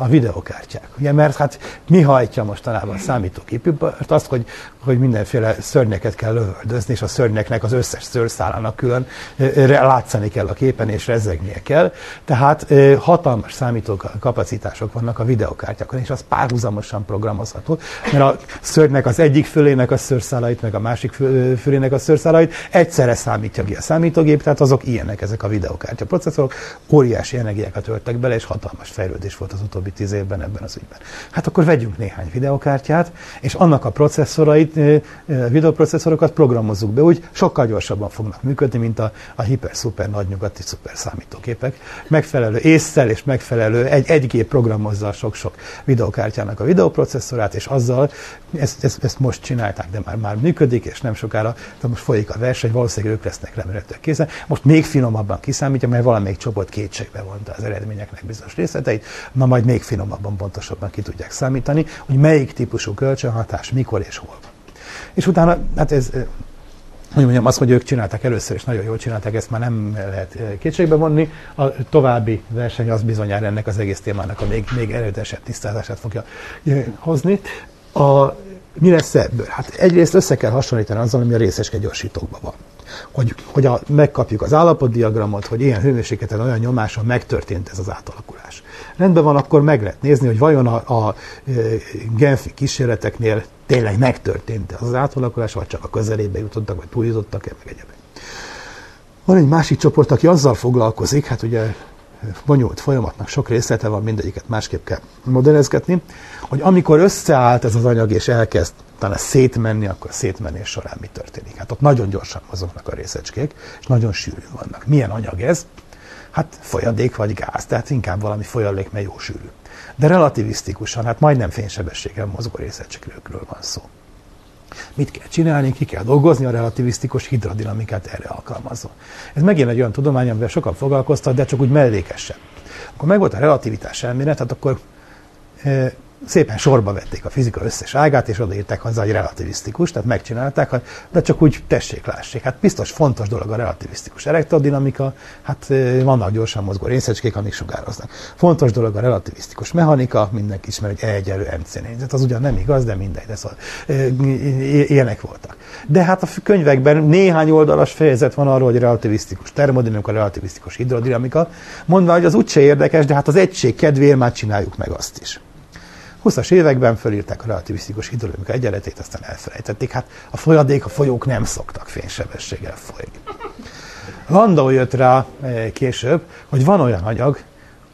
a videokártyák. Ugye, mert hát mi hajtja mostanában a számítógépipart? Azt, hogy, hogy mindenféle szörnyeket kell lövöldözni, és a szörnyeknek az összes szőrszálának külön látszani kell a képen, és rezzegnie kell. Tehát hatalmas számítókapacitások vannak a videokártyákon, és az párhuzamosan programozható, mert a szörnynek az egyik fölének a szőrszálait, meg a másik fölének a szőrszálait egyszerre számítja ki a számítógép, tehát azok ilyenek ezek a videokártya processzorok, óriási energiákat öltek bele, és hatalmas fejlődés volt az utóbbi tíz évben ebben az ügyben. Hát akkor vegyünk néhány videokártyát, és annak a processzorait, videoprocesszorokat programozzuk be, úgy sokkal gyorsabban fognak működni, mint a, a hiper-szuper nagynyugati szuper számítógépek. Megfelelő észszel és megfelelő egy, egy gép programozza sok-sok videokártyának a videoprocesszorát, és azzal ezt, ezt, ezt most csinálták, de már, már működik, és nem sokára, de most folyik a verseny, valószínűleg ők lesznek remélhetőleg készen. Most még finomabban kiszámítja, mert valamelyik csoport kétségbe vonta az eredményeknek bizonyos részleteit, na majd még finomabban, pontosabban ki tudják számítani, hogy melyik típusú kölcsönhatás, mikor és hol van. És utána, hát ez hogy mondjam, azt, hogy ők csinálták először, és nagyon jól csinálták, ezt már nem lehet kétségbe vonni. A további verseny az bizonyára ennek az egész témának a még, még erőtesebb tisztázását fogja hozni. A, mi lesz ebből? Hát egyrészt össze kell hasonlítani azzal, ami a részeske gyorsítókban van. Hogy, hogy a, megkapjuk az állapotdiagramot, hogy ilyen hőmérsékleten, olyan nyomáson megtörtént ez az átalakulás. Rendben van, akkor meg lehet nézni, hogy vajon a, a, a Genfi kísérleteknél tényleg megtörtént az átalakulás, vagy csak a közelébe jutottak, vagy túljutottak-e, meg egyebek. Van egy másik csoport, aki azzal foglalkozik, hát ugye bonyolult folyamatnak sok részlete van, mindegyiket másképp kell modellezgetni, hogy amikor összeállt ez az anyag és elkezd talán szétmenni, akkor szétmenés során mi történik. Hát ott nagyon gyorsan mozognak a részecskék, és nagyon sűrű vannak. Milyen anyag ez? Hát folyadék vagy gáz, tehát inkább valami folyadék, mert jó sűrű. De relativisztikusan, hát majdnem fénysebességgel mozgó részecskékről van szó. Mit kell csinálni? Ki kell dolgozni, a relativisztikus hidrodinamikát erre alkalmazva. Ez megint egy olyan tudomány, amivel sokan foglalkoztak, de csak úgy mellékesen. Akkor meg volt a relativitás elmélet, hát akkor eh, szépen sorba vették a fizika összes ágát, és odaírták hozzá, hogy relativisztikus, tehát megcsinálták, de csak úgy tessék, lássék. Hát biztos fontos dolog a relativisztikus elektrodinamika, hát vannak gyorsan mozgó részecskék, amik sugároznak. Fontos dolog a relativisztikus mechanika, mindenki ismer, hogy egyenlő MC négyzet, az ugyan nem igaz, de mindegy, de szóval, ilyenek voltak. De hát a könyvekben néhány oldalas fejezet van arról, hogy relativisztikus termodinamika, relativisztikus hidrodinamika, mondva, hogy az úgyse érdekes, de hát az egység kedvéért már csináljuk meg azt is. 20-as években fölírták a relativisztikus hidrodinamika egyenletét, aztán elfelejtették. Hát a folyadék, a folyók nem szoktak fénysebességgel folyni. Landau jött rá eh, később, hogy van olyan anyag,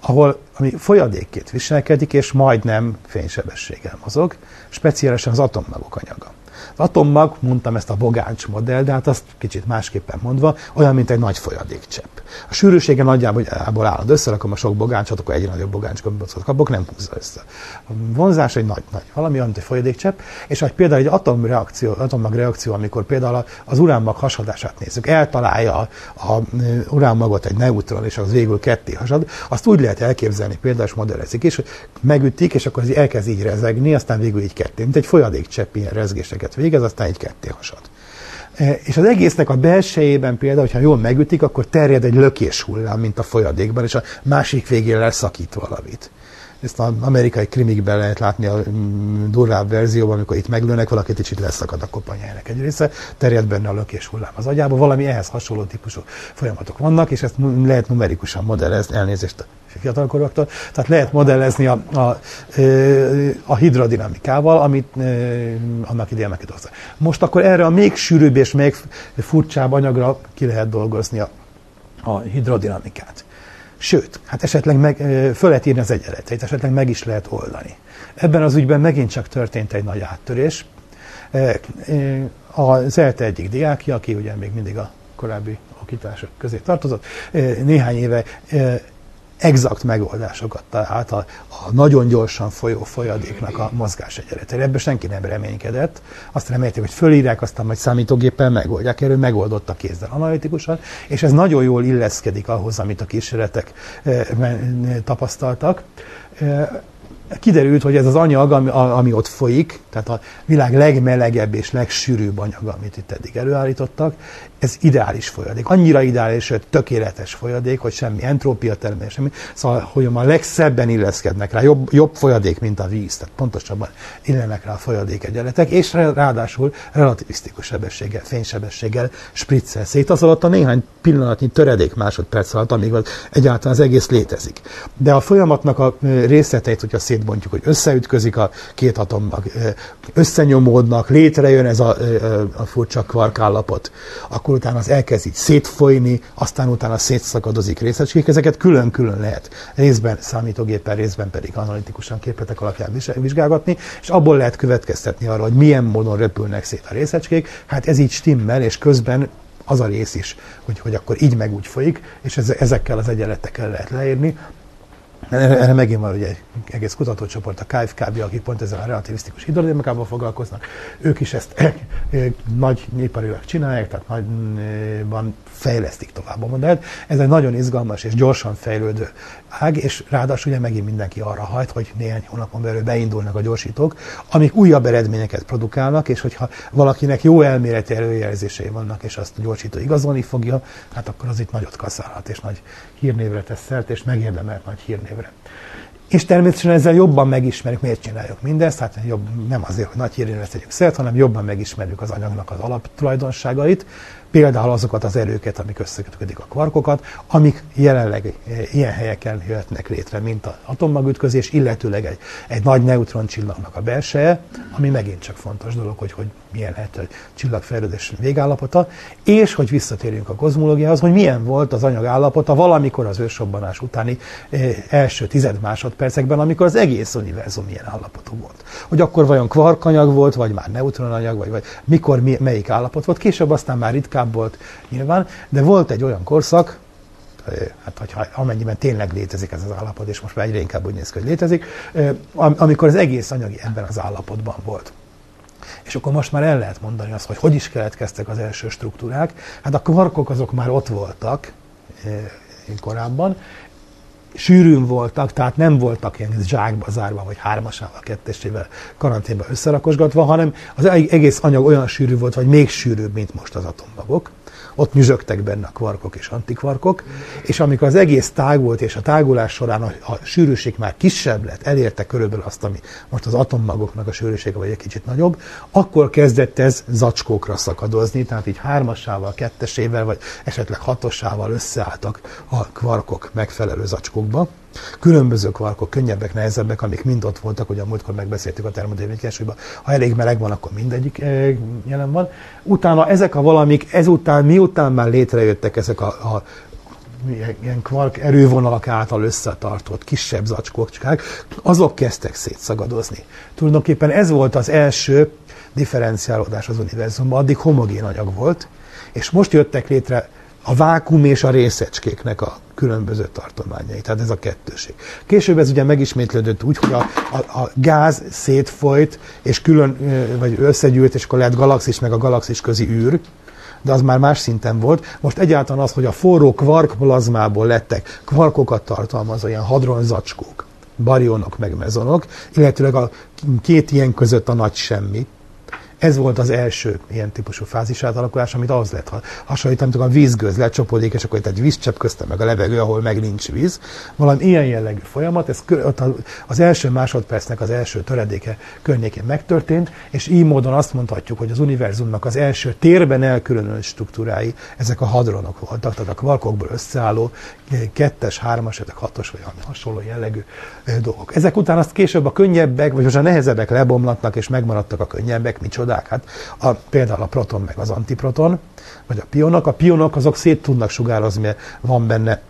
ahol ami folyadékként viselkedik, és majdnem fénysebességgel mozog, speciálisan az atommagok anyaga. Az atommag, mondtam ezt a bogáncs modell, de hát azt kicsit másképpen mondva, olyan, mint egy nagy folyadékcsepp. A sűrűsége nagyjából áll, összerakom a sok bogáncsot, akkor egy nagyobb bogáncsot kapok, nem húzza össze. A vonzás egy nagy, nagy valami, olyan, mint egy folyadékcsepp, és hogy például egy atomreakció, atommag reakció, amikor például az uránmag hasadását nézzük, eltalálja a, a uránmagot egy neutron, és az végül ketté hasad, azt úgy lehet elképzelni, például, és modellezik is, hogy megütik, és akkor elkezd így rezegni, aztán végül így ketté, mint egy folyadékcsepp ilyen rezgéseket végez, aztán egy ketté hasad. E, és az egésznek a belsejében például, hogyha jól megütik, akkor terjed egy lökés hullám, mint a folyadékban, és a másik végén leszakít valamit. Ezt az amerikai krimikben lehet látni a mm, durvább verzióban, amikor itt meglőnek valakit, itt leszakad a kopanyájának egy része, terjed benne a lökés hullám az agyába. Valami ehhez hasonló típusú folyamatok vannak, és ezt lehet numerikusan modellezni, elnézést fiatalkoroktól. Tehát lehet modellezni a, a, a hidrodinamikával, amit annak idején megkidolgozta. Most akkor erre a még sűrűbb és még furcsább anyagra ki lehet dolgozni a, a hidrodinamikát. Sőt, hát esetleg meg, föl lehet írni az egyenleteit, esetleg meg is lehet oldani. Ebben az ügyben megint csak történt egy nagy áttörés. Az ELTE egyik diákja, aki ugye még mindig a korábbi okítások közé tartozott, néhány éve exakt megoldásokat talált a, a nagyon gyorsan folyó folyadéknak a mozgás egyenletére. Ebben senki nem reménykedett. Azt remélték, hogy fölírják, aztán majd számítógéppel megoldják. Erről megoldott a kézzel analitikusan, és ez nagyon jól illeszkedik ahhoz, amit a kísérletek eh, tapasztaltak. Eh, kiderült, hogy ez az anyag, ami, ami ott folyik, tehát a világ legmelegebb és legsűrűbb anyaga, amit itt eddig előállítottak, ez ideális folyadék. Annyira ideális, hogy tökéletes folyadék, hogy semmi entrópia termelés, semmi. Szóval, hogy a legszebben illeszkednek rá, jobb, jobb folyadék, mint a víz, tehát pontosabban illenek rá a folyadék egyenletek, és ráadásul relativisztikus sebességgel, fénysebességgel spriccel szét. Az alatt a néhány pillanatnyi töredék másodperc alatt, amíg az egyáltalán az egész létezik. De a folyamatnak a részleteit, hogyha szétbontjuk, hogy összeütközik a két atommag, összenyomódnak, létrejön ez a, a furcsa kvarkállapot, akkor utána az elkezd így szétfolyni, aztán utána szétszakadozik részecskék, ezeket külön-külön lehet részben számítógéppel, részben pedig analitikusan képletek alapján vizsgálgatni, és abból lehet következtetni arra, hogy milyen módon repülnek szét a részecskék. Hát ez így stimmel, és közben az a rész is, hogy, hogy akkor így meg úgy folyik, és ezekkel az egyenletekkel lehet leírni. Erre megint van ugye egy egész kutatócsoport, a KFKB, akik pont ezzel a relativisztikus hidrodinamikával foglalkoznak. Ők is ezt nagy néparilag csinálják, tehát nagyban fejlesztik tovább a modellt. Ez egy nagyon izgalmas és gyorsan fejlődő ág, és ráadásul ugye megint mindenki arra hajt, hogy néhány hónapon belül beindulnak a gyorsítók, amik újabb eredményeket produkálnak, és hogyha valakinek jó elméleti előjelzései vannak, és azt a gyorsító igazolni fogja, hát akkor az itt nagyot kaszálhat, és nagy hírnévre tesz szert, és megérdemelt nagy hírnévre. És természetesen ezzel jobban megismerjük, miért csináljuk mindezt, hát jobb, nem azért, hogy nagy hírnévre tegyük szert, hanem jobban megismerjük az anyagnak az alaptulajdonságait, például azokat az erőket, amik összekötődik a kvarkokat, amik jelenleg eh, ilyen helyeken jöhetnek létre, mint az atommagütközés, illetőleg egy, egy nagy neutroncsillagnak a belseje, ami megint csak fontos dolog, hogy, hogy milyen lehet a csillagfejlődés végállapota, és hogy visszatérjünk a kozmológiához, hogy milyen volt az anyag állapota valamikor az ősrobbanás utáni eh, első tized másodpercekben, amikor az egész univerzum milyen állapotú volt. Hogy akkor vajon kvarkanyag volt, vagy már neutronanyag, vagy, vagy mikor mi, melyik állapot volt. Később aztán már ritkább volt nyilván, de volt egy olyan korszak, eh, hát hogyha, amennyiben tényleg létezik ez az állapot, és most már egyre inkább úgy néz ki, hogy létezik, eh, amikor az egész anyagi ebben az állapotban volt. És akkor most már el lehet mondani azt, hogy hogy is keletkeztek az első struktúrák. Hát a kvarkok azok már ott voltak eh, korábban, sűrűn voltak, tehát nem voltak ilyen zsákba zárva, vagy hármasával, kettesével karanténba összerakosgatva, hanem az egész anyag olyan sűrű volt, vagy még sűrűbb, mint most az atommagok ott nyüzsögtek benne a kvarkok és antikvarkok, és amikor az egész tágult, és a tágulás során a, a sűrűség már kisebb lett, elérte körülbelül azt, ami most az atommagoknak a sűrűsége vagy egy kicsit nagyobb, akkor kezdett ez zacskókra szakadozni, tehát így hármasával, kettesével, vagy esetleg hatosával összeálltak a kvarkok megfelelő zacskókba. Különböző kvarkok, könnyebbek, nehezebbek, amik mind ott voltak, ugye a múltkor megbeszéltük a termodinamikai ha elég meleg van, akkor mindegyik eh, jelen van. Utána ezek a valamik, ezután, miután már létrejöttek ezek a, a ilyen kvark erővonalak által összetartott kisebb zacskókcsák, azok kezdtek szétszagadozni. Tulajdonképpen ez volt az első differenciálódás az univerzumban, addig homogén anyag volt, és most jöttek létre a vákum és a részecskéknek a különböző tartományai. Tehát ez a kettőség. Később ez ugye megismétlődött úgy, hogy a, a, a gáz szétfolyt, és külön, vagy összegyűlt, és akkor lehet galaxis meg a galaxis közi űr, de az már más szinten volt. Most egyáltalán az, hogy a forró kvarkplazmából lettek kvarkokat tartalmazó ilyen hadronzacskók, barionok meg mezonok, illetőleg a két ilyen között a nagy semmi, ez volt az első ilyen típusú fázis átalakulás, amit ahhoz lehet hasonlítani, amikor a vízgőz lecsapódik, és akkor itt egy vízcsepp közte meg a levegő, ahol meg nincs víz. Valami ilyen jellegű folyamat, ez az első másodpercnek az első töredéke környékén megtörtént, és így módon azt mondhatjuk, hogy az univerzumnak az első térben elkülönült struktúrái, ezek a hadronok voltak, tehát a kvarkokból összeálló kettes, hármas, ezek hatos vagy hasonló jellegű dolgok. Ezek után azt később a könnyebbek, vagy most a nehezebbek lebomlatnak, és megmaradtak a könnyebbek, micsoda csodák. Hát a, például a proton meg az antiproton, vagy a pionok. A pionok azok szét tudnak sugározni, mert van benne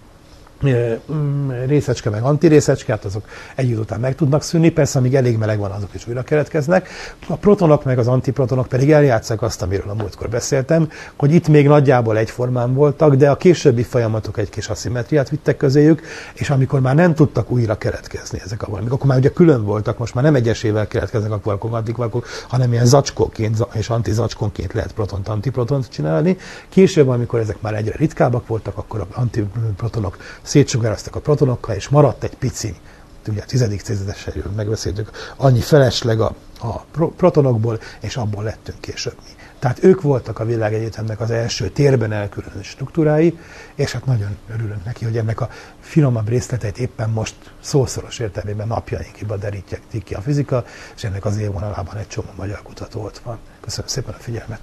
részecske meg antirészecske, hát azok egy idő után meg tudnak szűnni, persze amíg elég meleg van, azok is újra keletkeznek. A protonok meg az antiprotonok pedig eljátszák azt, amiről a múltkor beszéltem, hogy itt még nagyjából egyformán voltak, de a későbbi folyamatok egy kis aszimetriát vittek közéjük, és amikor már nem tudtak újra keletkezni ezek a valamik, akkor már ugye külön voltak, most már nem egyesével keletkeznek a kvarkok, antikvarkok, hanem ilyen zacskóként és antizacskónként lehet protont, antiprotont csinálni. Később, amikor ezek már egyre ritkábbak voltak, akkor antiprotonok szétsugároztak a protonokkal, és maradt egy pici, ugye a tizedik századesről megbeszéltük, annyi felesleg a, a protonokból, és abból lettünk később mi. Tehát ők voltak a világegyetemnek az első térben elkülönült struktúrái, és hát nagyon örülünk neki, hogy ennek a finomabb részleteit éppen most szószoros értelmében napjainkba derítjük ki a fizika, és ennek az élvonalában egy csomó magyar kutató ott van. Köszönöm szépen a figyelmet!